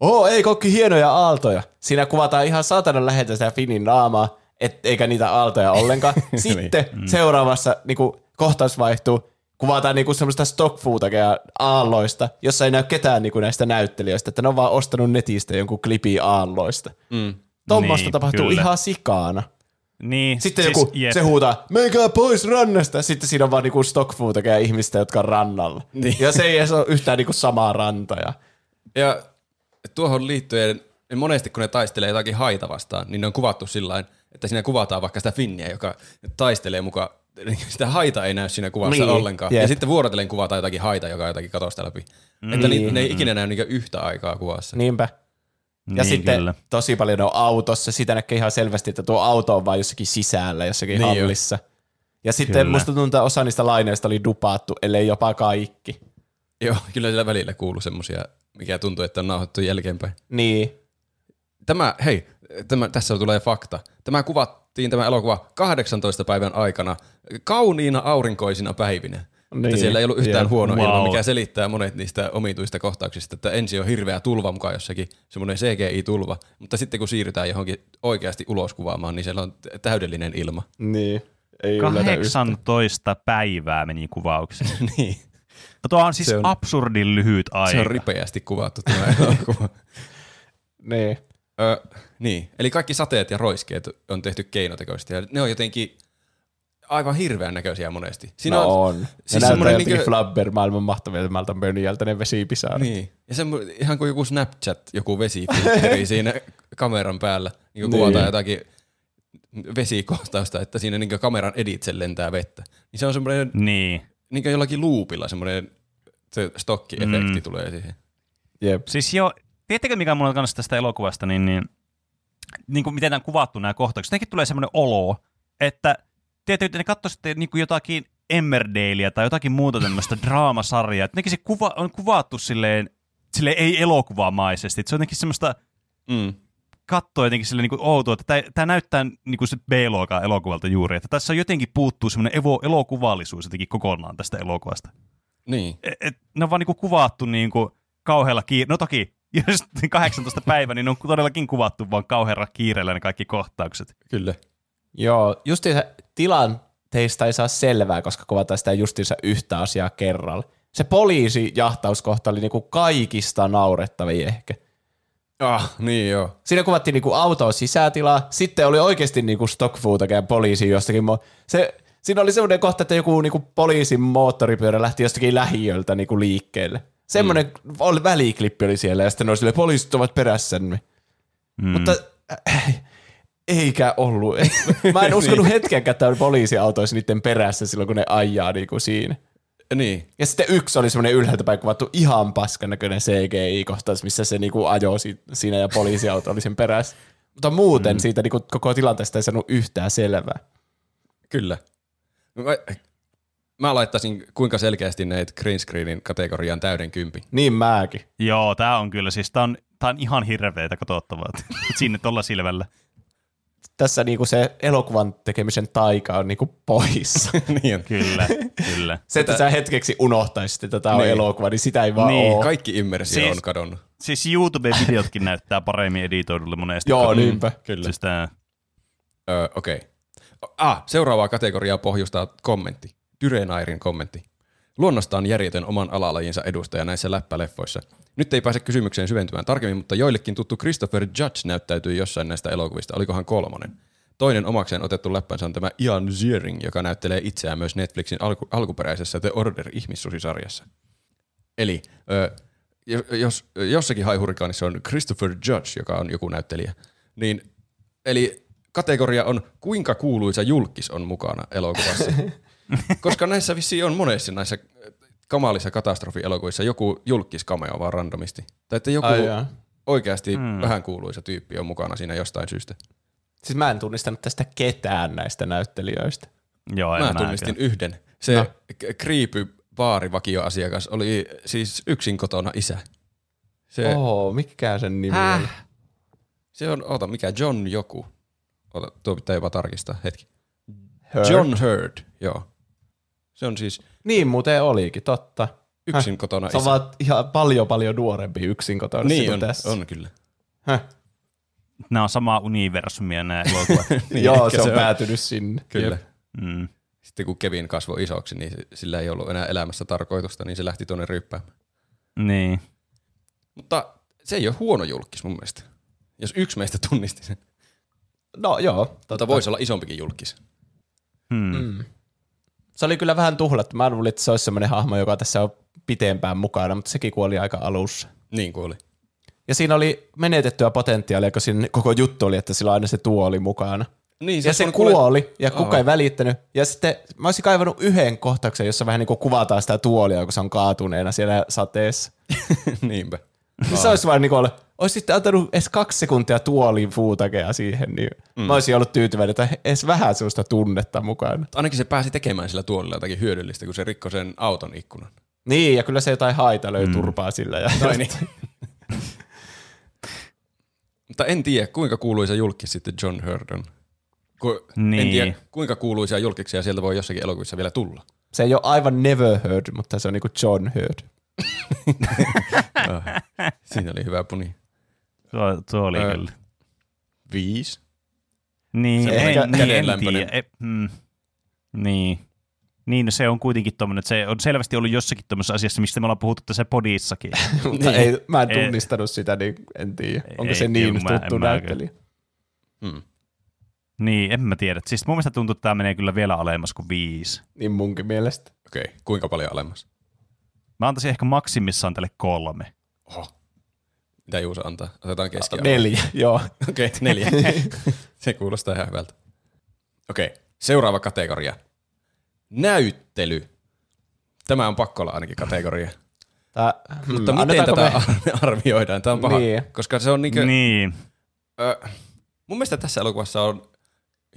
Oo, ei kokki hienoja aaltoja. Siinä kuvataan ihan saatanan läheltä sitä Finnin naamaa, et, eikä niitä aaltoja ollenkaan. *laughs* Sitten seuraavassa niinku, kohtaus vaihtuu, kuvataan niinku semmoista stock footagea aalloista, jossa ei näy ketään niinku näistä näyttelijöistä, että ne on vaan ostanut netistä jonkun klipi aalloista. Mm. Tuommoista Niin, tapahtuu kyllä. ihan sikaana. Niin, Sitten siis, joku, jep. se huutaa, menkää pois rannasta. Sitten siinä on vaan niinku stock footagea ihmistä, jotka on rannalla. Niin. Ja se ei edes ole yhtään niinku samaa rantaa. Ja tuohon liittyen, niin monesti kun ne taistelee jotakin haita vastaan, niin ne on kuvattu sillä että siinä kuvataan vaikka sitä Finniä, joka taistelee mukaan. Sitä haita ei näy siinä kuvassa Niin, ollenkaan. jep. Ja sitten vuorotellen kuvataan jotakin haita, joka jotakin katosta läpi. Mm. Että Niin. ni, ne ei ikinä näy niinku yhtä aikaa kuvassa. Niinpä. Ja Niin, sitten kyllä. tosi paljon on autossa. Sitä näkee ihan selvästi, että tuo auto on vain jossakin sisällä, jossakin Niin niin jo. hallissa. Ja sitten Kyllä. musta tuntuu, että osa niistä laineista oli dupaattu, ellei jopa kaikki. Joo, *laughs* kyllä siellä välillä kuuluu semmosia, mikä tuntuu, että on nauhoittu jälkeenpäin. Niin. Tämä, hei, tämä, tässä tulee fakta. Tämä kuvattiin tämä elokuva 18 päivän aikana kauniina aurinkoisina päivinä. Niin. Että siellä ei ollut yhtään jep. huono wow. ilma, Wow. mikä selittää monet niistä omituista kohtauksista, että ensin on hirveä tulva mukaan jossakin, semmoinen CGI-tulva, mutta sitten kun siirrytään johonkin oikeasti ulos kuvaamaan, niin siellä on täydellinen ilma. Niin. Ei yllätä yhtään. 18 päivää meni kuvaukseen. *laughs* niin. No tuo on siis Se on- absurdin lyhyt aika. Se on ripeästi kuvattu tämä elokuva. *laughs* Niin. Ö, niin, eli kaikki sateet ja roiskeet on tehty keinotekoisesti ja ne on jotenkin aivan hirveän näköisiä monesti. Siinä no on. Siis Siis näyttää semmoinen jotenkin niinkö- Flabber maailman mahtavilta Mönjältä ne vesipisara. Niin. Niin. Ja semmo, ihan kuin joku Snapchat, joku vesifiltteri *laughs* siinä kameran päällä. Niin Niin. kuin kuvataan jotakin vesikohtausta, että siinä niin kameran editse lentää vettä. Niin se on semmoinen Niin. niin kuin jollakin luupilla semmoinen se stokki-efekti Mm. tulee siihen. Jep. Siis jo, tiedättekö mikä mulla on kanssa tästä elokuvasta, niin, niin, niin kuin miten nämä on kuvattu nämä kohtaukset. Jotenkin tulee semmoinen olo, että tiedätkö, että ne katsoisitte niin kuin jotakin Emmerdalea tai jotakin muuta tämmöistä *laughs* draamasarjaa, että nekin se kuva, on kuvattu silleen, silleen ei elokuvamaisesti. Että se on jotenkin semmoista Mm. katsoa jotenkin sille niin outoa, että tämä, tämä näyttää niin kuin se B-luokan elokuvalta juuri, että tässä on jotenkin puuttuu semmoinen evo, elokuvallisuus jotenkin kokonaan tästä elokuvasta. Niin. Et, et, ne on vaan niin kuin kuvattu niin kuin kauhealla kiireellä. No toki, jos 18 päivä, niin ne on todellakin kuvattu vaan kauhealla kiireellä ne kaikki kohtaukset. Kyllä. Joo, justiinsa tilanteista ei saa selvää, koska kuvataan sitä justiinsa yhtä asiaa kerralla. Se poliisijahtauskohta oli niinku kaikista naurettavin ehkä. Ah, niin joo. Siinä kuvattiin niinku autoa sisätilaa, sitten oli oikeasti niinku stock poliisi jostakin. Mo- se, siinä oli semmoinen kohta, että joku niinku poliisin moottoripyörä lähti jostakin lähiöltä niinku liikkeelle. Semmoinen mm. väliklippi oli siellä ja sitten ne oli poliisit ovat perässämme. Mm. Mutta äh, eikä ollut. *laughs* Mä en uskonut hetkeäkään, että on poliisiauto olisi niiden perässä silloin, kun ne ajaa niinku siinä. Niin. Ja sitten yksi oli semmoinen ylhäältä päin kuvattu ihan paskan näköinen CGI-kohtaus, missä se niinku ajoi si- siinä ja poliisiauto oli sen perässä. Mutta muuten mm. siitä niinku koko tilanteesta ei saanut yhtään selvää. Kyllä. Mä, mä laittaisin kuinka selkeästi näitä green screenin kategoriaan täyden kympi. Niin mäkin. Joo, tämä on kyllä, siis tämä on, tää on ihan hirveetä katsottavaa *laughs* sinne tuolla silmällä. Tässä niinku se elokuvan tekemisen taika on niinku poissa. *laughs* niin. Kyllä, kyllä. *laughs* se, että sä hetkeksi unohtaisit, että tämä on Niin. elokuva, niin sitä ei vaan Niin, ole. Kaikki immersio Siis- on kadonnut. Siis YouTube-videotkin näyttää paremmin editoidulle monesti. Joo, kuin- niinpä. Kyllä. Siis tää, Öö, Okei. Okay. Ah, seuraavaa kategoriaa pohjustaa kommentti. Dyrenairin kommentti. Luonnostaan järjetön oman alalajinsa edustaja näissä läppäleffoissa. Nyt ei pääse kysymykseen syventymään tarkemmin, mutta joillekin tuttu Christopher Judge näyttäytyy jossain näistä elokuvista. Olikohan kolmonen? Toinen omakseen otettu läppänsä on tämä Ian Ziering, joka näyttelee itseään myös Netflixin alku- alkuperäisessä The Order ihmissusisarjassa. Eli ö, jo- jos jossakin haihurikaanissa on Christopher Judge, joka on joku näyttelijä, niin eli kategoria on kuinka kuuluisa julkis on mukana elokuvassa. *laughs* *laughs* Koska näissä vissiin on monessa näissä äh, kamalissa katastrofielokuvissa joku julkis cameo vaan randomisti. Tai että joku Aijaa. oikeasti hmm. vähän kuuluisa tyyppi on mukana siinä jostain syystä. Siis mä en tunnistanut tästä ketään näistä näyttelijöistä. Joo, en mä tunnistin näkään. yhden. Se no. kriipy baarivakioasiakas oli siis yksin kotona isä. Se, Oho, mikä sen nimi on? Se on, oota, mikä John joku. Oota, tuo pitää jopa tarkistaa, hetki. Heard. John Heard, joo. Se on siis Niin muuten olikin, totta. yksin Häh? kotona Se on isä. vaan ihan paljon paljon nuorempi yksin kotona Niin on, tässä. on kyllä. Häh? Nämä on samaa universumia nämä *laughs* elokuvat. Niin, Joo, se on se on. päätynyt sinne. Kyllä. Mm. Sitten kun Kevin kasvoi isoksi, niin sillä ei ollut enää elämässä tarkoitusta, niin se lähti tuonne ryppäämään. Niin. Mutta se ei ole huono julkis mun mielestä. Jos yksi meistä tunnisti sen. No joo, totta. Tota voisi olla isompikin julkis. Hmm. Mm. Se oli kyllä vähän tuhlattu. Mä luulin, että se olisi semmoinen hahmo, joka tässä on pitempään mukana, mutta sekin kuoli aika alussa. Niin kuin oli. Ja siinä oli menetettyä potentiaalia, kun siinä koko juttu oli, että sillä aina se tuoli mukana. Niin, Ja se on kuoli, ja kuka Aa. ei välittänyt. Ja sitten mä olisin kaivannut yhden kohtauksen, jossa vähän niin kuin kuvataan sitä tuolia, kun se on kaatuneena siellä sateessa. *laughs* Niinpä. Niin se olisi vaan niin kuin ollut, olisi sitten antanut edes kaksi sekuntia tuolin fuutakea siihen, niin mm. mä olisin ollut tyytyväinen, että edes vähän sellaista tunnetta mukana. Ainakin se pääsi tekemään sillä tuolilla jotakin hyödyllistä, kun se rikkoi sen auton ikkunan. Niin, ja kyllä se jotain haita löi mm. turpaa sillä. Ja Tai niin. *laughs* Mutta en tiedä, kuinka kuuluisa julkis sitten John Hurd on. Ku, En Niin. tiedä, kuinka kuuluisia julkiksia sieltä voi jossakin elokuvissa vielä tulla. Se ei ole aivan never heard, mutta se on niinku John heard. *laughs* Ah, Siinä oli hyvä puni. Tuo, tuo oli Ö, kyllä. Viisi. Niin, semmoinen en, niin, en tiedä. E, mm, niin. Niin, no se on kuitenkin tommonen, että se on selvästi ollut jossakin tuommoisessa asiassa, mistä me ollaan puhuttu tässä podissakin. *laughs* mutta ei, mä en Ei. tunnistanut sitä, niin en tiedä. Onko Ei, se niin mä- tuttu en mä näyttelijä? Hmm. niin, en mä tiedä. Siis mun mielestä tuntuu, että tämä menee kyllä vielä alemmas kuin viisi. Niin munkin mielestä. Okei, okay. kuinka paljon alemmas? Mä antaisin ehkä maksimissaan tälle kolme. Oho. Mitä Juuso antaa? Otetaan keskiarvo. Neljä, *laughs* joo. Okei, okay, *laughs* neljä. *laughs* Se kuulostaa ihan hyvältä. Okei, okay. seuraava kategoria. Näyttely. Tämä on pakko olla ainakin kategoria. Tää, Mutta hmm, miten tätä me- arvioidaan? Tämä on paha, Niin. koska se on niinkö, Niin. ö, mun mielestä tässä elokuvassa on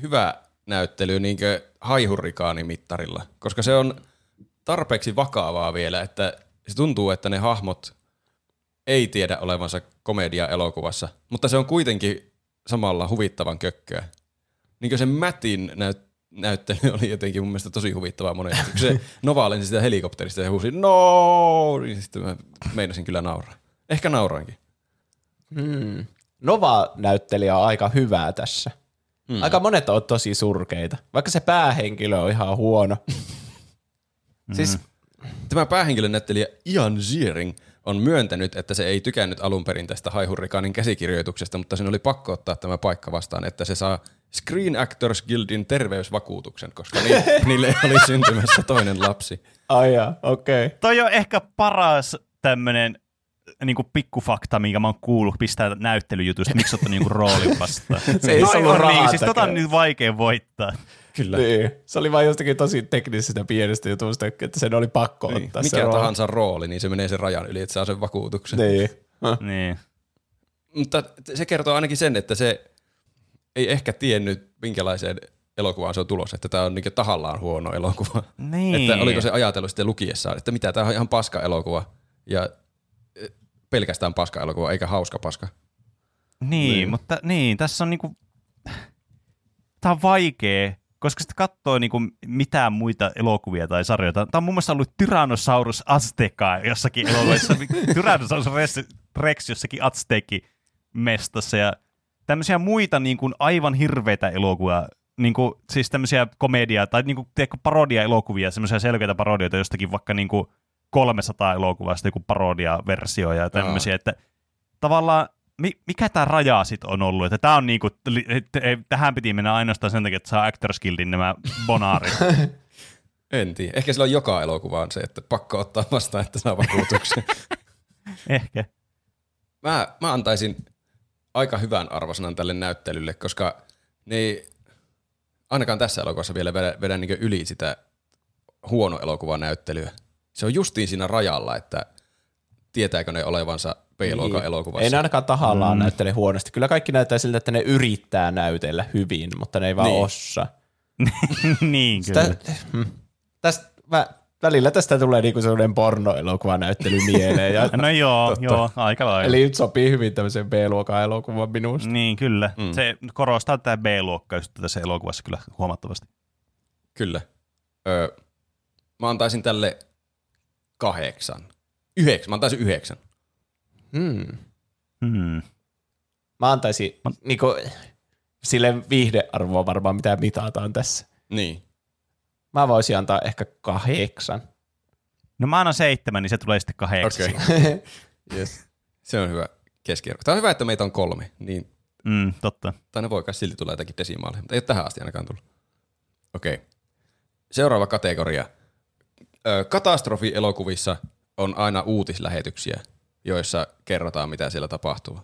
hyvä näyttely niinkö haihurrikaanimittarilla, koska se on tarpeeksi vakavaa vielä, että se tuntuu, että ne hahmot ei tiedä olevansa komedia elokuvassa, mutta se on kuitenkin samalla huvittavan kökköä. Niinkö se Mätin näyt- näyttely oli jotenkin mun mielestä tosi huvittavaa monesti. Kun se *laughs* Nova lensi sitä helikopterista ja huusi no, niin sitten mä meinasin kyllä nauraa. Ehkä naurainkin. Hmm. Nova-näyttelijä on aika hyvää tässä. Hmm. Aika monet on tosi surkeita. Vaikka se päähenkilö on ihan huono. *laughs* siis Tämä päähenkilön näyttelijä Ian Ziering on myöntänyt, että se ei tykännyt alun perin tästä Haihurrikaanin käsikirjoituksesta, mutta sen oli pakko ottaa tämä paikka vastaan, että se saa Screen Actors Guildin terveysvakuutuksen, koska ni- *laughs* niille oli syntymässä toinen lapsi. Ai okei. Okay. Toi on ehkä paras tämmönen niinku pikkufakta, minkä mä oon kuullut pistää näyttelyjutusta, miksi ottaa niinku roolin vastaan. Se ei Toi ollut on niin, siis tota on nyt vaikea voittaa. Kyllä. Niin. Se oli vain jostakin tosi teknisestä pienestä jutusta, että sen oli pakko Niin. ottaa se Mikä rooli. tahansa rooli, niin se menee sen rajan yli, että saa sen vakuutuksen. Niin. Huh. Niin. Mutta se kertoo ainakin sen, että se ei ehkä tiennyt, minkälaiseen elokuvaan se on tulossa, että tämä on niin tahallaan huono elokuva. Niin. Että oliko se ajatellut sitten lukiessaan, että mitä tämä on ihan paska elokuva ja eh, pelkästään paska elokuva, eikä hauska paska. Niin, Niin. mutta niin, tässä on niinku, tää on vaikea, koska sitten katsoo niinku mitään muita elokuvia tai sarjoja. Tämä on muun muassa ollut Tyrannosaurus Azteca jossakin elokuvassa, *laughs* Tyrannosaurus Rex- Rex jossakin Azteki mestassa ja tämmöisiä muita niinku aivan hirveitä elokuvia, niinku, siis tämmöisiä komedia tai niinku, tiedätkö, parodia-elokuvia, semmoisia selkeitä parodioita jostakin vaikka niinku 300 elokuvasta, joku parodia-versio ja tämmöisiä, että tavallaan mikä tämä raja sitten on ollut? Että tää on niinku, tähän piti mennä ainoastaan sen takia, että saa Actors Guildin nämä bonaarit. *laughs* En tiedä. Ehkä sillä on joka elokuvaan se, että pakko ottaa vastaan, että saa vakuutuksen. *laughs* Ehkä. mä, mä antaisin aika hyvän arvosanan tälle näyttelylle, koska ne ei ainakaan tässä elokuvassa vielä vedä, vedä niin yli sitä huono elokuvanäyttelyä. Se on justiin siinä rajalla, että tietääkö ne olevansa B-luokan elokuvassa. Ei ne ainakaan tahallaan mm. näyttele huonosti. Kyllä kaikki näyttää siltä, että ne yrittää näytellä hyvin, mutta ne ei vaan Niin. *laughs* niin. osaa. niin kyllä. Tä, hmm. tästä, mä, välillä tästä tulee niinku sellainen pornoelokuvanäyttely *laughs* mieleen. Ja, No joo, joo, aika lailla. eli sopii hyvin tämmöiseen B-luokan elokuvan minusta. Niin, kyllä. Mm. Se korostaa tätä B-luokkaista tässä elokuvassa kyllä huomattavasti. Kyllä. Öö, mä antaisin tälle kahdeksan. Yhdeksän. Mä antaisin yhdeksän. Hmm. Hmm. Mä antaisin niinku, sille viihdearvoa varmaan, mitä mitataan tässä. Niin. Mä voisin antaa ehkä kahdeksan. No mä annan seitsemän, niin se tulee sitten kahdeksan. Okei. *laughs* yes. Se on hyvä keskiarvo. Tämä on hyvä, että meitä on kolme, niin Mm, totta. tai ne voi kai silti tulla jotakin desimaaleja, mutta ei ole tähän asti ainakaan tullut. Okei. Seuraava kategoria. Ö, Katastrofielokuvissa on aina uutislähetyksiä, joissa kerrotaan, mitä siellä tapahtuu.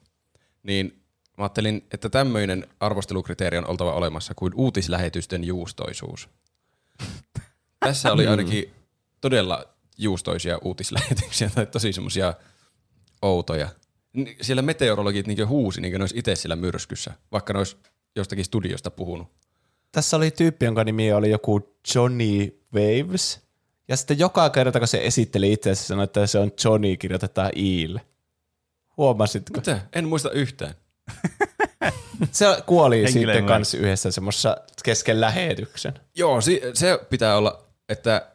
Niin mä ajattelin, että tämmöinen arvostelukriteeri on oltava olemassa kuin uutislähetysten juustoisuus. *laughs* Tässä oli ainakin todella juustoisia uutislähetyksiä tai tosi semmoisia outoja. Siellä meteorologit niin huusi, niin kuin ne olisi itse siellä myrskyssä, vaikka ne olisi jostakin studiosta puhunut. Tässä oli tyyppi, jonka nimi oli joku Johnny Waves. Ja sitten joka kerta, kun se esitteli itse, se sanoi, että se on Johnny, kirjoitetaan iille. Huomasitko? Mitä? En muista yhtään. *laughs* Se kuoli sitten vai? kanssa yhdessä semmoisessa kesken lähetyksen. Joo, si- se pitää olla, että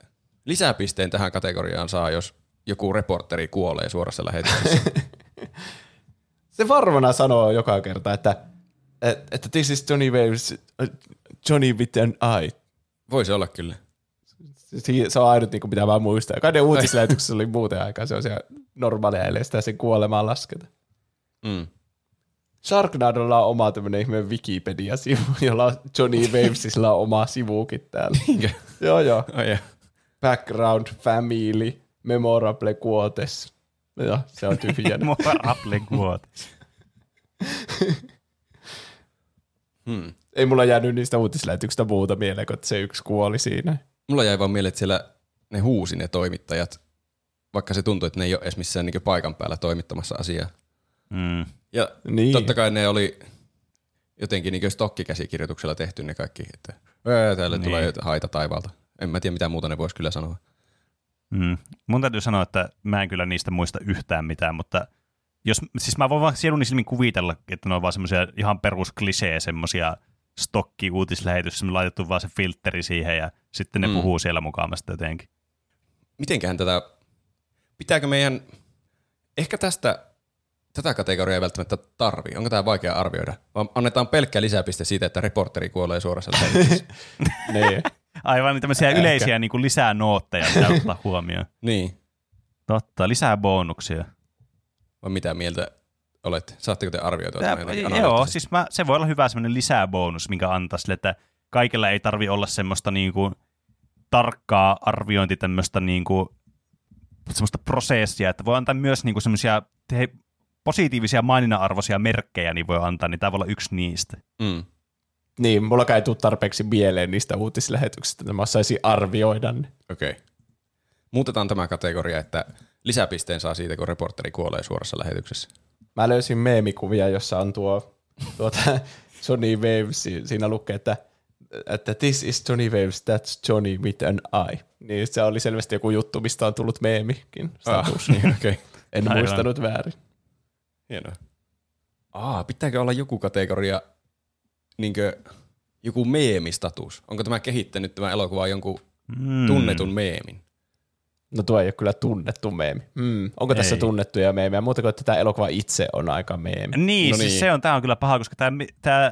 lisäpisteen tähän kategoriaan saa, jos joku reporteri kuolee suorassa lähetyksessä. *laughs* Se varmana sanoo joka kerta, että, että, this is Johnny Waves, Johnny with an eye. Voisi olla kyllä. Se on ainut, niin pitää vaan muistaa. Kai ne uutislähetyksessä oli muuten aikaa, se on siellä normaalia, ellei sitä sen kuolemaan lasketa. Mm. Sharknadolla on oma tämmönen ihme Wikipedia-sivu, jolla Johnny Wavesilla on oma sivukin täällä. Niinkö? joo, joo. Oh, yeah. Background, family, memorable quotes. Joo, se on tyhjänä. *laughs* Mua Apple Quote. Hmm. Ei mulla jäänyt niistä uutislähetyksistä muuta mieleen, kun se yksi kuoli siinä. Mulla jäi vaan mieleen, että siellä ne huusi ne toimittajat, vaikka se tuntui, että ne ei ole edes missään niin paikan päällä toimittamassa asiaa. Mm. Ja Niin. totta kai ne oli jotenkin niin stokkikäsikirjoituksella tehty ne kaikki, että "Ää, täällä Niin. tulee haita taivaalta. En mä tiedä, mitä muuta ne voisi kyllä sanoa. Mm. Mun täytyy sanoa, että mä en kyllä niistä muista yhtään mitään, mutta jos, siis mä voin vaan sieluni silmin kuvitella, että ne on vaan semmoisia ihan perusklisee semmoisia stokki uutislähetys, me laitettu vaan se filtteri siihen ja sitten ne Mm. puhuu siellä mukaamasta jotenkin. Mitenköhän tätä, pitääkö meidän, ehkä tästä, tätä kategoriaa ei välttämättä tarvii. Onko tämä vaikea arvioida? Vaan annetaan pelkkä lisäpiste siitä, että reporteri kuolee suorassa lähetyksessä. *laughs* niin. Aivan tämmöisiä Ehkä. yleisiä niin kuin lisää nootteja, mitä *laughs* ottaa huomioon. niin. Totta, lisää bonuksia. Vai mitä mieltä olette? Saatteko te tämän jotenkin joo, siis mä, se voi olla hyvä semmoinen lisäbonus, minkä antaa sille, että kaikilla ei tarvi olla semmoista niinku tarkkaa arviointi tämmöistä niinku, semmoista prosessia, että voi antaa myös niinku semmoisia te- positiivisia maininnan-arvoisia merkkejä, niin voi antaa, niin tämä voi olla yksi niistä. Mm. niin, mulla ei tule tarpeeksi mieleen niistä uutislähetyksistä, että mä osaisin arvioida ne. Okei. Okay. Muutetaan tämä kategoria, että lisäpisteen saa siitä, kun reporteri kuolee suorassa lähetyksessä. Mä löysin meemikuvia, jossa on tuo tuota, Johnny Waves, si- siinä lukee, että, että this is Johnny Waves, that's Johnny with an eye. Niin se oli selvästi joku juttu, mistä on tullut meemikin status. Ah, *laughs* niin, okei. Okay. En Aivan. muistanut väärin. Hienoa. Aa, pitääkö olla joku kategoria, niinkö joku meemistatus? Onko tämä kehittänyt tämä elokuva jonkun Mm. tunnetun meemin? No tuo ei ole kyllä tunnettu meemi. Mm. Onko tässä Ei. tunnettuja meemejä? Muuta kuin, että tämä elokuva itse on aika meemi. Niin, No siis niin. se on, tämä on kyllä paha, koska tämä, tämä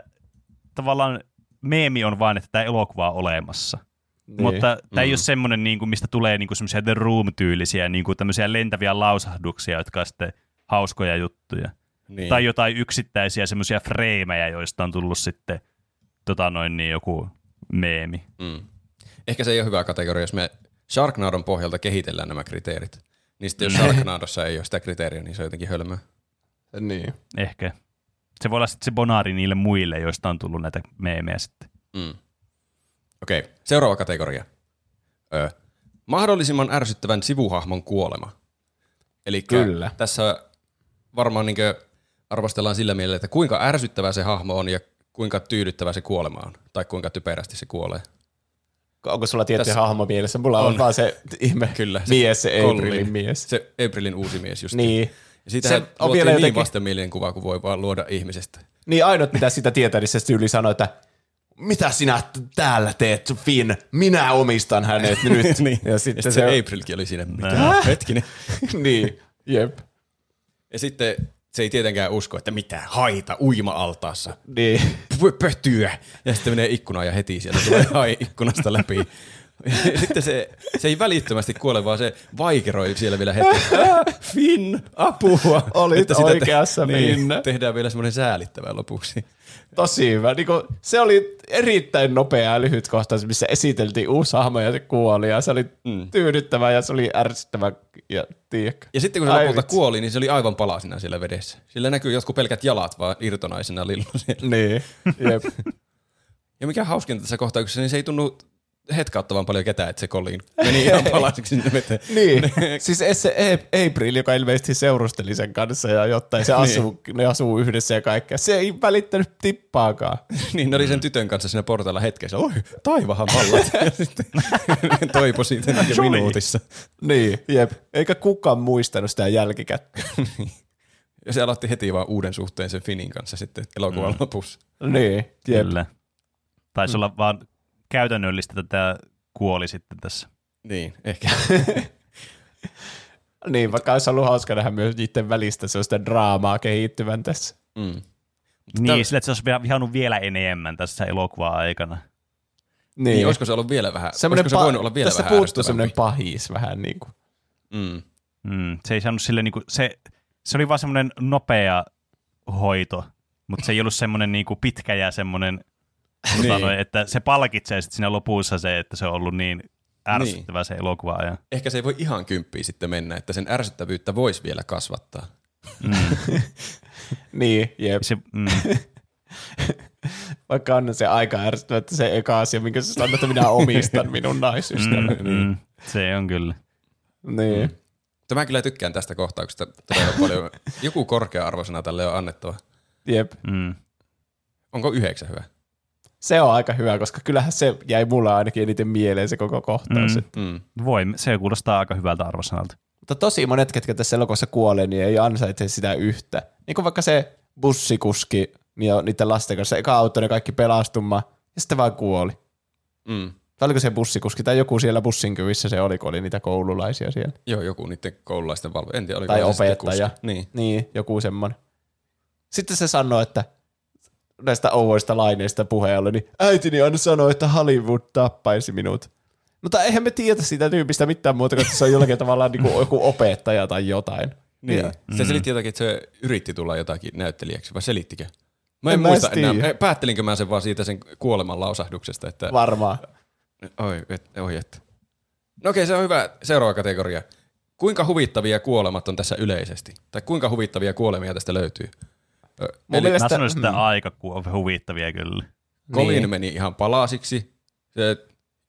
tavallaan meemi on vain, että tämä elokuva on olemassa. Niin. Mutta tämä ei Mm. ole semmoinen, niin kuin, mistä tulee niin kuin semmoisia The Room-tyylisiä niin kuin tämmöisiä lentäviä lausahduksia, jotka on sitten hauskoja juttuja. Niin. Tai jotain yksittäisiä semmoisia freimejä, joista on tullut sitten tota noin, niin joku meemi. Mm. Ehkä se ei ole hyvä kategoria, jos me Sharknadon pohjalta kehitellään nämä kriteerit. Niin sitten jos Sharknadossa ei ole sitä kriteeriä, niin se on jotenkin hölmöä. Niin. Ehkä. Se voi olla sitten se bonaari niille muille, joista on tullut näitä meemejä sitten. Mm. Okei, seuraava kategoria. Ö, mahdollisimman ärsyttävän sivuhahmon kuolema. Eli Kyllä. tässä varmaan niin arvostellaan sillä mielellä, että kuinka ärsyttävä se hahmo on ja kuinka tyydyttävä se kuolema on. Tai kuinka typerästi se kuolee. Onko sulla tietty Tässä- hahmo mielessä? Mulla on, On. vaan se ihme *laughs* Kyllä, se mies, se. Aprilin mies. Se Aprilin uusi mies just. Niin. Ja siitä Se on vielä niin jotenkin- vastenmielinen kuva, kuin voi vaan luoda ihmisestä. Niin ainut, mitä sitä tietää, niin se tyyli sanoi, että mitä sinä täällä teet, Finn? Minä omistan hänet *laughs* nyt. niin. Ja Ja sitten sitten se, se Aprilkin oli siinä, mitä? Hetkinen. *laughs* niin, jep. Ja sitten se ei tietenkään usko, että mitä haita uima-altaassa. Niin. Voi pöhtyä. Ja sitten menee ikkunaan ja heti sieltä tulee *laughs* hai ikkunasta läpi. *laughs* Sitten se, se ei välittömästi kuole, vaan se vaikeroi siellä vielä hetki. "Ää, *laughs* Finn, apua! Olit Että sitä oikeassa, Finn. Tehdään vielä semmoinen säälittävä lopuksi. Tosi hyvä. Niin kuin, se oli erittäin nopea ja lyhyt kohtaus, missä esiteltiin uusi hahmo ja se kuoli. Ja se oli mm. tyydyttävä ja se oli ärsyttävä. Ja, tiedätkö? Ja sitten kun se Ai lopulta vitsi. kuoli, niin se oli aivan palasina siellä vedessä. Sillä näkyy jotkut pelkät jalat vaan irtonaisena lillu siellä. Niin, jep. *laughs* Ja mikä hauskinta tässä kohtauksessa, niin se ei tunnu hetkauttavan paljon ketään, että se Colin meni ihan *laughs* palasiksi sinne veteen. niin. *laughs* siis se April, joka ilmeisesti seurusteli sen kanssa ja jotta se asuu, ne asuu yhdessä ja kaikkea. Se ei välittänyt tippaakaan. *laughs* niin ne oli sen tytön kanssa siinä portailla hetkessä. Oi, taivahan vallat. ja sitten toipo siitä niin minuutissa. Niin, jep. Eikä kukaan muistanut sitä jälkikäteen. Ja se aloitti heti vaan uuden suhteen sen Finin kanssa sitten elokuvan mm. lopussa. niin, jep. Kyllä. Taisi olla vaan käytännöllistä, että tämä kuoli sitten tässä. Niin, ehkä. *laughs* Niin, vaikka olisi ollut hauska nähdä myös niiden välistä sellaista draamaa kehittyvän tässä. Mm. Niin, sillä että se olisi vihannut vielä enemmän tässä elokuvan aikana. Niin, Niin, olisiko se ollut vielä vähän, semmoinen olisiko se voinut olla vielä tässä vähän puuttuu semmoinen pahis vähän niin kuin. Mm. Mm, se ei saanut sille niinku, se, se oli vaan semmoinen nopea hoito, mutta se ei ollut semmoinen niinku pitkä ja semmoinen, Niin. niin. että se palkitsee sitten siinä lopussa se, että se on ollut niin ärsyttävä se elokuva ajan. Ehkä se ei voi ihan kymppiin sitten mennä, että sen ärsyttävyyttä voisi vielä kasvattaa. *laughs* Niin, jep. Se, mm, *laughs* Vaikka on se aika ärsyttävä, että se eka asia, minkä sä sanot, että minä omistan *laughs* minun naisystäväni. mm, mm, se on kyllä. Niin. Mutta mä kyllä tykkään tästä kohtauksesta todella paljon. Joku korkea-arvosana tälle on annettava. Jep. Mm. Onko yhdeksän hyvä? Se on aika hyvä, koska kyllähän se jäi mulla ainakin eniten mieleen se koko kohtaus. Mm. Mm. Mm. Voi, se kuulostaa aika hyvältä arvosanalta. Mutta tosi monet, ketkä tässä elokuvassa kuolee, niin ei ansaitse sitä yhtä. Niin kuin vaikka se bussikuski ja niiden lasten kanssa, eka auto ne kaikki pelastumaan, ja sitten vaan kuoli. Mm. Tai oliko se bussikuski tai joku siellä bussin kyvissä se oli, kun oli niitä koululaisia siellä. Joo, joku niiden koululaisten valvo. En tiedä, oliko Tai opettaja. kuski. Niin. Niin, joku semmoinen. Sitten se sanoi, että näistä ouoista laineista puheen ollen, niin äitini aina sanoi, että Hollywood tappaisi minut. Mutta eihän me tiedä siitä tyypistä mitään muuta, että se on jollakin tavalla niin kuin joku opettaja tai jotain. Niin. Ja- Se selitti jotakin, että se yritti tulla jotakin näyttelijäksi, vai selittikö? Mä en, En mä muista edes enää. Päättelinkö mä sen vaan siitä sen kuoleman lausahduksesta, että Varmaan. oi, et, oi et. No okei, se on hyvä. Seuraava kategoria. Kuinka huvittavia kuolemat on tässä yleisesti? Tai kuinka huvittavia kuolemia tästä löytyy? Mun Eli mielestä- Mä sanoisin, että mm. aika ku- huvittavia kyllä. Colin Niin. meni ihan palasiksi. Se,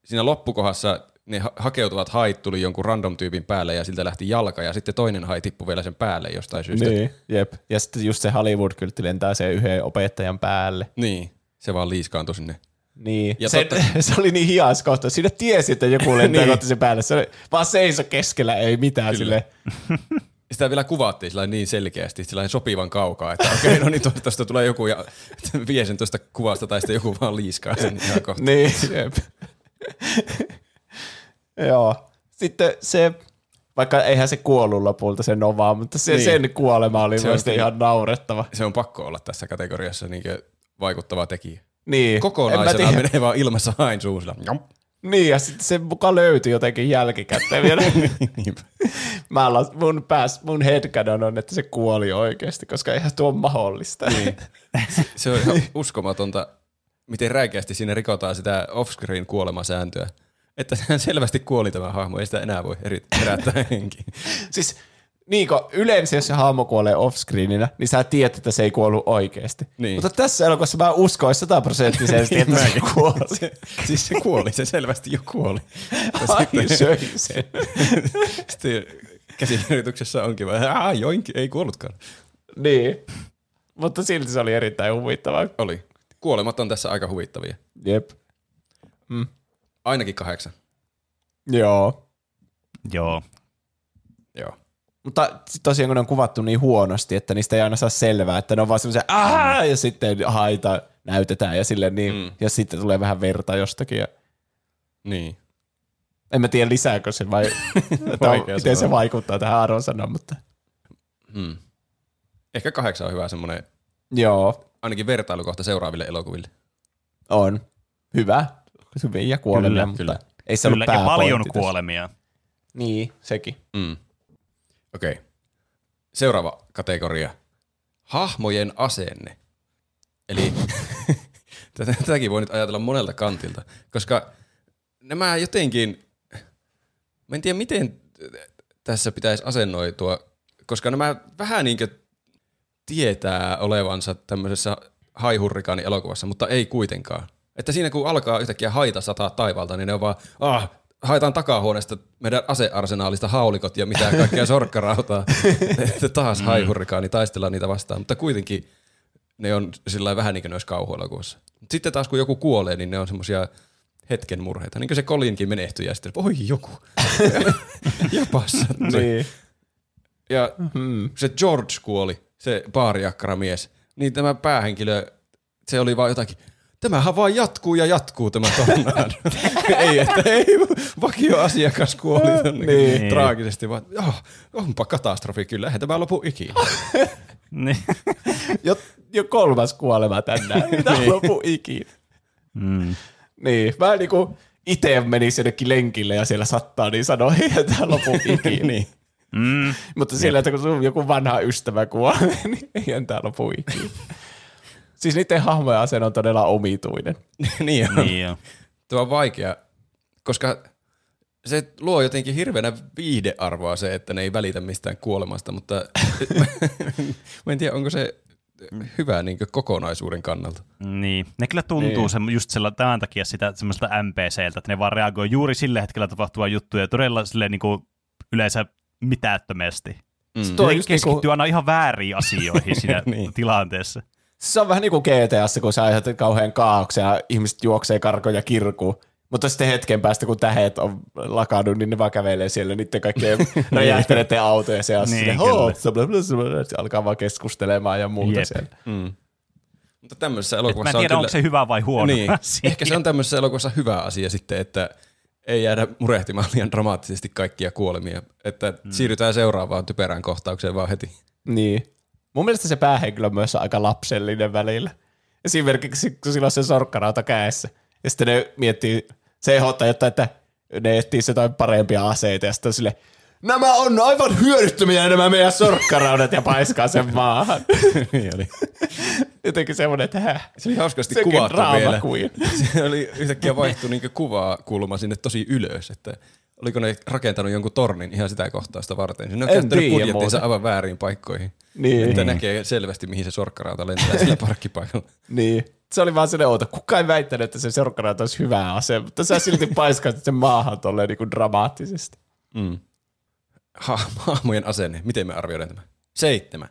siinä loppukohdassa ne ha- hakeutuvat hait tuli jonkun random tyypin päälle ja siltä lähti jalka ja sitten toinen hai tippui vielä sen päälle jostain syystä. Niin, jep. Ja sitten just se Hollywood-kyltti lentää se yhden opettajan päälle. niin. Se vaan liiskaantui sinne. Niin. Ja se, totta- *laughs* se, oli niin hias kohta. Siinä tiesi, että joku lentää Niin. kohta sen päälle. Se oli vaan seiso keskellä, ei mitään Kyllä. sille. *laughs* Sitä vielä kuvattiin sillä niin selkeästi, sillä sopivan kaukaa, että okei, okay, no niin tuosta, tuosta tulee joku ja *laughs* vie sen tuosta kuvasta tai sitten joku vaan liiskaa sen ihan kohta. Niin, jep. *laughs* Joo. Sitten se, vaikka eihän se kuollut lopulta se Nova, mutta se, Niin. sen kuolema oli Se on ihan naurettava. Se on pakko olla tässä kategoriassa niin vaikuttava tekijä. Niin. Kokonaisena menee vaan ilmassa hain suusilla. Niin, ja sitten se mukaan löytyi jotenkin jälkikäteen vielä. *laughs* Niinpä. Mä las, mun, pääs, mun headcanon on, että se kuoli oikeasti, koska eihän tuo ole mahdollista. Niin. Se on ihan uskomatonta, miten räikeästi siinä rikotaan sitä off-screen kuolemasääntöä. Että sehän selvästi kuoli tämä hahmo, ei sitä enää voi eri- herättää henkiin. siis Niin, kun yleensä jos se hahmo kuolee offscreeninä, niin sä tiedät, että se ei kuollut oikeasti. Niin. Mutta tässä elokuvassa mä uskoin sataprosenttisesti, että *laughs* se Mäkin. kuoli. Se, siis se kuoli, se selvästi jo kuoli. *laughs* Ai, sitten, söi sen. *laughs* sitten käsikirjoituksessa onkin vaan, aah joinkin, ei kuollutkaan. niin. Mutta silti se oli erittäin huvittavaa. Oli. Kuolemat on tässä aika huvittavia. Jep. Ainakin kahdeksan. Joo. Joo. Joo. Mutta tosiaan kun ne on kuvattu niin huonosti, että niistä ei aina saa selvää, että ne on vaan semmoisia aah, ja sitten haita näytetään ja silleen niin, mm. ja sitten tulee vähän verta jostakin. Ja Niin. en mä tiedä lisääkö se vai *laughs* että Vaikea miten se vaikuttaa tähän arvonsanaan, mutta Hmm. Ehkä kahdeksan on hyvä semmoinen, joo, ainakin vertailukohta seuraaville elokuville. on hyvä. Hyviä kuolemia, Kyllä, mutta kyllä. ei se ollut Kyllä, ja paljon kuolemia. Niin, sekin. Mm. Okei. Okay. Seuraava kategoria. Hahmojen asenne. Eli *laughs* tätä- tätäkin voi nyt ajatella monelta kantilta, koska nämä jotenkin, mä en tiedä miten tässä pitäisi asennoitua, koska nämä vähän niin kuin tietää olevansa tämmöisessä haihurrikaani elokuvassa, mutta ei kuitenkaan. Että siinä kun alkaa yhtäkkiä haita sataa taivaalta, niin ne on vaan, ah, haetaan takahuoneesta meidän asearsenaalista haulikot ja mitä kaikkea *laughs* sorkkarautaa. että taas haihurrikaani, taistellaan niitä vastaan. Mutta kuitenkin ne on sillä vähän niin kuin ne olisi kauhuelokuvassa. Sitten taas kun joku kuolee, niin ne on semmoisia hetken murheita. Niin kuin se Colinkin menehtyi ja sitten, oi joku. *laughs* ja passat. Niin. Ja hmm. se George kuoli, se baariakkaramies. Niin tämä päähenkilö, se oli vaan jotakin, tämähän vaan jatkuu ja jatkuu tämä tornado. *laughs* ei, että ei, vakioasiakas kuoli tonne Niin. traagisesti, vaan joo, onpa katastrofi kyllä, eihän tämä lopu ikinä. *laughs* Niin. Jo, jo kolmas kuolema tänään. Mitä Niin. lopu ikinä. Mm. Niin, mä niinku itse menin jonnekin lenkille ja siellä sattaa, niin sanoi, *laughs* että tämä lopu ikinä. niin. Mm. Mutta sillä, että kun sun joku vanha ystävä kuolee, niin eihän tämä lopu ikinä. Siis niiden hahmojen asenne on todella omituinen. *laughs* niin on. Niin jo. Tuo on vaikea, koska se luo jotenkin hirveänä viihdearvoa se, että ne ei välitä mistään kuolemasta, mutta *laughs* mä en tiedä, onko se hyvä niin kokonaisuuden kannalta. Niin. Ne kyllä tuntuu Niin. niin. just sillä, tämän takia sitä semmoista NPCltä, että ne vaan reagoi juuri sillä hetkellä tapahtuvaa juttuja todella silleen niin kuin yleensä mitättömästi. Mm. On just keskittyy niinku, aina ihan vääriin asioihin *laughs* siinä Niin. tilanteessa. Se on vähän niin kuin GTAssa, kun sä aiheutat kauhean kaauksen ja ihmiset juoksee karkoon ja kirkuu. Mutta sitten hetken päästä, kun tähet on lakannut, niin ne vaan kävelee siellä niiden kaikkien *laughs* räjähteleiden autojen seassa. Niin, Niin, se alkaa vaan keskustelemaan ja muuta Jep. siellä. Mm. Mutta tämmöisessä Et elokuvassa mä en on tiedä, kyllä... onko se hyvä vai huono niin. asia. Ehkä se on tämmöisessä elokuvassa hyvä asia sitten, että ei jäädä murehtimaan liian dramaattisesti kaikkia kuolemia. Että mm. siirrytään seuraavaan typerään kohtaukseen vaan heti. Niin. Mun mielestä se päähenkilö on myös aika lapsellinen välillä. Esimerkiksi kun sillä on se sorkkarauta kädessä. Ja sitten ne miettii, se ehdottaa jotain, että ne etsii jotain parempia aseita ja sitten sille, nämä on aivan hyödyttömiä nämä meidän sorkkaraudat ja paiskaa sen maahan. *laughs* niin oli. Jotenkin semmoinen, että häh. Se oli hauskasti Sekin kuvattu vielä. queen. *laughs* Se oli yhtäkkiä vaihtu niinku kuvakulma sinne tosi ylös, että oliko ne rakentanut jonkun tornin ihan sitä kohtausta varten. Ne on En käyttänyt tiedä budjettinsa muuten. aivan väärin paikkoihin. Niin. Että näkee selvästi, mihin se sorkkarauta lentää sillä *laughs* parkkipaikalla. Niin. Se oli vaan sellainen outo. Kukaan ei väittänyt, että se sorkkarauta olisi hyvä ase, mutta sä silti paiskaat sen maahan tolleen niin dramaattisesti. Mm. Ha- hahmojen asenne. Miten me arvioidaan tämä? Seitsemän.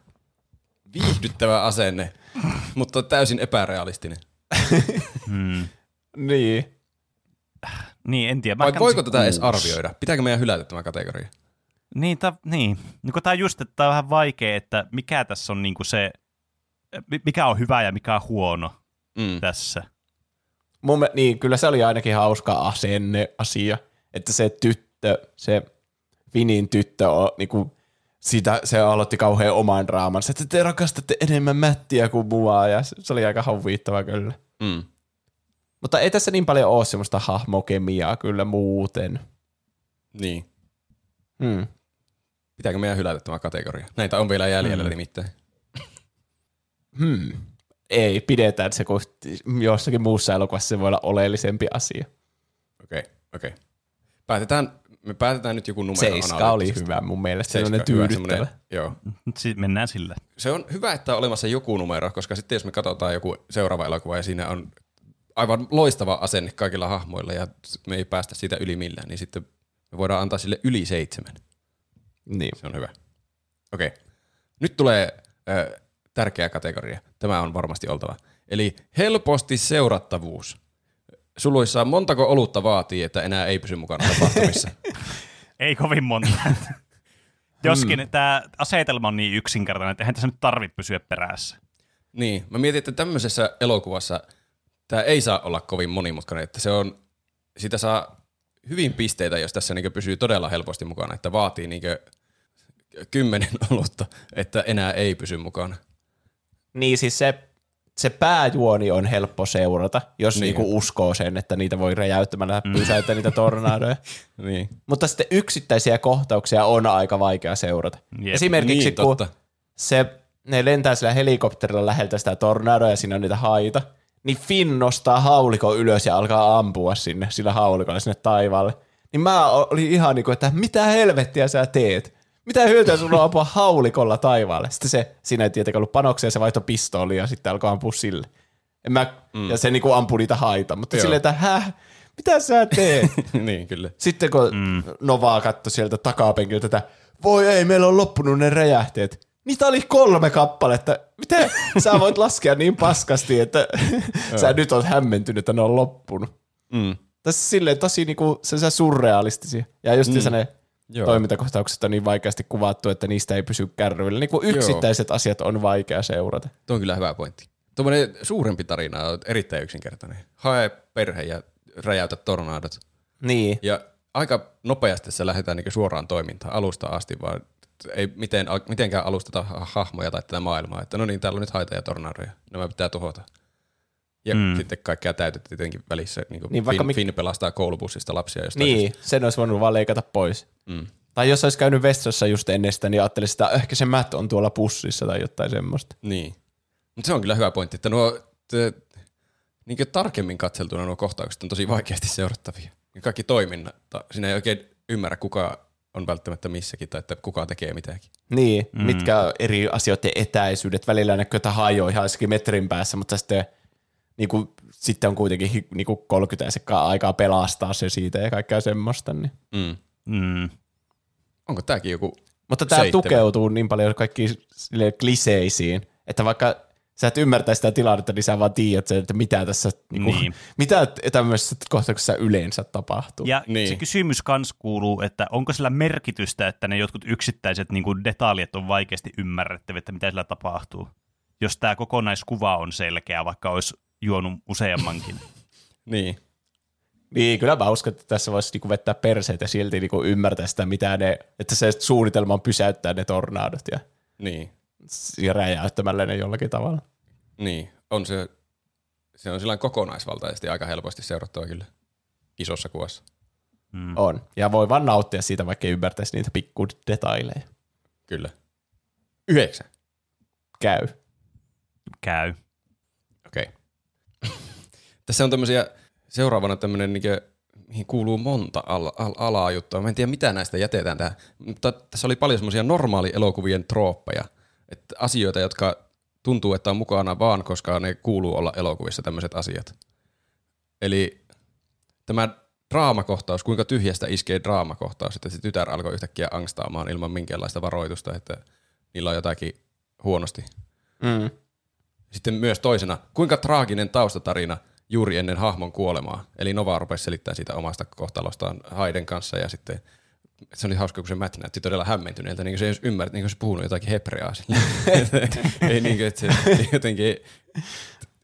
Viihdyttävä asenne, mutta täysin epärealistinen. Mm. *laughs* Niin. Niin, en tiedä. Mä Vai voiko tätä edes kuusi. arvioida? Pitääkö meidän hylätä tämä kategoria? Niin, ta, niin. niin kun tää on just, että tää on vähän vaikea, että mikä tässä on niinku se, mi- mikä on hyvä ja mikä on huono Mm. tässä. Mun, niin, kyllä se oli ainakin hauska asenne asia, että se tyttö, se Vinin tyttö on niinku, sitä, se aloitti kauhean oman draamansa, että te rakastatte enemmän Mättiä kuin mua, ja se, se oli aika huvittava kyllä. Mm. Mutta ei tässä niin paljon ole semmoista hahmokemiaa kyllä muuten. Niin. Hmm. Pitääkö meidän hylätä tämä kategoria? Näitä on vielä jäljellä mm. nimittäin. Hmm. Ei, pidetään se, kun jossakin muussa elokuvassa se voi olla oleellisempi asia. Okei, okay, okei. Okay. Päätetään me päätetään nyt joku numero Seiska oli hyvä mun mielestä, Seiska, sellainen hyvä, tyydyttävä. semmoinen- Joo. Siis mennään sillä. Se on hyvä, että on olemassa joku numero, koska sitten jos me katsotaan joku seuraava elokuva ja siinä on aivan loistava asenne kaikilla hahmoilla ja me ei päästä siitä yli millään, niin sitten me voidaan antaa sille yli seitsemän. Niin. Se on hyvä. Okei. Nyt tulee ö, tärkeä kategoria. Tämä on varmasti oltava. Eli helposti seurattavuus. Suluissa montako olutta vaatii, että enää ei pysy mukana tapahtumissa? *laughs* Ei kovin monta. *laughs* Joskin mm. tämä asetelma on niin yksinkertainen, että eihän tässä nyt tarvitse pysyä perässä. niin, mä mietin, että tämmöisessä elokuvassa tämä ei saa olla kovin monimutkainen, että se on, sitä saa hyvin pisteitä, jos tässä niinku pysyy todella helposti mukana, että vaatii niinku kymmenen *laughs* olutta, että enää ei pysy mukana. Niin siis se, se pääjuoni on helppo seurata, jos Niin. niin. niinku uskoo sen, että niitä voi räjäyttämällä pysäyttää niitä tornadoja. *laughs* Niin. Mutta sitten yksittäisiä kohtauksia on aika vaikea seurata. Jep. Esimerkiksi Niin, kun totta. se, ne lentää sillä helikopterilla läheltä sitä tornadoa ja siinä on niitä haita, niin Finn nostaa haulikon ylös ja alkaa ampua sinne sillä haulikolla sinne taivaalle. Niin mä olin ihan niin kuin, että mitä helvettiä sä teet? Mitä hyötyä sulla on ampua haulikolla taivaalle? Sitten se, siinä ei tietenkään ollut panoksia, se vaihtoi pistoolia ja sitten alkoi ampua sille. En mä, mm. Ja se niinku ampui niitä haita, mutta Joo. silleen, että häh, mitä sä teet? *laughs* niin, kyllä. Sitten kun mm. Novaa katsoi sieltä takapenkiltä, että voi ei, meillä on loppunut ne räjähteet. Niitä oli kolme kappaletta. Miten sä voit laskea niin paskasti, että *laughs* sä nyt oot hämmentynyt, että ne on loppunut. Mm. Tässä silleen tosi niinku, se on surrealistisia. Ja just mm. ne Joo. toimintakohtaukset on niin vaikeasti kuvattu, että niistä ei pysy kärryillä. Niin kuin yksittäiset asiat on vaikea seurata. Tuo on kyllä hyvä pointti. Tuommoinen suurempi tarina on erittäin yksinkertainen. Hae perhe ja räjäytä tornadot. Niin. Ja aika nopeasti se lähdetään niinku suoraan toimintaan alusta asti, vaan ei miten, mitenkään alusteta ha- hahmoja tai tätä maailmaa. Että no niin, täällä on nyt haita ja tornadoja. Nämä pitää tuhota. Ja mm. sitten kaikkea täytetään tietenkin välissä. Niin, Niin, niin vaikka Finn, mi- Finn pelastaa koulubussista lapsia jostain Niin, syystä. sen olisi voinut vaan leikata pois. Mm. Tai jos olisi käynyt vessassa just ennen sitä, niin ajattelisi, että ehkä se Matt on tuolla pussissa tai jotain semmoista. Niin. Mutta se on kyllä hyvä pointti, että nuo te, niin tarkemmin katseltuna nuo kohtaukset on tosi vaikeasti seurattavia. Ja kaikki toiminnat, siinä ei oikein ymmärrä kuka on välttämättä missäkin tai että kuka tekee mitäkin. Niin, mm. mitkä on eri asioiden etäisyydet. Välillä näkyy, että hajo ihan jossakin metrin päässä, mutta sitten, niin kuin, sitten on kuitenkin niin kuin 30 sekkaa aikaa pelastaa se siitä ja kaikkea semmoista. Niin. Mm. Mm. Onko tämäkin joku Mutta tämä Seitsemän. tukeutuu niin paljon kaikkiin kliseisiin, että vaikka sä et ymmärtää sitä tilannetta, niin sä vaan tiedät sen, että mitä tässä, niin kuin, Niin. mitä tämmöisessä kohtauksessa yleensä tapahtuu. Ja Niin. se kysymys kans kuuluu, että onko sillä merkitystä, että ne jotkut yksittäiset niin kuin detaljit on vaikeasti ymmärrettäviä, että mitä sillä tapahtuu. Jos tämä kokonaiskuva on selkeä, vaikka olisi juonut useammankin. *laughs* Niin. Niin, kyllä mä uskon, että tässä voisi niinku vetää perseet ja silti niinku ymmärtää sitä, mitä ne, että se suunnitelma on pysäyttää ne tornadot ja, Niin. Räjäyttämällä ne jollakin tavalla. Niin. On se, se on sillä kokonaisvaltaisesti aika helposti seurattava kyllä isossa kuvassa. Mm. On. Ja voi vaan nauttia siitä, vaikka ei ymmärtäisi niitä pikku detaileja. Kyllä. Yhdeksän. Käy. Käy. Okei. *laughs* Tässä on tämmöisiä, seuraavana tämmöinen, niin mihin kuuluu monta al- al- alaa juttua. Mä en tiedä, mitä näistä jätetään tähän. Mutta tässä oli paljon semmoisia normaali elokuvien trooppeja. Että asioita, jotka tuntuu, että on mukana vaan, koska ne kuuluu olla elokuvissa tämmöiset asiat. Eli tämä draamakohtaus, kuinka tyhjästä iskee draamakohtaus, että se tytär alkoi yhtäkkiä angstaamaan ilman minkäänlaista varoitusta, että niillä on jotakin huonosti. Mm. Sitten myös toisena, kuinka traaginen taustatarina juuri ennen hahmon kuolemaa. Eli Nova rupesi selittää siitä omasta kohtalostaan Haiden kanssa ja sitten se oli hauska, kun se Matt näytti todella hämmentyneeltä, niin kuin se ei edes ymmärrä, niin kuin se puhunut jotakin hebreaa sille. *laughs* ei niin kuin, että se jotenkin ei,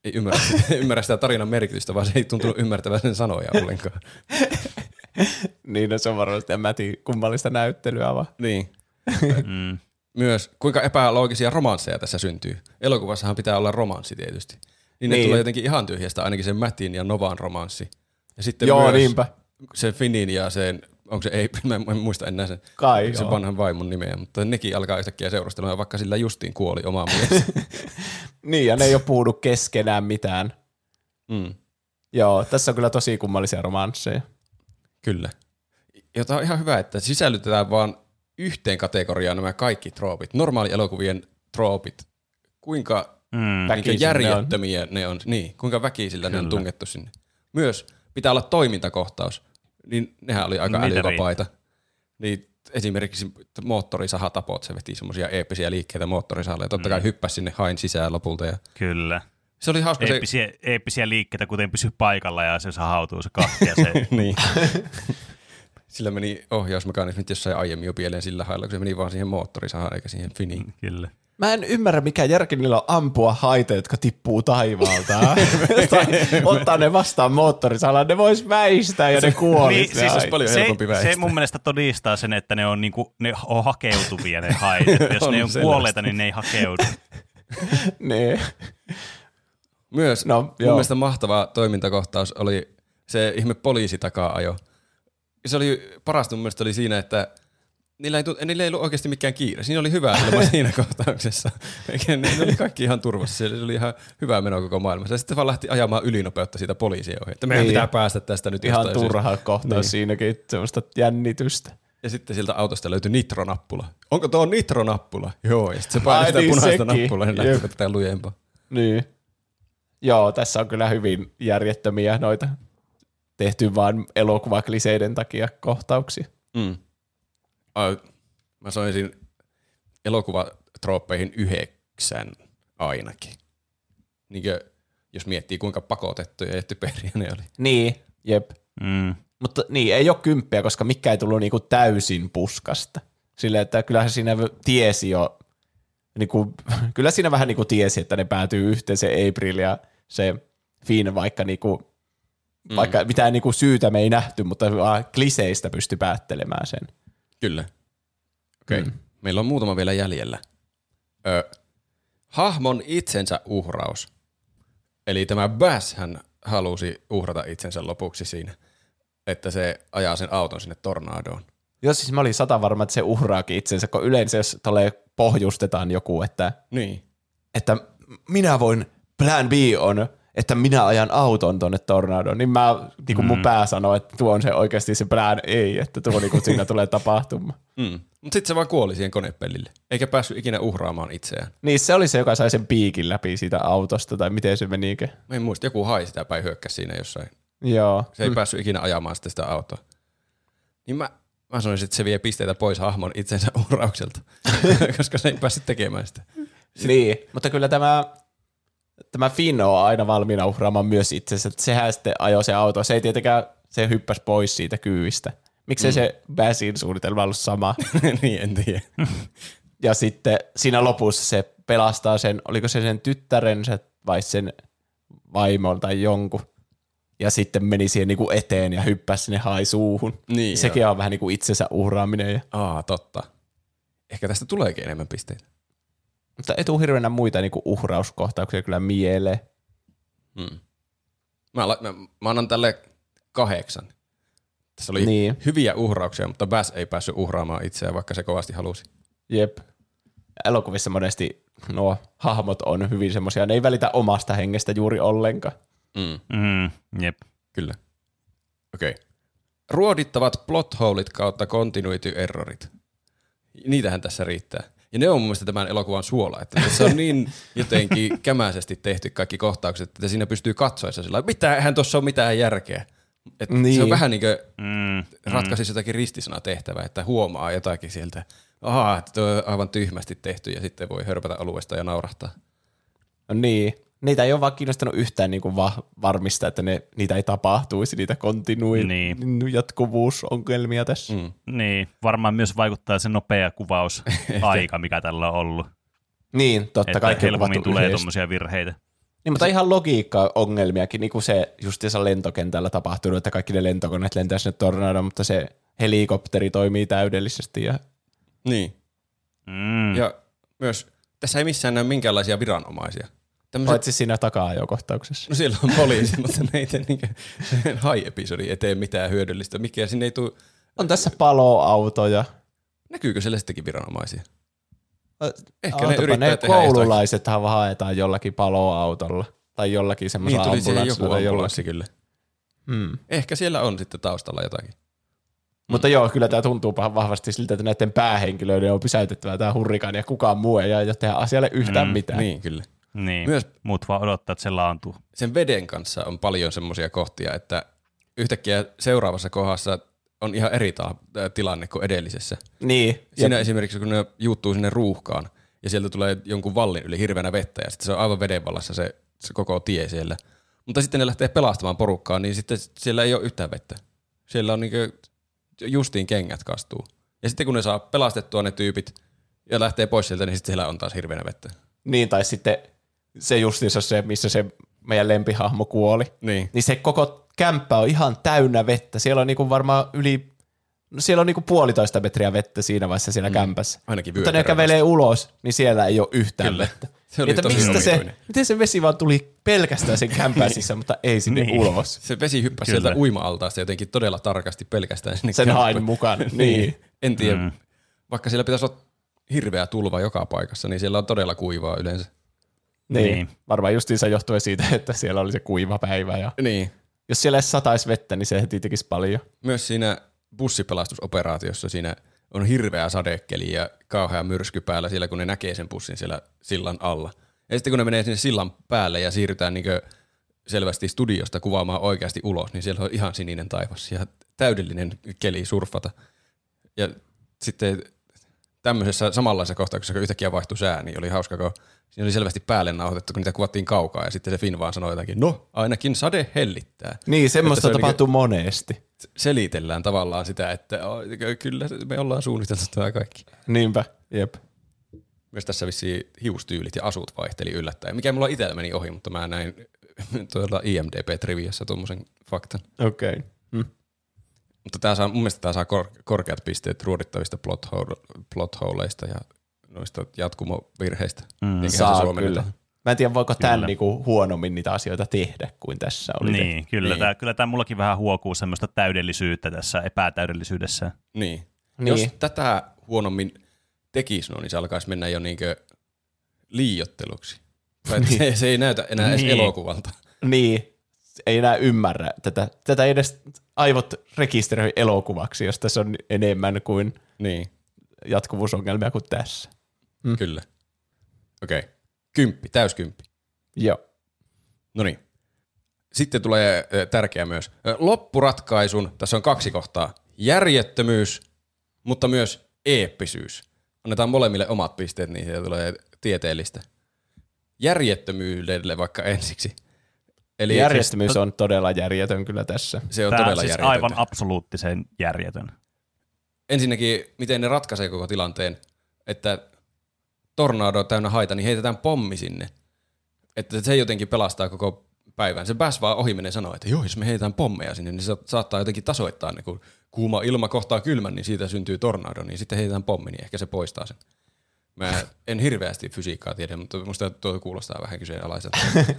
ei ymmärrä, ymmärrä sitä tarinan merkitystä, vaan se ei tuntunut ymmärtävän sen sanoja ollenkaan. *laughs* Niin, no se on varmasti sitä mätin kummallista näyttelyä vaan. Niin. Mm. Myös kuinka epäloogisia romansseja tässä syntyy. Elokuvassahan pitää olla romanssi tietysti. Niin ne Niin. tulee jotenkin ihan tyhjästä, ainakin se Mattin ja Novan romanssi. Ja sitten Joo, myös niinpä. se Finin ja sen, onko se ei, *laughs* mä en muista enää sen, Kai, sen joo. vanhan vaimon nimeä, mutta nekin alkaa yhtäkkiä seurustella, vaikka sillä justiin kuoli oma mies. *laughs* Niin, ja ne ei ole puhunut keskenään mitään. mm, Joo, tässä on kyllä tosi kummallisia romansseja. kyllä. jota on ihan hyvä, että sisällytetään vaan yhteen kategoriaan nämä kaikki troopit. Normaali elokuvien troopit. Kuinka Mm. Väkisin järjettömiä ne on. Niin, kuinka väkisillä ne on Kyllä. tungettu sinne. Myös pitää olla toimintakohtaus. Niin nehän oli aika Niitä älyvapaita. Niin esimerkiksi moottorisahatapot, se veti semmoisia eeppisiä liikkeitä moottorisahalle ja totta kai hyppäsi sinne hain sisään lopulta. Ja Kyllä. se oli hauska se... Eeppisiä, eeppisiä liikkeitä, kuten pysy paikalla ja se sahautuu se kahti ja se *laughs* niin. Sillä meni ohjausmekanismit jossain aiemmin jo pieleen sillä hailla, kun se meni vaan siihen moottorisahaan eikä siihen finiin. Kyllä. Mä en ymmärrä, mikä järki niillä on ampua haita, jotka tippuu taivaalta. *laughs* tai ottaa ne vastaan moottorisalaan, ne vois väistää ja ne kuolis. Niin, ne siis hait. paljon se, helpompi väistää. se mun mielestä todistaa sen, että ne on, niinku, ne on hakeutuvia ne haitat. *laughs* Jos On ne on selvästi. kuolleita, niin ne ei hakeudu. *laughs* Niin. Myös No, no, mun joo. mielestä mahtava toimintakohtaus oli se ihme poliisi takaa ajo. Se oli parasta mun mielestä oli siinä, että niillä ei, niillä ei ollut oikeasti mikään kiire. Siinä oli hyvä ilma *laughs* siinä kohtauksessa. Ne, oli kaikki ihan turvassa. Se oli ihan hyvä meno koko maailmassa. Ja sitten vaan lähti ajamaan ylinopeutta siitä poliisia ohi. Että meidän Niin. pitää päästä tästä nyt Ihan jostain syystä. turha kohtaus Niin. siinäkin, semmoista jännitystä. Ja sitten sieltä autosta löytyi nitronappula. Onko tuo nitronappula? Joo, ja sitten se painoi Ai sitä niin, punaista sekin. nappulaa, niin lähti tätä lujempaa. Niin. Joo, tässä on kyllä hyvin järjettömiä noita tehty vaan elokuvakliseiden takia kohtauksia. Mm. Ai, mä soisin elokuvatrooppeihin yhdeksän ainakin. Niinkö, jos miettii kuinka pakotettuja ja typeriä ne oli. Niin, jep. Mm. Mutta niin, ei ole kymppiä, koska mikä ei tullut niinku täysin puskasta. Silleen, että kyllähän siinä tiesi jo, niinku, *laughs* kyllä siinä vähän niinku tiesi, että ne päätyy yhteen se April ja se Finn, vaikka, niinku, mm. vaikka mitään niinku syytä me ei nähty, mutta vaan kliseistä pysty päättelemään sen. Kyllä. Okei, okay. mm. meillä on muutama vielä jäljellä. Ö, hahmon itsensä uhraus. Eli tämä Bass hän halusi uhrata itsensä lopuksi siinä, että se ajaa sen auton sinne tornadoon. Joo, siis mä olin sata varma, että se uhraakin itsensä, kun yleensä jos tolle pohjustetaan joku, että, Niin. että minä voin, plan B on, että minä ajan auton tonne tornadoon, niin mä, niin kuin mun pää sanoo, että tuo on se oikeasti se plan ei, että tuo niin kuin *laughs* siinä tulee tapahtumaan. Mm. Mutta sitten se vaan kuoli siihen konepellille, eikä päässyt ikinä uhraamaan itseään. Niin se oli se, joka sai sen piikin läpi siitä autosta, tai miten se menikö. Mä en muista, joku hai sitä päin hyökkäsi siinä jossain. Joo. Se ei päässyt ikinä ajamaan sitten sitä autoa. Niin mä, mä sanoisin, että se vie pisteitä pois hahmon itsensä *laughs* uhraukselta, *laughs* koska se ei päässyt tekemään sitä. Niin, mutta kyllä tämä, tämä Finn on aina valmiina uhraamaan myös itsensä, että sehän sitten ajoi se auto. Se ei tietenkään, se hyppäsi pois siitä kyvistä. Miksei mm. se Basin suunnitelma ollut sama? *laughs* niin, en tiedä. ja sitten siinä lopussa se pelastaa sen, oliko se sen tyttärensä vai sen vaimon tai jonkun. Ja sitten meni siihen niinku eteen ja hyppäsi sinne haisuuhun. Niin, Sekin on vähän niin kuin itsensä uhraaminen. Ja, Aa, totta. Ehkä tästä tuleekin enemmän pisteitä. Mutta ei tule hirveänä muita niinku uhrauskohtauksia kyllä mieleen. Hmm. Mä, la- mä, mä annan tälle kahdeksan. Tässä oli niin. Niin. hyviä uhrauksia, mutta Bass ei päässyt uhraamaan itseään, vaikka se kovasti halusi. Jep. Elokuvissa monesti nuo hahmot on hyvin semmoisia, ne ei välitä omasta hengestä juuri ollenkaan. Mm. Mm. Jep. Kyllä. Okei. Okay. Ruodittavat plotholit kautta continuity errorit. Niitähän tässä riittää. Ja ne on mun mielestä tämän elokuvan suola, että se on niin *laughs* jotenkin kämäisesti tehty kaikki kohtaukset, että siinä pystyy katsoessa sillä mitä, eihän tuossa ole mitään järkeä. Et niin. Se on Niin. vähän niin kuin Mm. ratkaisisi jotakin ristisanatehtävää, että huomaa jotakin sieltä. Ahaa, että tuo on aivan tyhmästi tehty ja sitten voi hörpätä alueesta ja naurahtaa. No niin. Niitä ei ole vaan kiinnostanut yhtään niin kuin va- varmistaa, että ne, niitä ei tapahtuisi, niitä kontinui Niin. jatkuvuusongelmia tässä. Mm. Niin, varmaan myös vaikuttaa se nopea kuvausaika, *laughs* mikä tällä on ollut. Niin, totta. Että kaikki on helpommin tulee tuommoisia virheitä. Niin, mutta ihan logiikka-ongelmiakin, niin kuin se justiinsa lentokentällä tapahtunut, että kaikki ne lentokoneet lentää sinne tornadoon, mutta se helikopteri toimii täydellisesti. Ja... Niin. Mm. Ja myös tässä ei missään näy minkäänlaisia viranomaisia. Tämmöset, Paitsi siinä takaa-ajokohtauksessa. no siellä on poliisi, *laughs* mutta ne ei tee sen ei tee mitään hyödyllistä. Mikä sinne ei tule, On tässä paloautoja. näkyykö siellä sittenkin viranomaisia? Ehkä ne yrittää ne tehdä jotakin. koululaisethan haetaan jollakin paloautolla. Tai jollakin Niin semmoisella siihen ambulanssilla joku ambulanssi kyllä. Hmm. Ehkä siellä on sitten taustalla jotakin. Mutta joo, kyllä tämä tuntuu pahan vahvasti siltä, että näiden päähenkilöiden on pysäytettävä tämä hurrikaani ja kukaan muu ei aio tehdä asialle yhtään Mm, mitään. Niin, kyllä. Niin, Myös- muut vaan odottaa, että se laantuu. Sen veden kanssa on paljon semmoisia kohtia, että yhtäkkiä seuraavassa kohdassa on ihan eri ta- ää, tilanne kuin edellisessä. Niin. Siinä esimerkiksi, kun ne juuttuu sinne ruuhkaan ja sieltä tulee jonkun vallin yli hirveänä vettä ja sitten se on aivan vedenvallassa se, se koko tie siellä. Mutta sitten ne lähtee pelastamaan porukkaa, niin sitten siellä ei ole yhtään vettä. Siellä on niinku justiin kengät kastuu. Ja sitten kun ne saa pelastettua ne tyypit ja lähtee pois sieltä, niin sitten siellä on taas hirveänä vettä. Niin, tai sitten se justiinsa se, missä se meidän lempihahmo kuoli. Niin. Niin se koko kämppä on ihan täynnä vettä. Siellä on niinku varmaan yli, no siellä on niinku puolitoista metriä vettä siinä vaiheessa siinä mm. kämpässä. Ainakin Mutta ne kävelee ulos, niin siellä ei ole yhtään Kyllä. vettä. *laughs* Se oli Että tosi mistä se, miten se vesi vaan tuli pelkästään sen kämpän *laughs* sisään, mutta ei sinne Niin. ulos. Se vesi hyppäsi Kyllä. sieltä uima-altaasta jotenkin todella tarkasti pelkästään sinne Sen hain mukaan. *laughs* niin. En tiedä, Mm. vaikka siellä pitäisi olla hirveä tulva joka paikassa, niin siellä on todella kuivaa yleensä. Niin. Niin. Varmaan justiinsa johtuen siitä, että siellä oli se kuiva päivä. Ja Niin. jos siellä edes sataisi vettä, niin se heti tekisi paljon. Myös siinä bussipelastusoperaatiossa siinä on hirveä sadekeli ja kauhea myrsky päällä siellä, kun ne näkee sen bussin siellä sillan alla. Ja sitten kun ne menee sinne sillan päälle ja siirrytään niin selvästi studiosta kuvaamaan oikeasti ulos, niin siellä on ihan sininen taivas ja täydellinen keli surfata. Ja sitten tämmöisessä samanlaisessa kohtauksessa, kun yhtäkkiä vaihtui sää, niin oli hauska, kun siinä oli selvästi päälle nauhoitettu, kun niitä kuvattiin kaukaa, ja sitten se Finn vaan sanoi jotakin, no, ainakin sade hellittää. Niin, semmoista se tapahtuu monesti. Selitellään tavallaan sitä, että "Oo, kyllä me ollaan suunniteltu tämä kaikki. Niinpä, jep. Myös tässä vissiin hiustyylit ja asut vaihteli yllättäen, mikä mulla itsellä meni ohi, mutta mä näin tuolla IMDB-triviassa tuommoisen faktan. Okei. Okay. Hm. Mutta tää saa, mun mielestä tämä saa kor- korkeat pisteet ruodittavista plot, hole, plot holeista ja noista jatkumovirheistä. Mm. Se Saa suomenneta. kyllä. Mä en tiedä, voiko tämän Kyllä. niinku huonommin niitä asioita tehdä kuin tässä oli. Niin, kyllä. Niin. Tämä, kyllä tämä mullakin vähän huokuu semmoista täydellisyyttä tässä epätäydellisyydessä. Niin. Niin. Jos tätä huonommin tekisi, no, niin se alkaisi mennä jo niinkö liiotteluksi. Että se, se ei näytä enää edes Niin. elokuvalta. Niin, ei enää ymmärrä tätä. Tätä ei edes aivot rekisteröi elokuvaksi, jos tässä on enemmän kuin Niin, jatkuvuusongelmia kuin tässä. Mm. kyllä. Okei. Okay. Kymppi, täyskymppi. Joo. No niin. Sitten tulee tärkeä myös. Loppuratkaisun, tässä on kaksi kohtaa. Järjettömyys, mutta myös eeppisyys. Annetaan molemmille omat pisteet, niin siitä tulee tieteellistä. Järjettömyydelle vaikka ensiksi. Eli Järjestämys on todella järjetön kyllä tässä. se on Tämä todella siis järjetöntä. aivan absoluuttisen järjetön. Ensinnäkin, miten ne ratkaisee koko tilanteen, että tornado on täynnä haita, niin heitetään pommi sinne. Että se jotenkin pelastaa koko päivän. Se pääs vaan ohi menee sanoa, että joo, jos me heitetään pommeja sinne, niin se saattaa jotenkin tasoittaa ne, kun kuuma ilma kohtaa kylmän, niin siitä syntyy tornado, niin sitten heitetään pommi, niin ehkä se poistaa sen. Mä en hirveästi fysiikkaa tiedä, mutta musta tuo kuulostaa vähän kyseenalaiselta. *laughs*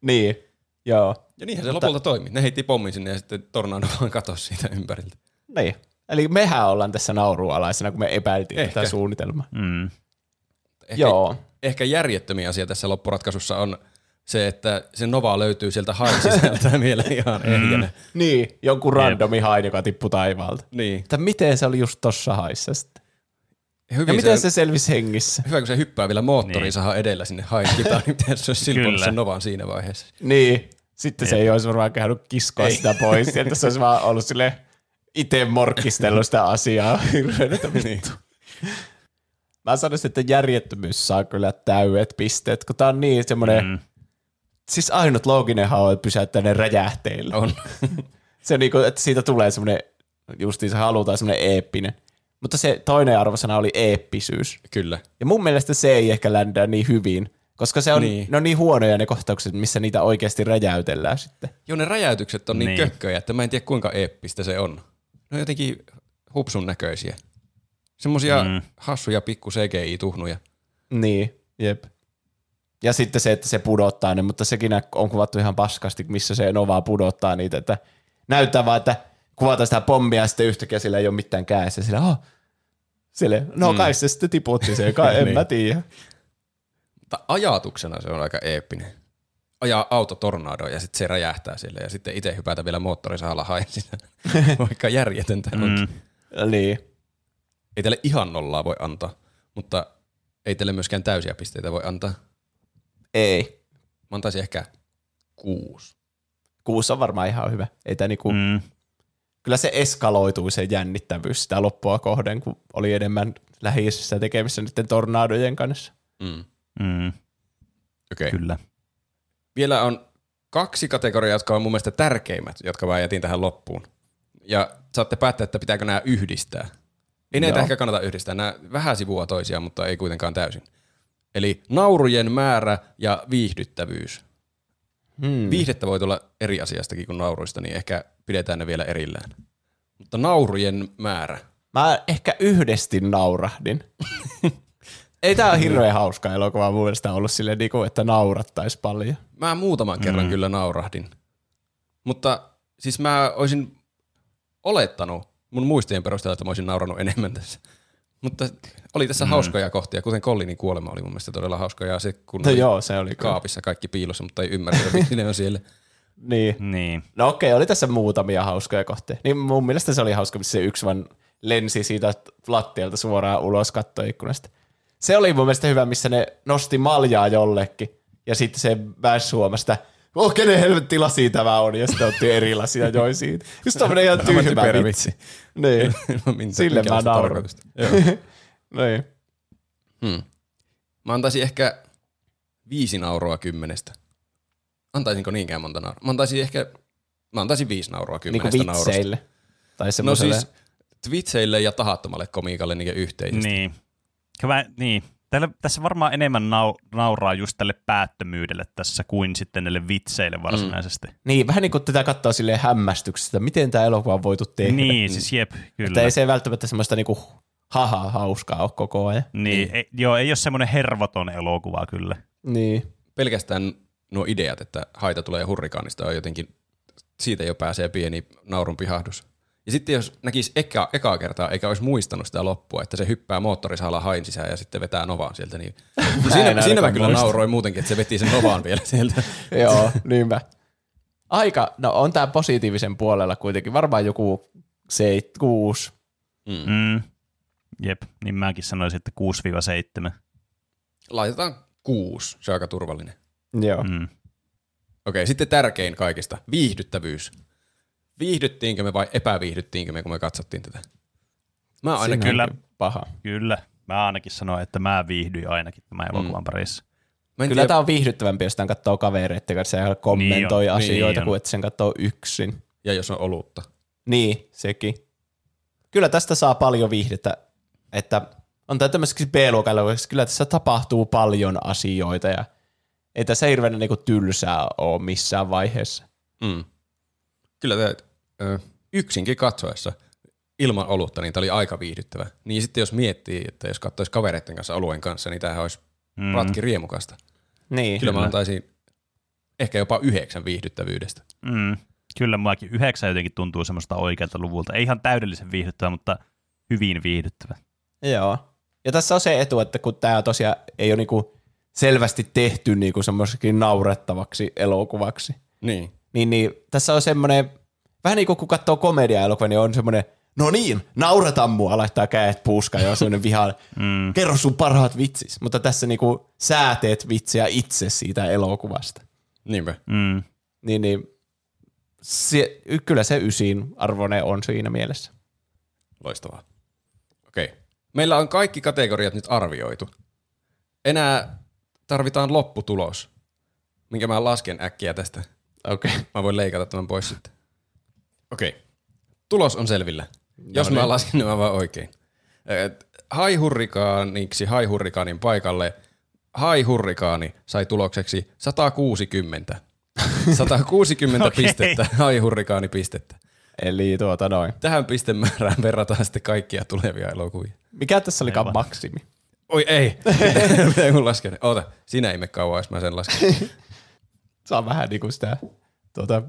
Niin, joo. Ja niinhän se lopulta toimi. Ne heitti pommin sinne ja sitten tornado vaan katosi siitä ympäriltä. Niin. Eli mehän ollaan tässä naurualaisena, kun me epäiltiin Ehkä. tätä suunnitelmaa. Mm. Ehkä, Joo. ehkä järjettömin asia tässä loppuratkaisussa on se, että se Nova löytyy sieltä hain sisältä vielä ihan ehjänä. Niin, jonkun randomi hain, joka tippui taivaalta. Niin. Että miten se oli just tossa haissa sitten? Hyvin Ja miten se selvisi hengissä? Hyvä, kun se hyppää vielä moottoriin Niin. edellä sinne hain kitaan, niin miten se olisi silponut Kyllä. sen Novan siinä vaiheessa. Niin. Sitten se ei olisi varmaan käynyt kiskoa sitä pois. Sieltä se olisi vaan ollut sille itse morkkistellut sitä asiaa. Hirveän, *laughs* että vittu. Mä sanoisin, että järjettömyys saa kyllä täydet pisteet, kun tää on niin semmoinen, mm. Siis ainut looginenhan on, että pysäyttää ne räjähteillä. On. *laughs* Se on niinku, että siitä tulee semmoinen, justiin se halutaan semmoinen eeppinen. Mutta se toinen arvosana oli eeppisyys. Kyllä. Ja mun mielestä se ei ehkä ländää niin hyvin, koska se on, Niin. niin. ne on niin huonoja ne kohtaukset, missä niitä oikeasti räjäytellään sitten. Joo, ne räjäytykset on niin, niin Niin. kökköjä, että mä en tiedä kuinka eeppistä se on. Ne on jotenkin hupsun näköisiä. Semmosia mm. Hassuja pikku CGI-tuhnuja. Niin, jep. Ja sitten se, että se pudottaa ne, mutta sekin on kuvattu ihan paskasti, missä se Nova pudottaa niitä, että näyttää vaan, että kuvataan sitä pommia ja sitten yhtäkkiä sillä ei ole mitään kädessä. Sillä, oh, sille, no Mm. kai se sitten tiputti sen, kai en *laughs* Niin. mä tiedä. Mutta ajatuksena se on aika eeppinen. ajaa auto tornadoon ja sitten se räjähtää sille ja sitten itse hypätä vielä moottorisahalla hain. *laughs* Vaikka järjetöntä mm. onkin. Niin. Ei teille ihan nollaa voi antaa, mutta ei teille myöskään täysiä pisteitä voi antaa. Ei. Mä antaisin ehkä kuusi. Kuusi on varmaan ihan hyvä. Ei tää niinku, Mm. Kyllä se eskaloitui se jännittävyys sitä loppua kohden, kun oli enemmän lähisessä tekemissä niiden tornadojen kanssa. Mm. Mm. Okei. Kyllä. Vielä on kaksi kategoriaa, jotka on mun mielestä tärkeimmät, jotka mä jätin tähän loppuun. Ja saatte päättää, että pitääkö nämä yhdistää. Ei näitä Joo. ehkä kannata yhdistää. Nämä vähän sivua toisiaan, mutta ei kuitenkaan täysin. Eli naurujen määrä ja viihdyttävyys. Hmm. Viihdettä voi tulla eri asiastakin kuin nauruista, niin ehkä pidetään ne vielä erillään. Mutta naurujen määrä. Mä ehkä yhdesti naurahdin. *laughs* Ei tää ole hirveän hauska elokuva mun mielestä ollut silleen, niinku, että naurattais paljon. Mä muutaman kerran mm. kyllä naurahdin. Mutta siis mä olisin olettanut mun muistien perusteella, että mä olisin naurannut enemmän tässä. *laughs* Mutta oli tässä mm. hauskoja kohtia, kuten Collinin kuolema oli mun mielestä todella hauska. Ja se, kun No oli joo, se oli kyllä. kaapissa kaikki piilossa, mutta ei ymmärrä, miksi ne on siellä. *laughs* Niin. Niin. No okei, oli tässä muutamia hauskoja kohtia. Niin mun mielestä se oli hauska, missä se yksi vaan lensi siitä lattialta suoraan ulos kattoikkunasta. Se oli mun mielestä hyvä, missä ne nosti maljaa jollekin. Ja sitten se väs huomasta, oh, kenen helvetti lasi tämä on, ja sitten otti eri lasia *laughs* joi siitä. Just tommonen ihan tyhmä vitsi. vitsi. Niin, *laughs* Sille mä. Joo. *laughs* niin. Hmm. Mä antaisin ehkä viisi nauroa kymmenestä. Antaisinko niinkään monta nauroa? Mä antaisin ehkä, mä antaisin viisi nauroa Niinku kymmenestä naurosta. vitseille. Tai No semmoiselle, siis twitseille ja tahattomalle komiikalle niin yhteisesti. Niin. Hyvä, niin. Täällä, tässä varmaan enemmän nau, nauraa just tälle päättömyydelle tässä kuin sitten näille vitseille varsinaisesti. niin, vähän niin kuin tätä katsoo silleen hämmästyksestä, miten tämä elokuva on voitu tehdä. Niin, siis jep, Että kyllä. ei se välttämättä semmoista niinku haha hauskaa ole koko ajan. Niin, ei, joo, ei ole semmoinen hervoton elokuva kyllä. Niin. Pelkästään nuo ideat, että haita tulee hurrikaanista on jotenkin, siitä jo pääsee pieni naurun pihahdus. Ja sitten jos näkisi eka, ekaa kertaa, eikä olisi muistanut sitä loppua, että se hyppää moottorisahalla hain sisään ja sitten vetää novaan sieltä, niin *laughs* en siinä, siinä mä kyllä muista. nauroin muutenkin, että se veti sen novaan vielä sieltä. *laughs* Joo, niinpä. Aika, no on tämä positiivisen puolella kuitenkin. Varmaan joku seit, kuusi. Mm. Jep, niin mäkin sanoisin, että 6-7. Laitetaan kuusi, se on aika turvallinen. Joo. Mm. Mm. Okei, sitten tärkein kaikista, viihdyttävyys. Viihdyttiinkö me vai epäviihdyttiinkö me, kun me katsottiin tätä? Mä aina Siinä kyllä. Paha. Kyllä. Mä ainakin sanoin, että mä viihdyin ainakin tämän elokuvan parissa. Mä en Kyllä tiedä, tämä on viihdyttävämpi, jos tämän katsoo kavereiden kanssa ja kommentoi Niin on, asioita, niin kuin on. että sen katsoo yksin. ja jos on olutta. Niin, sekin. Kyllä tästä saa paljon viihdettä, että on tämä tämmöiseksi elokuvaksi, kyllä tässä tapahtuu paljon asioita ja ei tässä hirveän niinku tylsää ole missään vaiheessa. Mm. Kyllä tämä, ö, yksinkin katsoessa ilman olutta, niin tämä oli aika viihdyttävä. Niin sitten jos miettii, että jos katsoisi kavereiden kanssa oluen kanssa, niin tämähän olisi Mm. mm. ratki riemukasta. Niin. Kyllä, Kyllä mä antaisin ehkä jopa yhdeksän viihdyttävyydestä. Mm. Kyllä muakin yhdeksän jotenkin tuntuu semmoista oikealta luvulta. Ei ihan täydellisen viihdyttävä, mutta hyvin viihdyttävä. Joo. Ja tässä on se etu, että kun tämä tosiaan ei ole niinku selvästi tehty niinku semmoiseksi naurettavaksi elokuvaksi, Niin. Niin, niin tässä on semmoinen, vähän niin kuin kun katsoo komedia-elokuvia, niin on semmoinen, no niin, naurata mua, laittaa käet puuskaan ja on semmoinen viha, *laughs* Mm. kerro sun parhaat vitsis. Mutta tässä niinku sä teet vitsiä itse siitä elokuvasta. Niinpä. Mm. Niin, niin se, kyllä se ysin arvoinen on siinä mielessä. Loistavaa. Okei. Meillä on kaikki kategoriat nyt arvioitu. Enää tarvitaan lopputulos, minkä mä lasken äkkiä tästä. Okei. Okay. Mä voin leikata tämän pois sitten. Okei. Tulos on selvillä. Jos niin. mä lasken nämä vaan oikein. Haihurrikaaniksi haihurrikaanin paikalle haihurrikaani sai tulokseksi 160. 160 *laughs* Okei. pistettä, haihurrikaani pistettä. Eli tuota noin. Tähän pistemäärään verrataan sitten kaikkia tulevia elokuvia. Mikä tässä Aivan. maksimi? Oi ei, *laughs* pitää kun lasken. Oota, sinä ei mene kauan, jos mä sen lasken. *laughs* Saa vähän niinku sitä tuota,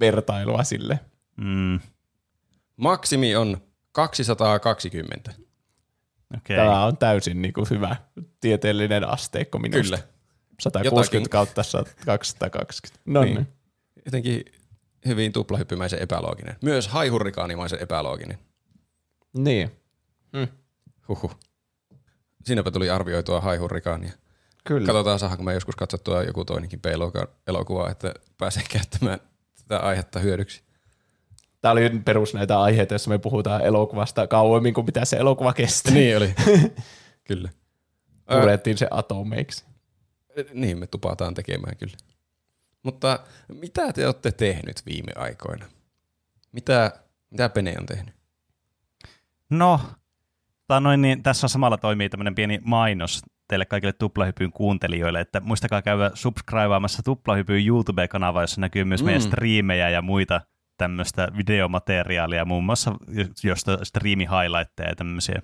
vertailua sille. Mm. Maksimi on 220. Okei. Tämä on täysin niinku hyvä tieteellinen asteikko minusta. Kyllä. 160 Jotakin. kautta 220. No niin. Niin. Jotenkin hyvin tuplahyppymäisen epälooginen. Myös haihurrikaanimaisen epälooginen. Niin, Huhhuh. Siinäpä tuli arvioitua haihurrikaania. Kyllä. Katsotaan, saadaanko me joskus katsottua joku toinenkin B-elokuva, että pääsee käyttämään tätä aihetta hyödyksi. Tämä oli perus näitä aiheita, joissa me puhutaan elokuvasta kauemmin kuin mitä se elokuva kestää. Niin oli. *laughs* kyllä. Purettiin se atomeiksi. niin me tupataan tekemään kyllä. Mutta mitä te olette tehnyt viime aikoina? Mitä, mitä Pene on tehnyt? No, noin, niin tässä on samalla toimii tämmöinen pieni mainos teille kaikille Tuplahypyn kuuntelijoille, että muistakaa käydä subscribeaamassa Tuplahypyn YouTube-kanavaa, jossa näkyy myös mm. meidän striimejä ja muita tämmöistä videomateriaalia, muun muassa josta striimi-highlightteja ja tämmöisiä.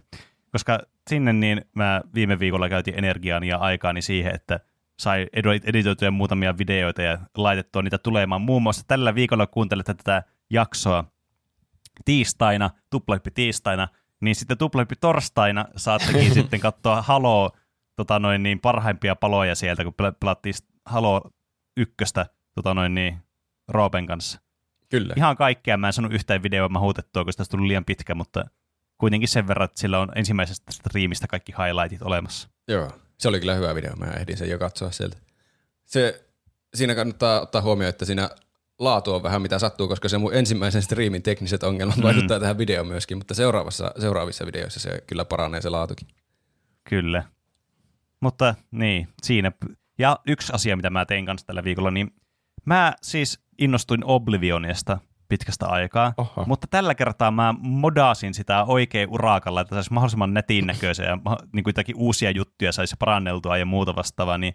Koska sinne niin mä viime viikolla käytin energiaani ja aikaani siihen, että sai editoituja muutamia videoita ja laitettua niitä tulemaan. Muun muassa tällä viikolla kuuntelette tätä jaksoa tiistaina, tuplahyppi tiistaina, niin sitten tuplahyppi torstaina saattekin *laughs* sitten katsoa Halo tota noin niin, parhaimpia paloja sieltä, kun pel- pelattiin Halo ykköstä tota noin niin, Roopen kanssa. Kyllä. Ihan kaikkea mä en saanut yhtään videoa mä huutettua, koska tästä tuli liian pitkä, mutta kuitenkin sen verran, että sillä on ensimmäisestä striimistä kaikki highlightit olemassa. Joo, se oli kyllä hyvä video. Mä ehdin sen jo katsoa sieltä. Se, siinä kannattaa ottaa huomioon, että siinä laatu on vähän mitä sattuu, koska se mun ensimmäisen striimin tekniset ongelmat mm. vaikuttaa tähän videoon myöskin, mutta seuraavassa, seuraavissa videoissa se kyllä paranee se laatukin. Kyllä. Mutta niin, siinä. Ja yksi asia, mitä mä tein kanssa tällä viikolla, niin mä siis innostuin Oblivionista pitkästä aikaa, Oho. mutta tällä kertaa mä modasin sitä oikein urakalla, että saisi mahdollisimman netin *laughs* näköisen ja niin kuin uusia juttuja saisi paranneltua ja muuta vastaavaa, niin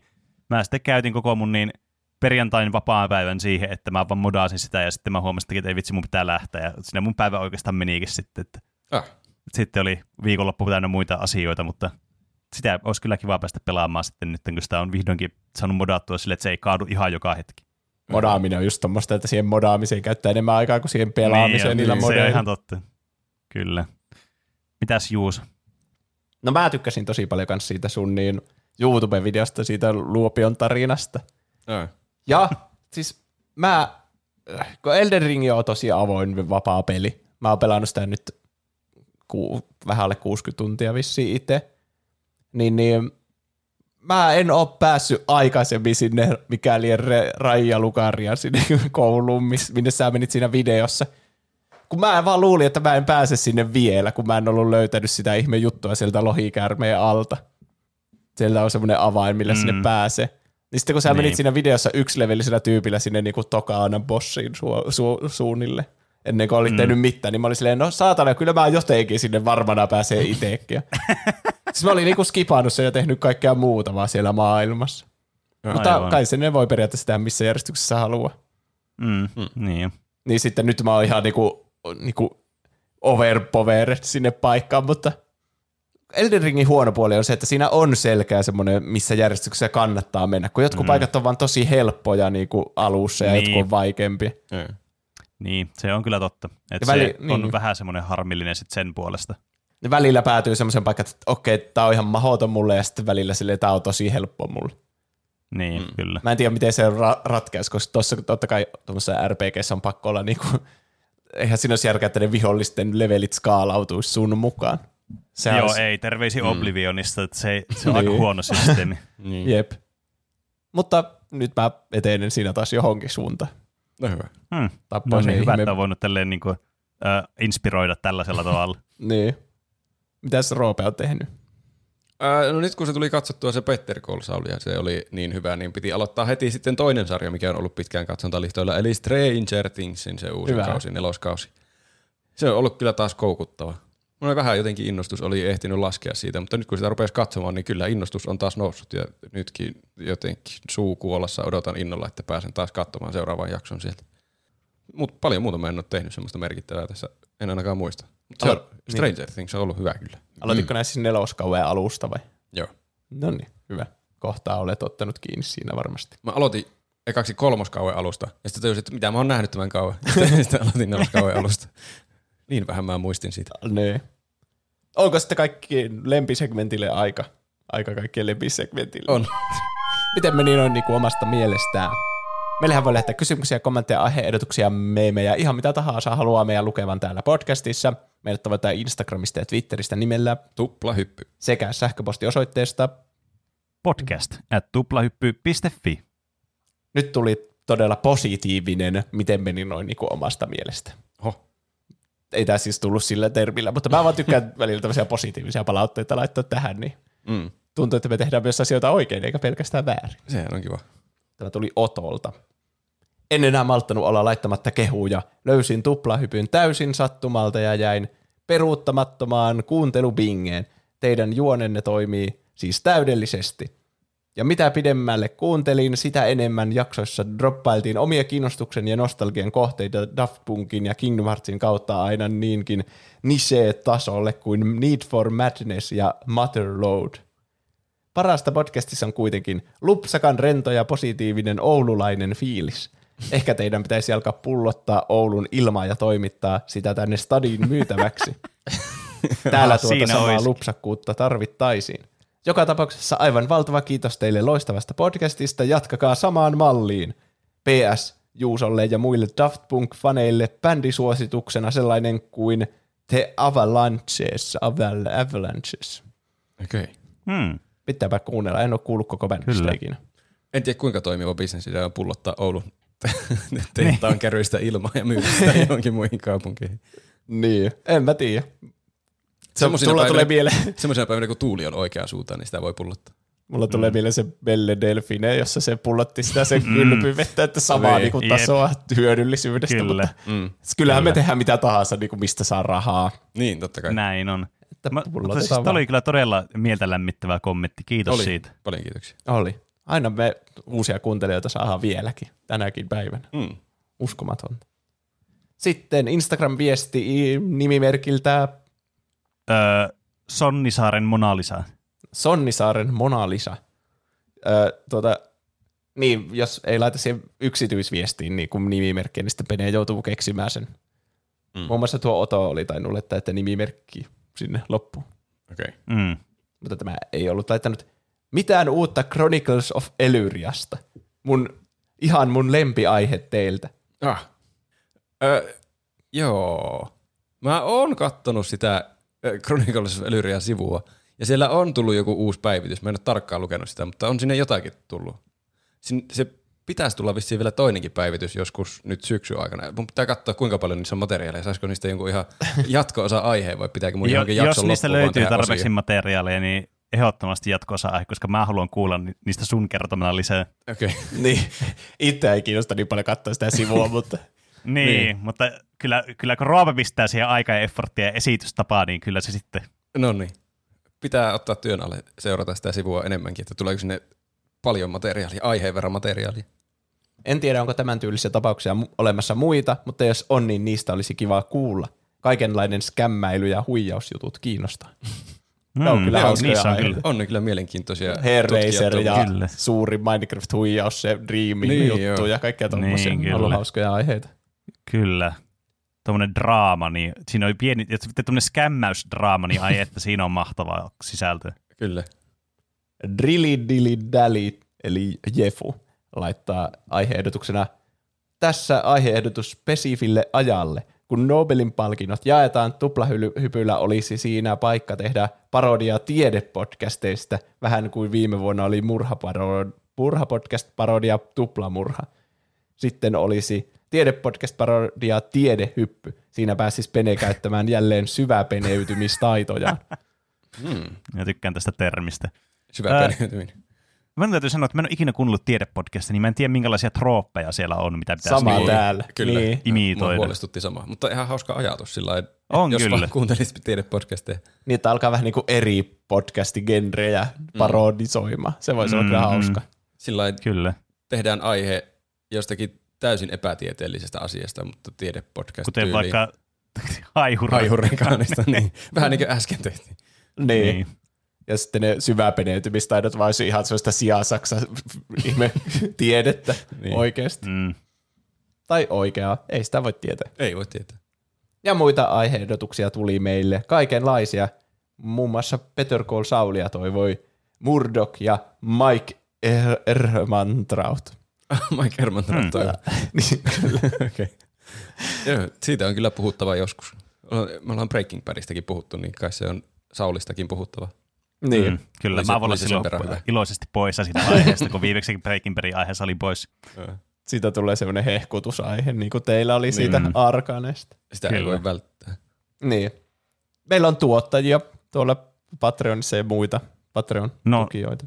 mä sitten käytin koko mun niin perjantain vapaan päivän siihen, että mä vaan modasin sitä ja sitten mä huomasin, että ei vitsi, mun pitää lähteä ja siinä mun päivä oikeastaan menikin sitten, että Ah, sitten oli viikonloppu täynnä muita asioita, mutta sitä olisi kyllä kiva päästä pelaamaan sitten nyt, kun sitä on vihdoinkin saanut modattua sille, että se ei kaadu ihan joka hetki. Modaaminen on just tommoista, että siihen modaamiseen käyttää enemmän aikaa kuin siihen pelaamiseen niin, niillä niin, se on ihan totta. Kyllä. Mitäs Juus? No mä tykkäsin tosi paljon kans siitä sun niin YouTube-videosta, siitä Luopion tarinasta. ah. Ja siis mä, äh, kun Elden Ring on tosi avoin vapaa peli. Mä oon pelannut sitä nyt ku, vähän alle 60 tuntia vissiin itse. Niin, niin mä en oo päässyt aikaisemmin sinne mikäli Raija Lukaria sinne *laughs* kouluun, minne sä menit siinä videossa. Kun mä vaan luulin, että mä en pääse sinne vielä, kun mä en ollut löytänyt sitä ihme juttua sieltä lohikäärmeen alta. Siellä on semmoinen avain, millä mm. sinne pääsee. Niin sitten kun sä Niin. menit siinä videossa yksilevellisellä tyypillä sinne niinku Tokaanan bossiin su- su- suunnille, ennen kuin olit mm. tehnyt mitään, niin mä olin silleen, no saatana, kyllä mä jotenkin sinne varmana pääsee itsekin. *laughs* siis mä olin niinku skipannut sen ja tehnyt kaikkea muuta vaan siellä maailmassa. Mutta Aivan. kai sen ne voi periaatteessa tehdä missä järjestyksessä haluaa. Mm, mm. Niin. Niin sitten nyt mä oon ihan niinku, niinku overpower sinne paikkaan, mutta Elden Ringin huono puoli on se, että siinä on selkeä semmoinen, missä järjestyksessä kannattaa mennä, kun jotkut mm. paikat on vaan tosi helppoja niinku alussa ja Niin. jotkut on vaikeampia. Ei. niin, se on kyllä totta. Että Ja se väli- on niin. vähän semmoinen harmillinen sit sen puolesta. Ja välillä päätyy semmoisen paikan, että okei, tää on ihan mahoton mulle, ja sitten välillä silleen, tää on tosi helppo mulle. Niin, mm. kyllä. Mä en tiedä, miten se ra- ratkaisi, koska tuossa totta kai tuommoisessa RPGssä on pakko olla niinku, eihän siinä olisi järkeä, että ne vihollisten levelit skaalautuisi sun mukaan. Sehän Joo, olisi- ei, terveisiä mm. Oblivionista, että se, se on *laughs* aika Niin. huono systeemi. *laughs* Niin. Jep. Mutta nyt mä etenen siinä taas johonkin suuntaan. No hyvä. Hmm. No se niin, hyvä, ihme- että on voinut tälleen niin kuin, äh, inspiroida tällaisella tavalla. *laughs* Niin. Mitäs Roope on tehnyt? Ää, no nyt kun se tuli katsottua se Petter Call Saul ja se oli niin hyvä, niin piti aloittaa heti sitten toinen sarja, mikä on ollut pitkään katsontalistoilla, eli Stranger Thingsin se uusi Hyvä. kausi, neloskausi. Se on ollut kyllä taas koukuttava. Mulla vähän jotenkin innostus oli ehtinyt laskea siitä, mutta nyt kun sitä rupesi katsomaan, niin kyllä innostus on taas noussut ja nytkin jotenkin suu kuolassa odotan innolla, että pääsen taas katsomaan seuraavan jakson sieltä. Mut paljon muuta mä en ole tehnyt semmoista merkittävää tässä, en ainakaan muista. Se on, Alo- Stranger Things on ollut hyvä kyllä. Aloititko mm. näissä neloskauden alusta vai? Joo. No niin, hyvä. Kohtaa olet ottanut kiinni siinä varmasti. Mä aloitin ekaksi kolmoskauden alusta, ja sitten tajusin, että mitä mä oon nähnyt tämän kauan. *laughs* Sitten, sitten aloitin neloskauden alusta. Niin vähän mä muistin siitä. Niin. Onko sitten kaikki lempisegmentille aika? Aika kaikkien lempisegmentille. On. miten meni noin niin kuin omasta mielestään. Meillähän voi lähettää kysymyksiä, kommentteja, aiheehdotuksia, meemejä, ihan mitä tahansa haluaa meidän lukevan täällä podcastissa. Meidät tavoittaa Instagramista ja Twitteristä nimellä Tuplahyppy. sekä sähköpostiosoitteesta. Podcast at tuplahyppy.fi. Nyt tuli todella positiivinen, miten meni noin niin kuin omasta mielestä. Oho. Ei tämä siis tullut sillä termillä, mutta mä vaan tykkään *laughs* välillä tämmöisiä positiivisia palautteita laittaa tähän, niin Mm. tuntuu, että me tehdään myös asioita oikein eikä pelkästään väärin. Sehän on kiva. Tämä tuli Otolta. En enää malttanut olla laittamatta kehuja. Löysin tuplahypyn täysin sattumalta ja jäin peruuttamattomaan kuuntelubingeen. Teidän juonenne toimii siis täydellisesti. Ja mitä pidemmälle kuuntelin, sitä enemmän jaksoissa droppailtiin omia kiinnostuksen ja nostalgian kohteita Daft Punkin ja Kingdom Heartsin kautta aina niinkin niche-tasolle kuin Need for Madness ja Motherload. Parasta podcastissa on kuitenkin lupsakan rento ja positiivinen oululainen fiilis. Ehkä teidän pitäisi alkaa pullottaa Oulun ilmaa ja toimittaa sitä tänne stadiin myytäväksi. *laughs* Täällä tuota Siinä samaa olisikin. lupsakkuutta tarvittaisiin. Joka tapauksessa aivan valtava kiitos teille loistavasta podcastista. Jatkakaa samaan malliin. PS Juusolle ja muille Daft Punk-faneille bändisuosituksena sellainen kuin The Avalanches. Aval, Avalanches. Okei. Okay. Hmm. Pitääpä kuunnella, en ole kuullut koko bändistä Kyllä. ikinä. En tiedä kuinka toimiva bisnes on pullottaa Oulun *laughs* tehtaan kärryistä ilmaa ja myydä sitä *laughs* johonkin muihin kaupunkeihin. Niin, en mä tiedä. Se, Semmoisina päivinä- tulee mieleen, *laughs* Semmoisena päivänä, kun tuuli on oikeaan suuntaan, niin sitä voi pullottaa. mulla tulee mm. mieleen se Belle Delfine, jossa se pullotti sitä sen kylpyvettä, että samaa Niin. niinku Jep. tasoa hyödyllisyydestä. Kyllä. Mutta Mm. kyllähän me tehdään mitä tahansa, niinku mistä saa rahaa. Niin, totta kai. Näin on. Että Mä, mutta pullotetaan siis tämä oli kyllä todella mieltä lämmittävä kommentti. Kiitos Oli. siitä. Paljon kiitoksia. Oli. Aina me uusia kuuntelijoita saadaan vieläkin, tänäkin päivänä. Mm. Uskomatonta. Sitten Instagram-viesti nimimerkiltä Öö, Sonnisaaren Mona Lisa. Sonnisaaren Mona Lisa. Öö, tuota, niin, jos ei laita siihen yksityisviestiin niin kuin nimimerkkiä, niin sitten Pene joutuu keksimään sen. Mm. Muun muassa tuo Oto oli tainnut laittaa, että nimimerkki sinne loppuun. Okei. Okay. Mm. Mutta tämä ei ollut laittanut mitään uutta Chronicles of Elyriasta. Mun, ihan mun lempiaihe teiltä. Ah. Ö, joo. Mä oon kattonut sitä Chronicles of Elyria sivua, ja siellä on tullut joku uusi päivitys. Mä en ole tarkkaan lukenut sitä, mutta on sinne jotakin tullut. Sin, se pitäisi tulla vissiin vielä toinenkin päivitys joskus nyt syksyn aikana. Mun pitää katsoa, kuinka paljon niissä on materiaaleja. Saisiko niistä jonkun ihan jatko-osa aiheen, vai pitääkö mun Jo, johonkin jos jakson niistä loppuun vaan löytyy tarpeeksi osia? materiaaleja, niin ehdottomasti jatko aihe, koska mä haluan kuulla ni- niistä sun kertomana lisää. Okei. Okay. *laughs* Niin, itse ei kiinnosta niin paljon katsoa sitä sivua, *laughs* mutta Niin, niin. mutta kyllä, kyllä kun Roope pistää siihen aikaa ja efforttia ja esitystapaa, niin kyllä se sitten... No niin. Pitää ottaa työn alle seurata sitä sivua enemmänkin, että tuleeko sinne paljon materiaalia, aiheen verran materiaalia. en tiedä, onko tämän tyylisiä tapauksia olemassa muita, mutta jos on, niin niistä olisi kiva kuulla. Kaikenlainen skämmäily ja huijausjutut kiinnostaa. Mm, Ne on kyllä joo, hauskoja niissä on kyllä. On ne kyllä mielenkiintoisia. Tutkia ja Kyllä. suuri Minecraft-huijaus, se Dreamin Niin, juttu joo. ja kaikkea tommosia. Niin, Niin, ollut hauskoja aiheita. Kyllä. Tuommoinen draama, niin siinä oli pieni, ja sitten tuommoinen skämmäysdraama, niin ai että siinä on mahtavaa sisältöä. Kyllä. Drilly Dilly Dally, eli Jefu, laittaa aiheehdotuksena tässä aiheehdotus spesifille ajalle. Kun Nobelin palkinnot jaetaan, tuplahypyllä olisi siinä paikka tehdä parodia tiedepodcasteista, vähän kuin viime vuonna oli murhapodcast-parodia Tuplamurha. Sitten olisi tiedepodcast-parodia Tiedehyppy. Siinä pääsisi Pene käyttämään jälleen syväpeneytymistaitojaan. *laughs* Ja tykkään tästä termistä. Syvä Mä täytyy sanoa, että mä en ole ikinä kuunnellut tiedepodcastia, niin mä en tiedä minkälaisia trooppeja siellä on, mitä pitäisi Sama niinku- täällä. Kyllä. Niin. Mua Imitoida. huolestutti sama. Mutta ihan hauska ajatus sillä lailla, On jos kyllä. vaan kuuntelisit tiedepodcasteja. Niin, että alkaa vähän niin kuin eri podcastigenrejä parodisoimaan. Se voisi olla kyllä Mm, mm. hauska. Sillä lailla Kyllä. tehdään aihe jostakin täysin epätieteellisestä asiasta, mutta tiedepodcast Kuten tyyliin. vaikka *laughs* haihurenkaanista, niin vähän niin kuin äsken tehtiin. Niin. Niin. Ja sitten ne syväpeneytymistaidot vaan olisi ihan sellaista sijasaksa *laughs* ihme tiedettä Niin. oikeasti. Mm. Tai oikeaa, ei sitä voi tietää. Ei voi tietää. Ja muita aiheehdotuksia tuli meille, kaikenlaisia. Muun muassa Peter Call Saulia toivoi Murdoch ja Mike Er, Ermantraut. *laughs* Mike Hmm. mm. *laughs* Niin, okay. Joo, siitä on kyllä puhuttava joskus. Me ollaan Breaking Badistakin puhuttu, niin kai se on Saulistakin puhuttava. Niin. Mm, kyllä, Oli se- mä voin olla silloin *laughs* iloisesti poissa siitä aiheesta, kun viimeksi Breaking Badin aiheessa oli pois. Siitä tulee semmoinen hehkutusaihe, niin kuin teillä oli siitä Mm. Arkanesta. Sitä ei Kyllä. voi välttää. Niin. Meillä on tuottajia tuolla Patreonissa ja muita Patreon-tukijoita.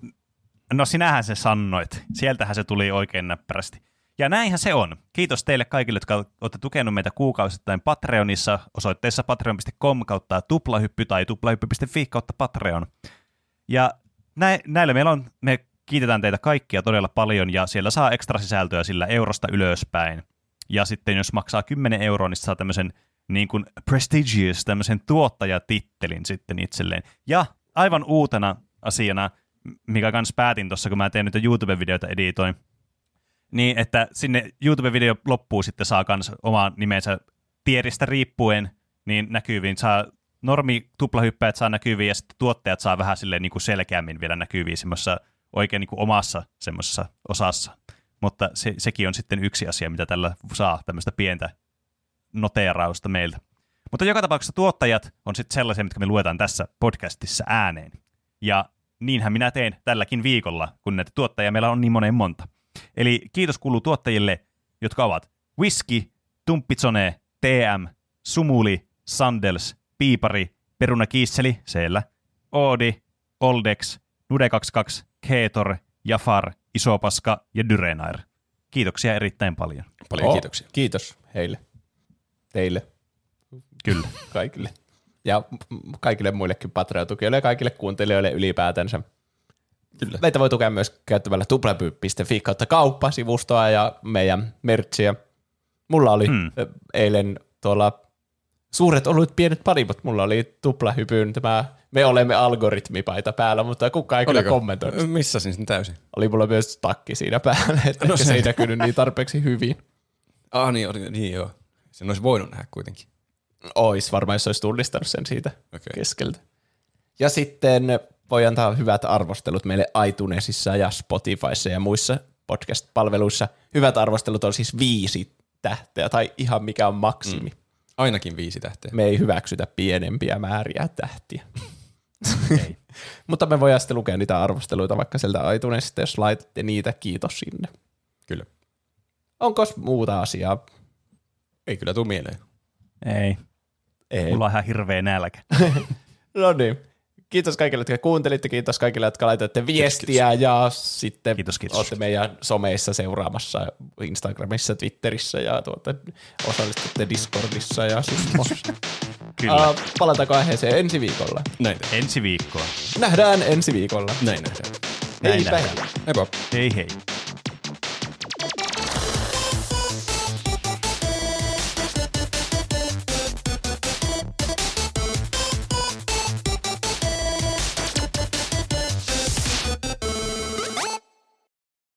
No sinähän se sanoit. Sieltähän se tuli oikein näppärästi. Ja näinhän se on. Kiitos teille kaikille, jotka olette tukenut meitä kuukausittain Patreonissa osoitteessa patreon.com kautta tuplahyppy tai tuplahyppy.fi kautta Patreon. Ja nä- näillä meillä on, me kiitetään teitä kaikkia todella paljon ja siellä saa ekstra sisältöä sillä eurosta ylöspäin. Ja sitten jos maksaa 10 euroa, niin saa tämmöisen niin kuin prestigious, tämmöisen tuottajatittelin sitten itselleen. Ja aivan uutena asiana, mikä kans päätin tuossa, kun mä teen nyt YouTube-videoita editoin, niin että sinne YouTube-video loppuun sitten saa kans oman nimensä tieristä riippuen, niin näkyviin saa normi tuplahyppäjät saa näkyviin ja sitten tuottajat saa vähän silleen niin kuin selkeämmin vielä näkyviin semmoisessa oikein niin kuin omassa semmoisessa osassa. Mutta se, sekin on sitten yksi asia, mitä tällä saa tämmöistä pientä noteerausta meiltä. Mutta joka tapauksessa tuottajat on sitten sellaisia, mitkä me luetaan tässä podcastissa ääneen. Ja niinhän minä teen tälläkin viikolla, kun näitä tuottajia meillä on niin monen monta. Eli kiitos kuuluu tuottajille, jotka ovat Whisky, Tumppitsone, TM, Sumuli, Sandels, Piipari, Peruna Kiisseli, siellä, Oodi, Oldex, Nude22, Keetor, Jafar, Isopaska ja Dyrenair. Kiitoksia erittäin paljon. Paljon Oh, kiitoksia. Kiitos heille. Teille. Kyllä. *laughs* Kaikille. Ja kaikille muillekin Patreon-tukijoille ja kaikille kuuntelijoille ylipäätänsä. Kyllä. Meitä voi tukea myös käyttämällä tuplapy.fi kautta kauppasivustoa ja meidän mertsiä. Mulla oli Hmm. mm. eilen tuolla suuret olut pienet panimot. Mulla oli tuplahypyn tämä me olemme algoritmipaita päällä, mutta kukaan ei kyllä kommentoinut. Missasin sen täysin. Oli mulla myös takki siinä päällä, että No se- se ei näkynyt niin tarpeeksi hyvin. Ah niin, oli, niin joo. Sen olisi voinut nähdä kuitenkin. Ois varmaan, jos olisi tunnistanut sen siitä Okei. keskeltä. Ja sitten voi antaa hyvät arvostelut meille iTunesissa ja Spotifyssa ja muissa podcast-palveluissa. Hyvät arvostelut on siis viisi tähteä tai ihan mikä on maksimi. Mm. Ainakin viisi tähteä. Me ei hyväksytä pienempiä määriä tähtiä. *laughs* Ei. Mutta me voidaan sitten lukea niitä arvosteluita vaikka sieltä iTunesista, jos laitatte niitä, kiitos sinne. Kyllä. Onko muuta asiaa? Ei kyllä tule mieleen. Ei. Ei. Mulla on ihan hirveä nälkä. *laughs* No niin. Kiitos kaikille, jotka kuuntelitte. Kiitos kaikille, jotka laitatte viestiä. Ja sitten Kiitos, kiitos. olette meidän someissa seuraamassa Instagramissa, Twitterissä ja tuota, osallistutte Discordissa ja Susmossa. Kyllä. uh, palataanko aiheeseen ensi viikolla? Näin. Ensi viikkoa. Nähdään ensi viikolla. Näin nähdään. Näin Heipä nähdään. hei. Heippa. Hei hei.